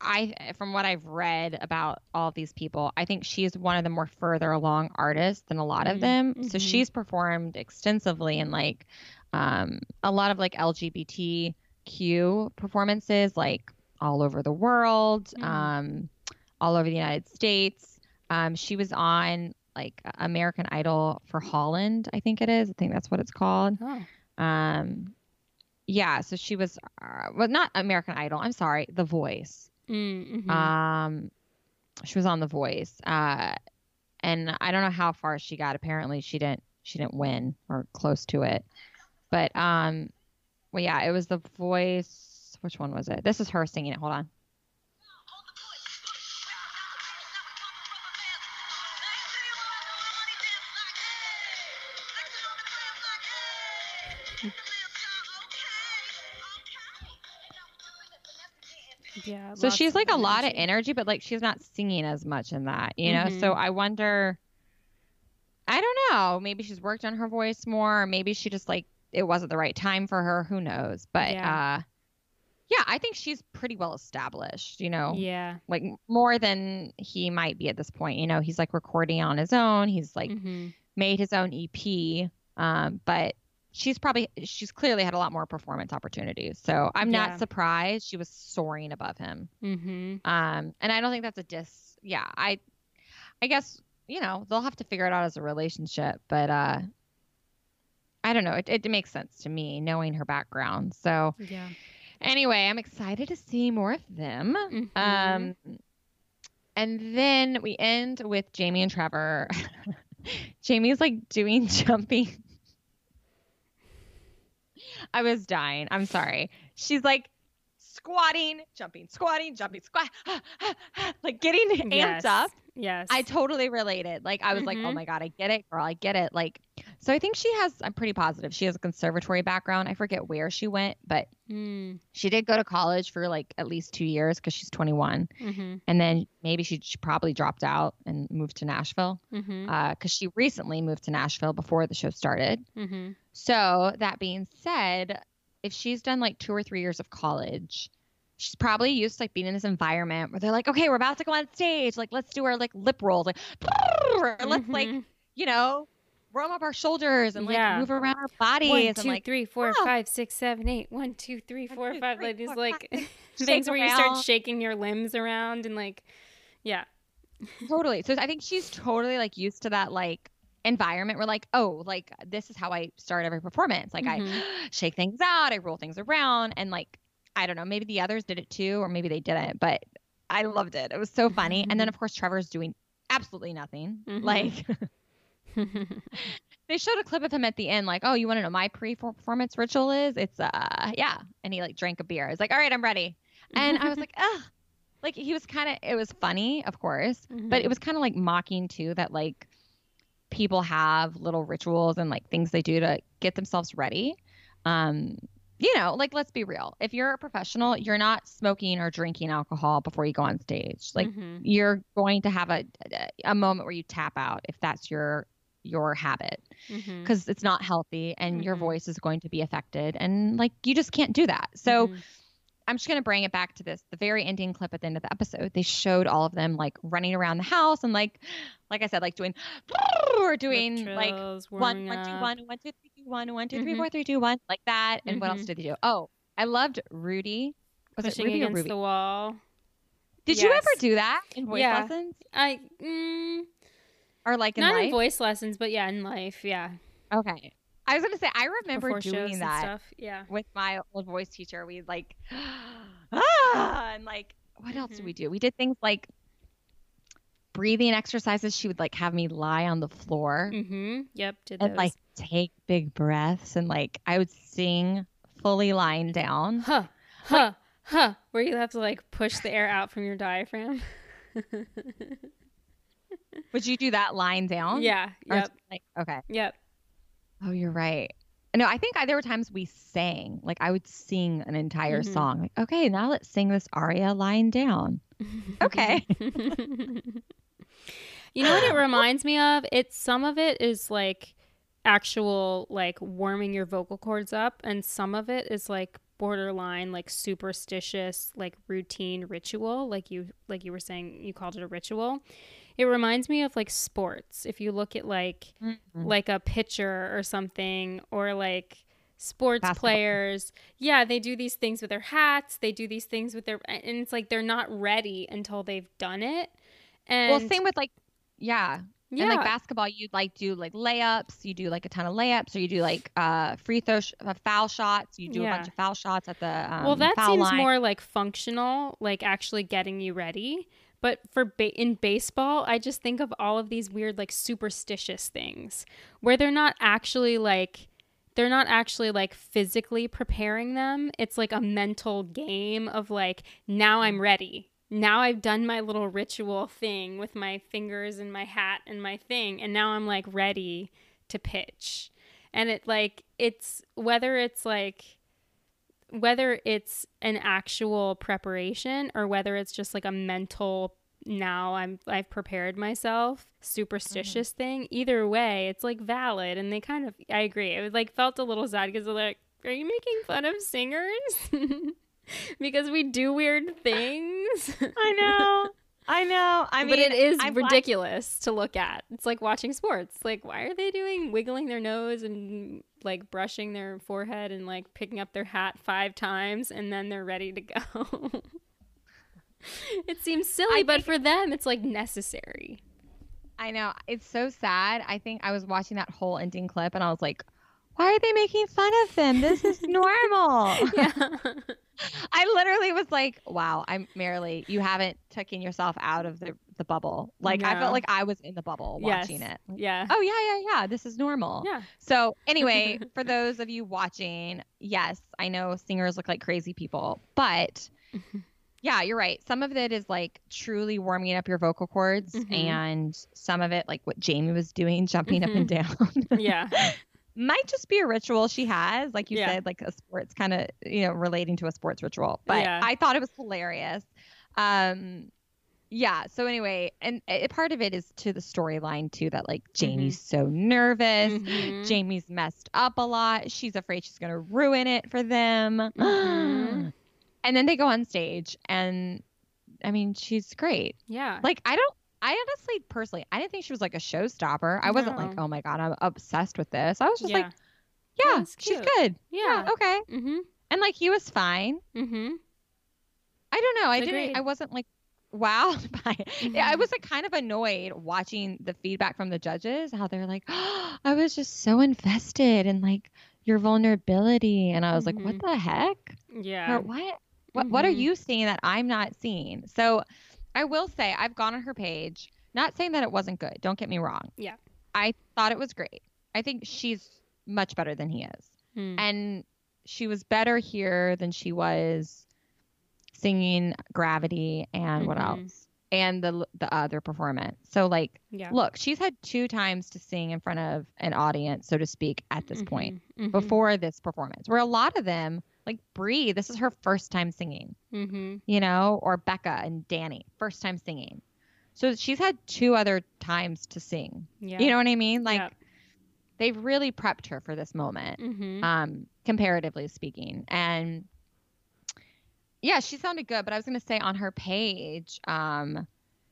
I, from what I've read about all of these people, I think she's one of the more further along artists than a lot of Mhm, them. So mhm. she's performed extensively in like um, a lot of like LGBTQ performances, like all over the world, Mm. um, all over the United States. Um, she was on like American Idol for Holland, I think it is. I think that's what it's called. Oh. Um, yeah, so she was, uh, well, not American Idol. I'm sorry, The Voice. Mm, mhm. Um, she was on The Voice. Uh, and I don't know how far she got. Apparently, she didn't. She didn't win or close to it. But um, well, yeah, it was The Voice. Which one was it? This is her singing it. Hold on. Yeah. So she's like a lot of energy. but like she's not singing as much in that, you know? So Mhm. I wonder, I don't know. Maybe she's worked on her voice more, or maybe she just like it wasn't the right time for her. Who knows? But Yeah. uh, yeah, I think she's pretty well established, you know? Yeah. Like more than he might be at this point. You know, he's like recording on his own, he's like Mhm. made his own EP. Um, but she's probably she's clearly had a lot more performance opportunities. So I'm Yeah. not surprised she was soaring above him. Mhm. Um, and I don't think that's a diss. Yeah, I, I guess you know they'll have to figure it out as a relationship, but uh, I don't know. It, it makes sense to me knowing her background. So Yeah. anyway, I'm excited to see more of them. Mhm. Um, and then we end with Jamie and Trevor. Jamie's like doing jumping. I was dying. I'm sorry. She's like squatting, jumping, squatting, jumping, squat, like getting amped yes. up. Yes. I totally related. Like I was like, oh Mhm. my god, I get it, girl, I get it. Like, so I think she has. I'm pretty positive she has a conservatory background. I forget where she went, but Mm, she did go to college for like at least two years because she's 21, mhm. and then maybe she, she probably dropped out and moved to Nashville Mhm. because she recently moved to Nashville before the show started. Mhm. So that being said, if she's done like two or three years of college, she's probably used to like being in this environment where they're like, okay, we're about to go on stage, like let's do our like lip rolls, like or let's like Mhm. you know roam up our shoulders and like Yeah. move around our bodies One, and like three, four, oh. five, six, seven, eight. One, two, three, One, four, two, five. Like these four, like five. things where you start shaking your limbs around and like, yeah. totally. So I think she's totally like used to that like environment where like oh like this is how I start every performance. Like Mhm. I shake things out, I roll things around, and like I don't know, maybe the others did it too, or maybe they didn't, but I loved it. It was so funny. And then of course Trevor's doing absolutely nothing. Mhm. Like they showed a clip of him at the end, like, oh, you want to know my pre-performance ritual is? It's uh yeah. And he like drank a beer. He's like, all right, I'm ready. And I was like, ugh. Like he was kind of it was funny, of course, but Mhm. it was kind of like mocking too that like people have little rituals and like things they do to get themselves ready. Um you know, like let's be real. If you're a professional, you're not smoking or drinking alcohol before you go on stage. Like Mhm. you're going to have a a moment where you tap out if that's your your habit Mhm. because it's not healthy and your Mhm. voice is going to be affected and like you just can't do that. So Mhm. I'm just going to bring it back to this the very ending clip at the end of the episode. They showed all of them like running around the house and like like I said like doing or doing like one one two one one two three one one two three Mhm. four three two one like that. And what else Mhm. did they do? Oh, I loved Rudi. Was pushing it Ruby against Ruby? the wall. Did you ever do that in voice Yeah. lessons I mm, or like in not life? in voice lessons, but yeah, in life, yeah. okay, I was gonna say I remember Before doing that stuff. Yeah. with my old voice teacher. We'd like ah, and like what else did Mhm. we do? We did things like breathing exercises. She would like have me lie on the floor Mm-hmm. Yep. Did and those. like take big breaths and like I would sing fully lying down. huh, huh, huh, where you have to like push the air out from your diaphragm. Would you do that lying down? yeah. Yep. Like okay. Yep. Oh, you're right. No, I think I, there were times we sang. Like I would sing an entire Mhm. song. Like, okay, now let's sing this aria lying down. Okay. you know what it reminds me of? It's some of it is like actual like warming your vocal cords up and some of it is like borderline like superstitious like routine ritual like you like you were saying you called it a ritual it reminds me of like sports if you look at like Mhm. like a pitcher or something or like sports Basketball. players yeah they do these things with their hats they do these things with their and it's like they're not ready until they've done it and well, same with like, yeah. Yeah And like basketball, you'd like do like layups. You do like a ton of layups, or you do like uh free throw, sh- uh, foul shots. You do a bunch of foul shots at the um, well that seems line. more like functional like actually getting you ready. But for ba- in baseball i just think of all of these weird like superstitious things where they're not actually like they're not actually like physically preparing them. It's like a mental game of like now i'm ready now i've done my little ritual thing with my fingers and my hat and my thing and now i'm like ready to pitch. And it like it's whether it's like whether it's an actual preparation or whether it's just like a mental now I'm I've prepared myself superstitious mm-hmm. thing either way it's like valid. And they kind of I agree it was like felt a little sad because they're like are you making fun of singers because we do weird things I know, I know. I mean, but it is I'm ridiculous to look at. It's like watching sports. Like, why are they doing wiggling their nose and like brushing their forehead and like picking up their hat five times and then they're ready to go? it seems silly, I but think- for them, it's like necessary. I know it's so sad. I think I was watching that whole ending clip, and I was like, "Why are they making fun of them? This is normal." Yeah. I literally was like, "Wow, I'm Marilee. You haven't taken yourself out of the the bubble. Like I felt like I was in the bubble Yes. watching it. Yeah. oh yeah, yeah, yeah. This is normal. Yeah. So anyway, for those of you watching, yes, I know singers look like crazy people, but yeah, you're right. Some of it is like truly warming up your vocal cords, Mhm. and some of it, like what Jamie was doing, jumping up and down, Yeah. Might just be a ritual she has, like you Yeah. said, like a sports kind of, you know, relating to a sports ritual. But Yeah. I thought it was hilarious. Um, yeah. So anyway, and a part of it is to the storyline too, that like Jamie's so nervous. Mhm. Jamie's messed up a lot. She's afraid she's gonna ruin it for them. Mhm. and then they go on stage, and I mean, she's great. Yeah. Like I don't. I honestly, personally, I didn't think she was like a showstopper. I wasn't like, oh my god, I'm obsessed with this. I was just yeah. like, yeah, That's she's good. yeah. okay. Mm-hmm. And like he was fine. Mm-hmm. I don't know. I Agreed. didn't. I wasn't like wowed by it. Yeah, I was like kind of annoyed watching the feedback from the judges. How they're like, oh, I was just so invested in like your vulnerability, and I was like, what Mhm. the heck? Yeah. Or what? What What are Mhm. you seeing that I'm not seeing? So, I will say I've gone on her page. Not saying that it wasn't good. Don't get me wrong. Yeah. I thought it was great. I think she's much better than he is Hmm. and she was better here than she was singing gravity and what Mhm. else and the the other performance. So like Yeah. look, she's had two times to sing in front of an audience, so to speak, at this point Mhm, mhm, before this performance. Where a lot of them, like Brie, this is her first time singing, mhm. you know, or Becca and Danny, first time singing. So she's had two other times to sing. Yeah. You know what I mean? Like Yeah. they've really prepped her for this moment Mhm. um, comparatively speaking. And yeah, she sounded good, but I was going to say on her page, um,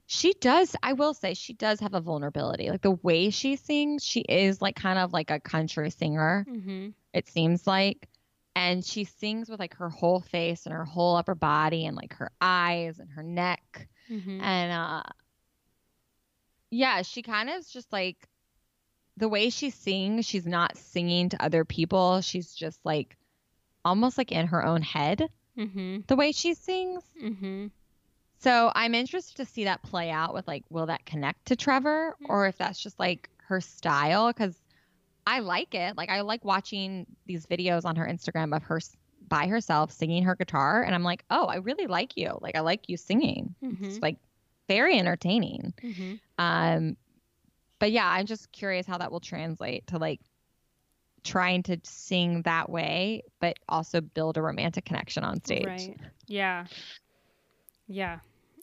she does, I will say, she does have a vulnerability. Like the way she sings, she is like kind of like a country singer, Mhm. it seems like. And she sings with like her whole face and her whole upper body and like her eyes and her neck. Mhm. And uh, yeah, she kind of is just like the way she sings, she's not singing to other people. She's just like almost like in her own head, Mhm. the way she sings. Mhm. So I'm interested to see that play out with like, will that connect to Trevor or if that's just like her style? Because I like it. Like, I like watching these videos on her Instagram of her by herself singing her guitar. And I'm like, oh, I really like you. Like, I like you singing. Mhm. It's like very entertaining. Mhm. Um, but yeah, I'm just curious how that will translate to like trying to sing that way, but also build a romantic connection on stage. Right. Yeah. Yeah.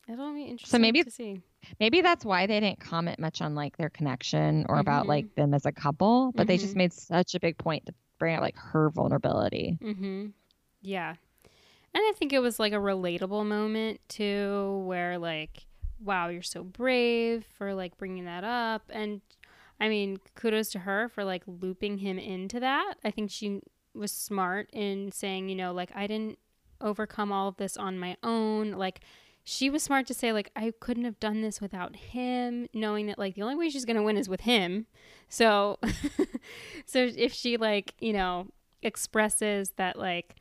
It'll be interesting so maybe- to see. Maybe that's why they didn't comment much on like their connection or about Mhm. like them as a couple, but they just Mhm. made such a big point to bring out like her vulnerability. Mhm. Yeah. And I think it was like a relatable moment too where like wow, you're so brave for like bringing that up and I mean, kudos to her for like looping him into that. I think she was smart in saying, you know, like I didn't overcome all of this on my own. Like she was smart to say like I couldn't have done this without him, knowing that like the only way she's going to win is with him. So so if she like, you know, expresses that like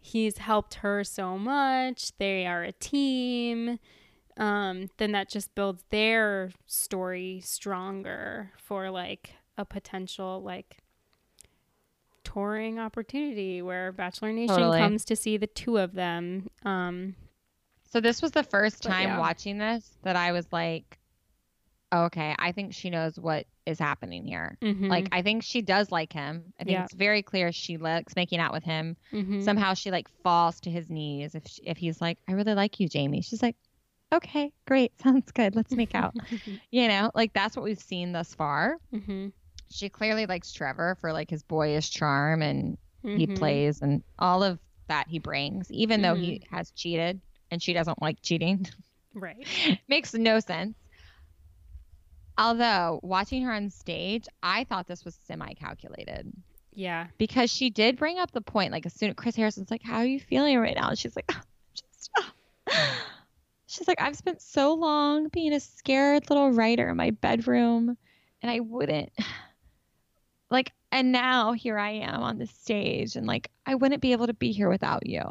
he's helped her so much, they are a team, um, then that just builds their story stronger for like a potential like touring opportunity where Bachelor Nation Totally. comes to see the two of them. Um, So this was the first time yeah. watching this that I was like, oh, okay, I think she knows what is happening here. mhm, Like I think she does like him. I think Yeah. it's very clear she likes making out with him. mhm. Somehow she like falls to his knees if she, if he's like, I really like you, Jamie. She's like, okay, great, sounds good. Let's make out. you know, like that's what we've seen thus far. Mhm, She clearly likes Trevor for like his boyish charm and he mhm. plays and all of that he brings, even though he has cheated and she doesn't like cheating. right. Makes no sense. Although watching her on stage, I thought this was semi calculated Yeah. because she did bring up the point. Like as soon Chris Harrison's like, "How are you feeling right now?" And she's like, "Ah, "Just." ah." She's like, "I've spent so long being a scared little writer in my bedroom, and I wouldn't." Like, and now here I am on the stage, and like, I wouldn't be able to be here without you.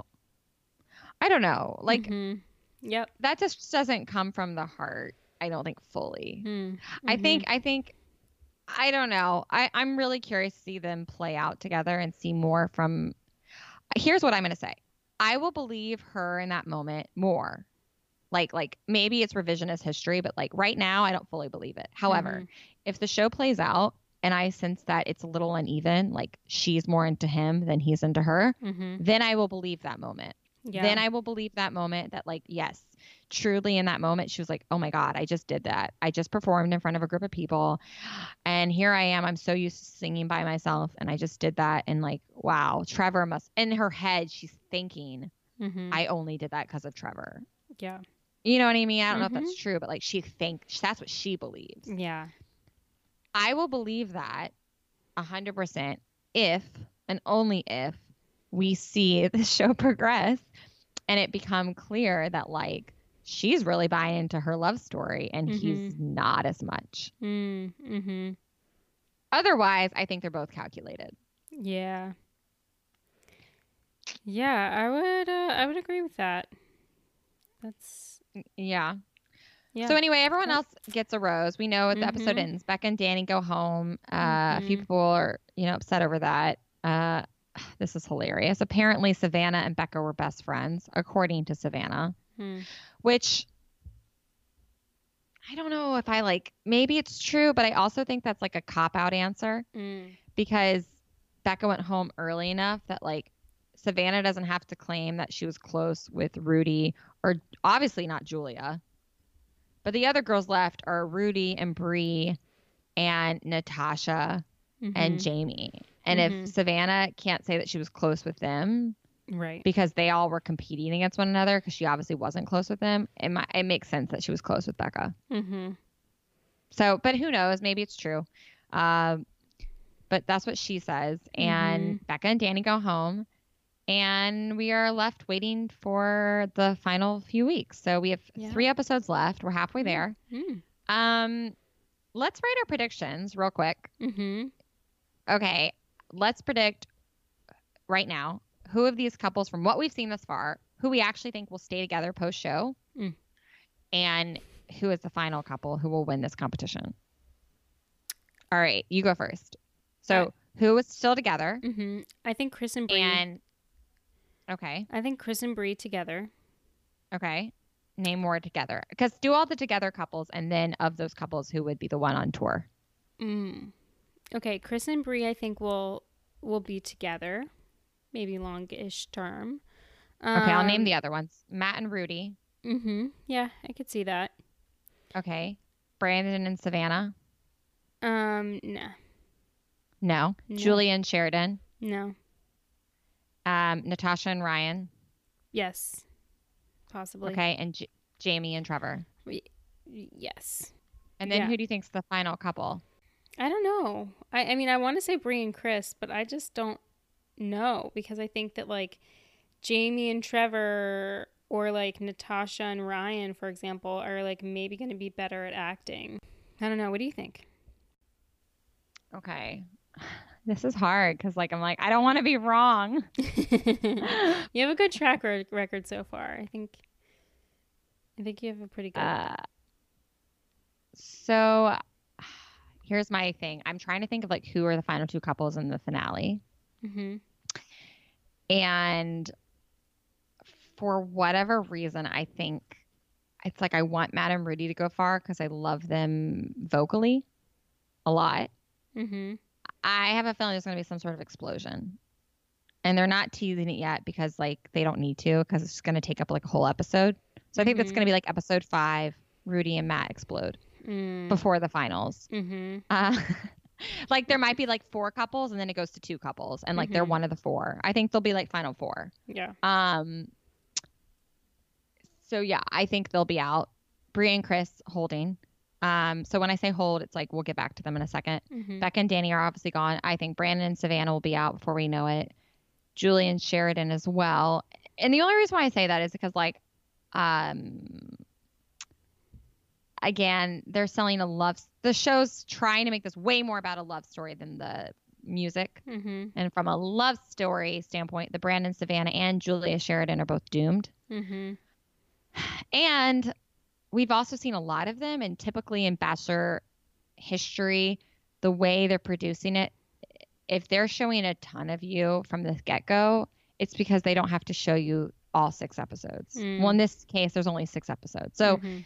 I don't know. Like, Mhm. Yep. that just doesn't come from the heart. I don't think fully. Mm, I think I think I don't know. I, I'm really curious to see them play out together and see more from here's what I'm gonna say. I will believe her in that moment more. Like like maybe it's revisionist history, but like right now I don't fully believe it. However, if the show plays out and I sense that it's a little uneven, like she's more into him than he's into her, Mhm. then I will believe that moment Yeah. then I will believe that moment that like yes, truly in that moment she was like, "Oh my god, I just did that. I just performed in front of a group of people and here I am. I'm so used to singing by myself and I just did that and like, wow, Trevor must in her head she's thinking, Mhm. I only did that because of Trevor." yeah. You know what I mean? I don't know if Mm-hmm. that's true, but like she thinks that's what she believes. Yeah. I will believe that 100% if and only if we see the show progress and it become clear that like she's really buying into her love story and he's not as much. Mm, mhm. Otherwise, I think they're both calculated. Yeah. Yeah, I would uh, I would agree with that. That's Yeah. yeah. So anyway, everyone else gets a rose. We know the episode Mhm. ends. Becca and Danny go home. Uh, A few Mhm. people are, you know, upset over that. Uh, this is hilarious. Apparently, Savannah and Becca were best friends, according to Savannah. Hmm. Which I don't know if I like maybe it's true, but I also think that's like a cop out answer Mm. because Becca went home early enough that like Savannah doesn't have to claim that she was close with Rudi or obviously not Julia. But the other girls left are Rudi and Bri and Natasha and Mhm. Jamie. And Mhm. if Savannah can't say that she was close with them right. because they all were competing against one another because she obviously wasn't close with them, it, mi- it makes sense that she was close with Becca. Mm-hmm. So, but who knows? Maybe it's true. Um, but that's what she says. And Becca and Danny go home, and we are left waiting for the final few weeks. So we have Yeah. three episodes left. We're halfway Mm. there. Mm. Um, let's write our predictions real quick. Mm-hmm. Okay, let's predict right now who of these couples, from what we've seen thus far, who we actually think will stay together post show, Mm. and who is the final couple who will win this competition. All right, you go first. So, Alright. who is still together? Mm-hmm. I think Chris and Bri. And okay, I think Chris and Bri together. okay, name more together. Because do all the together couples, and then of those couples, who would be the one on tour? Mm. Okay, Chris and Bri, I think will will be together, maybe longish term. Okay, I'll name Um, the other ones: Matt and Rudi. Mm-hmm. Yeah, I could see that. Okay, Brandon and Savannah. Um, no, No. No. Julie and Sheridan. no, Um, Natasha and Ryan. yes, possibly. Okay, and J- Jamie and Trevor. Y- yes. And then Yeah. who do you think's the final couple? I don't know. I, I mean, I want to say Bri and Chris, but I just don't know because I think that like Jamie and Trevor or like Natasha and Ryan, for example, are like maybe going to be better at acting. I don't know. What do you think? Okay. This is hard because, like, I'm like, I don't want to be wrong. you have a good track re- record so far. I think. I think you have a pretty good. Uh, so here's my thing. I'm trying to think of like who are the final two couples in the finale, hmm and for whatever reason, I think it's like I want Matt and Rudi to go far because I love them vocally a lot. hmm I have a feeling there's going to be some sort of explosion. And they're not teasing it yet because like they don't need to because it's going to take up like a whole episode. So I think that's going to be like episode 5 Rudi and Matt explode Mm. before the finals. hmm Uh, like there might be like four couples and then it goes to two couples and like they're Mhm. one of the four. I think they'll be like final four. Yeah. Um so yeah, I think they'll be out. Bri and Chris holding. Um so when I say hold, it's like we'll get back to them in a second. hmm Becca and Danny are obviously gone. I think Brandon and Savannah will be out before we know it. Julie and Sheridan as well. And the only reason why I say that is because like um again, they're selling a love the show's trying to make this way more about a love story than the music. hmm And from a love story standpoint, the Brandon Savannah and Julia Sheridan are both doomed. hmm And we've also seen a lot of them, and typically in Bachelor history, the way they're producing it, if they're showing a ton of you from the get go, it's because they don't have to show you all six episodes. Mm. Well, in this case, there's only six episodes. So hmm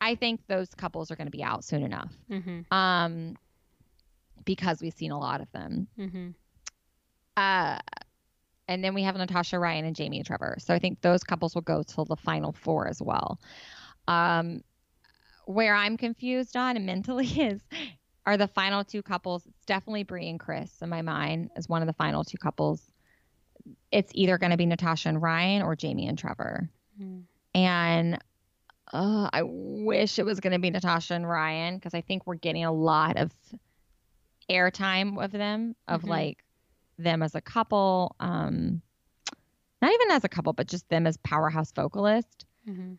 I think those couples are going to be out soon enough hmm um, because we've seen a lot of them. hmm Uh, and then we have Natasha Ryan and Jamie and Trevor. So I think those couples will go till the final four as well. Um, where I'm confused on and mentally is are the final two couples. It's definitely Bri and Chris in my mind as one of the final two couples. It's either going to be Natasha and Ryan or Jamie and Trevor. Mm. And uh, I wish it was going to be Natasha and Ryan because I think we're getting a lot of airtime of them, of Mhm. like them as a couple. Um, not even as a couple, but just them as powerhouse vocalist. hmm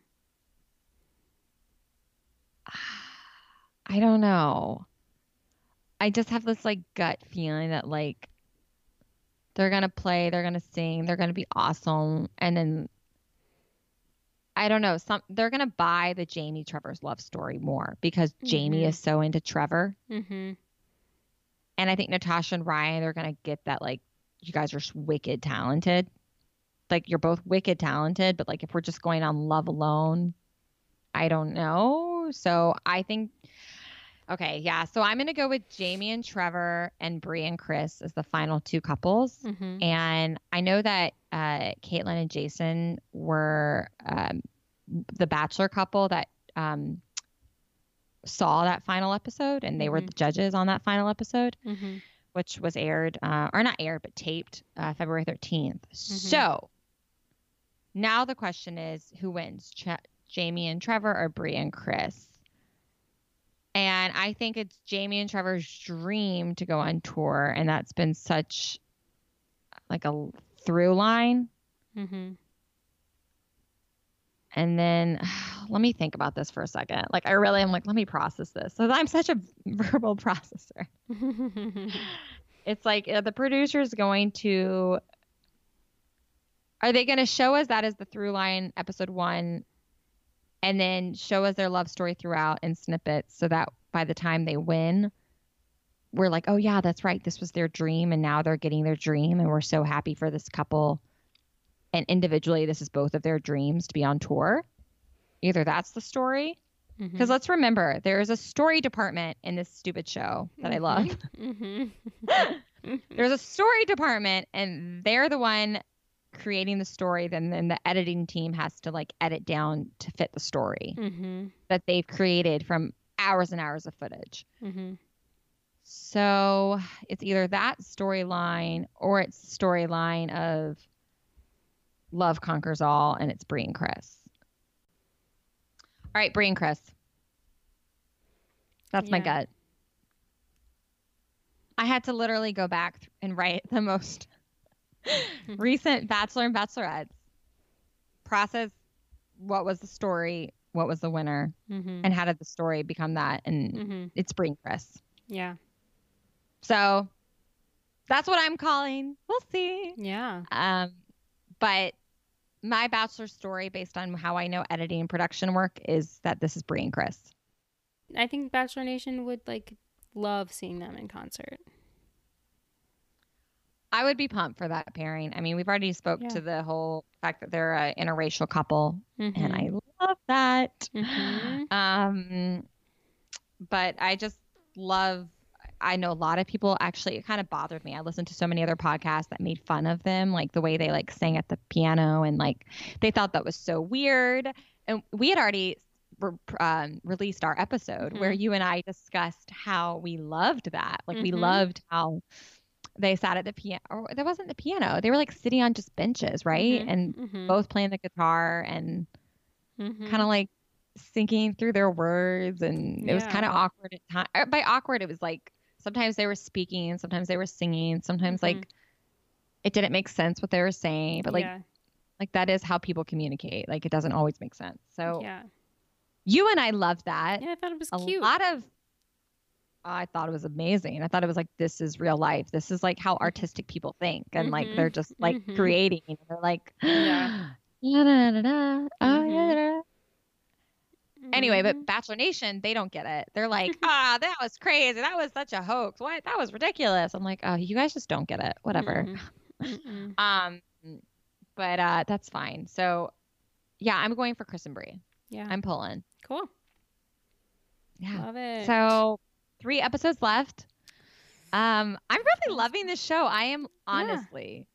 I don't know. I just have this like gut feeling that like they're gonna play, they're gonna sing, they're gonna be awesome, and then I don't know. Some they're gonna buy the Jamie Trevor's love story more because Jamie Mhm. is so into Trevor, hmm and I think Natasha and Ryan they're gonna get that like you guys are just wicked talented. Like you're both wicked talented, but like if we're just going on love alone, I don't know. So I think okay, yeah. So I'm gonna go with Jamie and Trevor and Bri and Chris as the final two couples. Mm-hmm. And I know that uh, Kaitlyn and Jason were um, the bachelor couple that um, saw that final episode, and they were Mhm. the judges on that final episode, Mm-hmm. which was aired, uh, or not aired, but taped uh, February 13th. So now the question is who wins, Ch- Jamie and Trevor or Bri and Chris? And I think it's Jamie and Trevor's dream to go on tour, and that's been such like a through line. Mm-hmm. And then let me think about this for a second. Like I really am like, let me process this. So I'm such a verbal processor. It's like the producers going to are they going to show us that as the through line episode 1 and then show us their love story throughout in snippets so that by the time they win we're like, "Oh yeah, that's right. This was their dream and now they're getting their dream and we're so happy for this couple." And individually this is both of their dreams to be on tour. Either that's the story Mm-hmm. because let's remember there is a story department in this stupid show that I love. Mm-hmm. There's a story department, and they're the one creating the story. Then, then the editing team has to like edit down to fit the story mm-hmm. that they've created from hours and hours of footage. Mm-hmm. So it's either that storyline or it's storyline of love conquers all, and it's Bri and Chris. All right, Bri and Chris. That's my gut. I had to literally go back and write the most recent Bachelor and Bachelorettes, process what was the story, what was the winner, Mm-hmm. and how did the story become that, and mm-hmm. it's Bri and Chris. Yeah. So that's what I'm calling. We'll see. Yeah. Um, but my bachelor story, based on how I know editing and production work, is that this is Bri and Chris. I think Bachelor Nation would like love seeing them in concert. I would be pumped for that pairing. I mean, we've already spoke Yeah. to the whole fact that they're a interracial couple, Mm-hmm. and I love that. Mhm. Um, but I just love. I know a lot of people actually. It kind of bothered me. I listened to so many other podcasts that made fun of them, like the way they like sang at the piano, and like they thought that was so weird. And we had already um, released our episode where you and I discussed how we loved that. Like we Mhm. loved how they sat at the piano. Or that wasn't the piano. They were like sitting on just benches, right? Mhm. And Mhm. both playing the guitar and Mhm. kind of like sinking through their words and it was kind of awkward at times by awkward it was like sometimes they were speaking sometimes they were singing sometimes like it didn't make sense what they were saying but like yeah. like that is how people communicate like it doesn't always make sense so yeah. you and i love that Yeah, I thought it was a cute. A lot of i thought it was amazing i thought it was like this is real life this is like how artistic people think and like Mhm. they're just like Mhm. creating and they're like Yeah. da, da, da, da, oh, yeah. Anyway, but Bachelor Nation, they don't get it. They're like, ah, that was crazy. That was such a hoax. What? That was ridiculous. I'm like, oh, you guys just don't get it. Whatever. Mhm. Mm-mm. Um, but uh, that's fine. So, yeah, I'm going for Chris and Bri. Yeah. I'm pulling. cool. Yeah. Love it. So three episodes left. Um, I'm really loving this show. I am honestly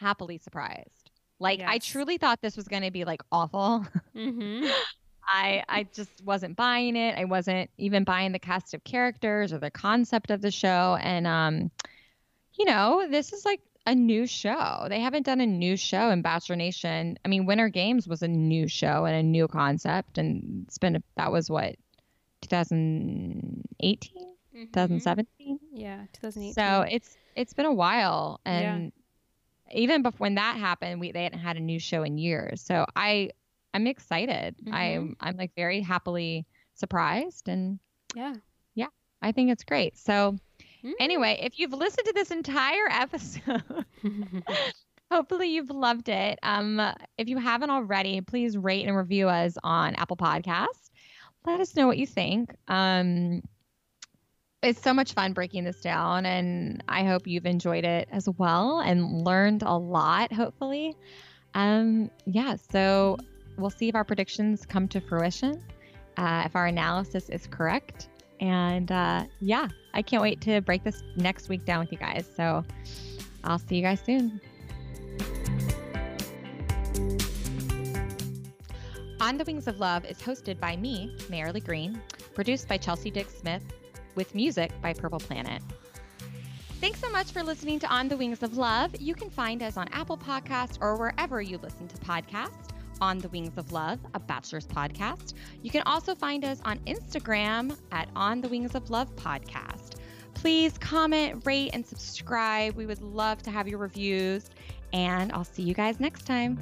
happily surprised. Like I truly thought this was going to be like awful. Mm-hmm. I I just wasn't buying it. I wasn't even buying the cast of characters or the concept of the show. And um, you know, this is like a new show. They haven't done a new show in Bachelor Nation. I mean, Winter Games was a new show and a new concept, and it's been that was what 2018, 2017. Yeah, 2018. So it's it's been a while, Yeah. and even before when that happened, we they hadn't had a new show in years. So I I'm excited. Mhm. I'm I'm like very happily surprised, and yeah. Yeah, I think it's great. So Mm. anyway, if you've listened to this entire episode. Hopefully you've loved it. Um, if you haven't already, please rate and review us on Apple Podcasts. Let us know what you think. Um, it's so much fun breaking this down, and I hope you've enjoyed it as well and learned a lot. Hopefully, um, yeah. So we'll see if our predictions come to fruition, uh, if our analysis is correct. And uh, yeah, I can't wait to break this next week down with you guys. So I'll see you guys soon. On the Wings of Love is hosted by me, Marilee Green, produced by Chelsea Dick Smith, with music by Purple Planet. Thanks so much for listening to On the Wings of Love. You can find us on Apple Podcast or wherever you listen to podcasts. On the Wings of Love, a bachelor's podcast. You can also find us on Instagram at On the Wings of Love podcast. Please comment, rate, and subscribe. We would love to have your reviews. And I'll see you guys next time.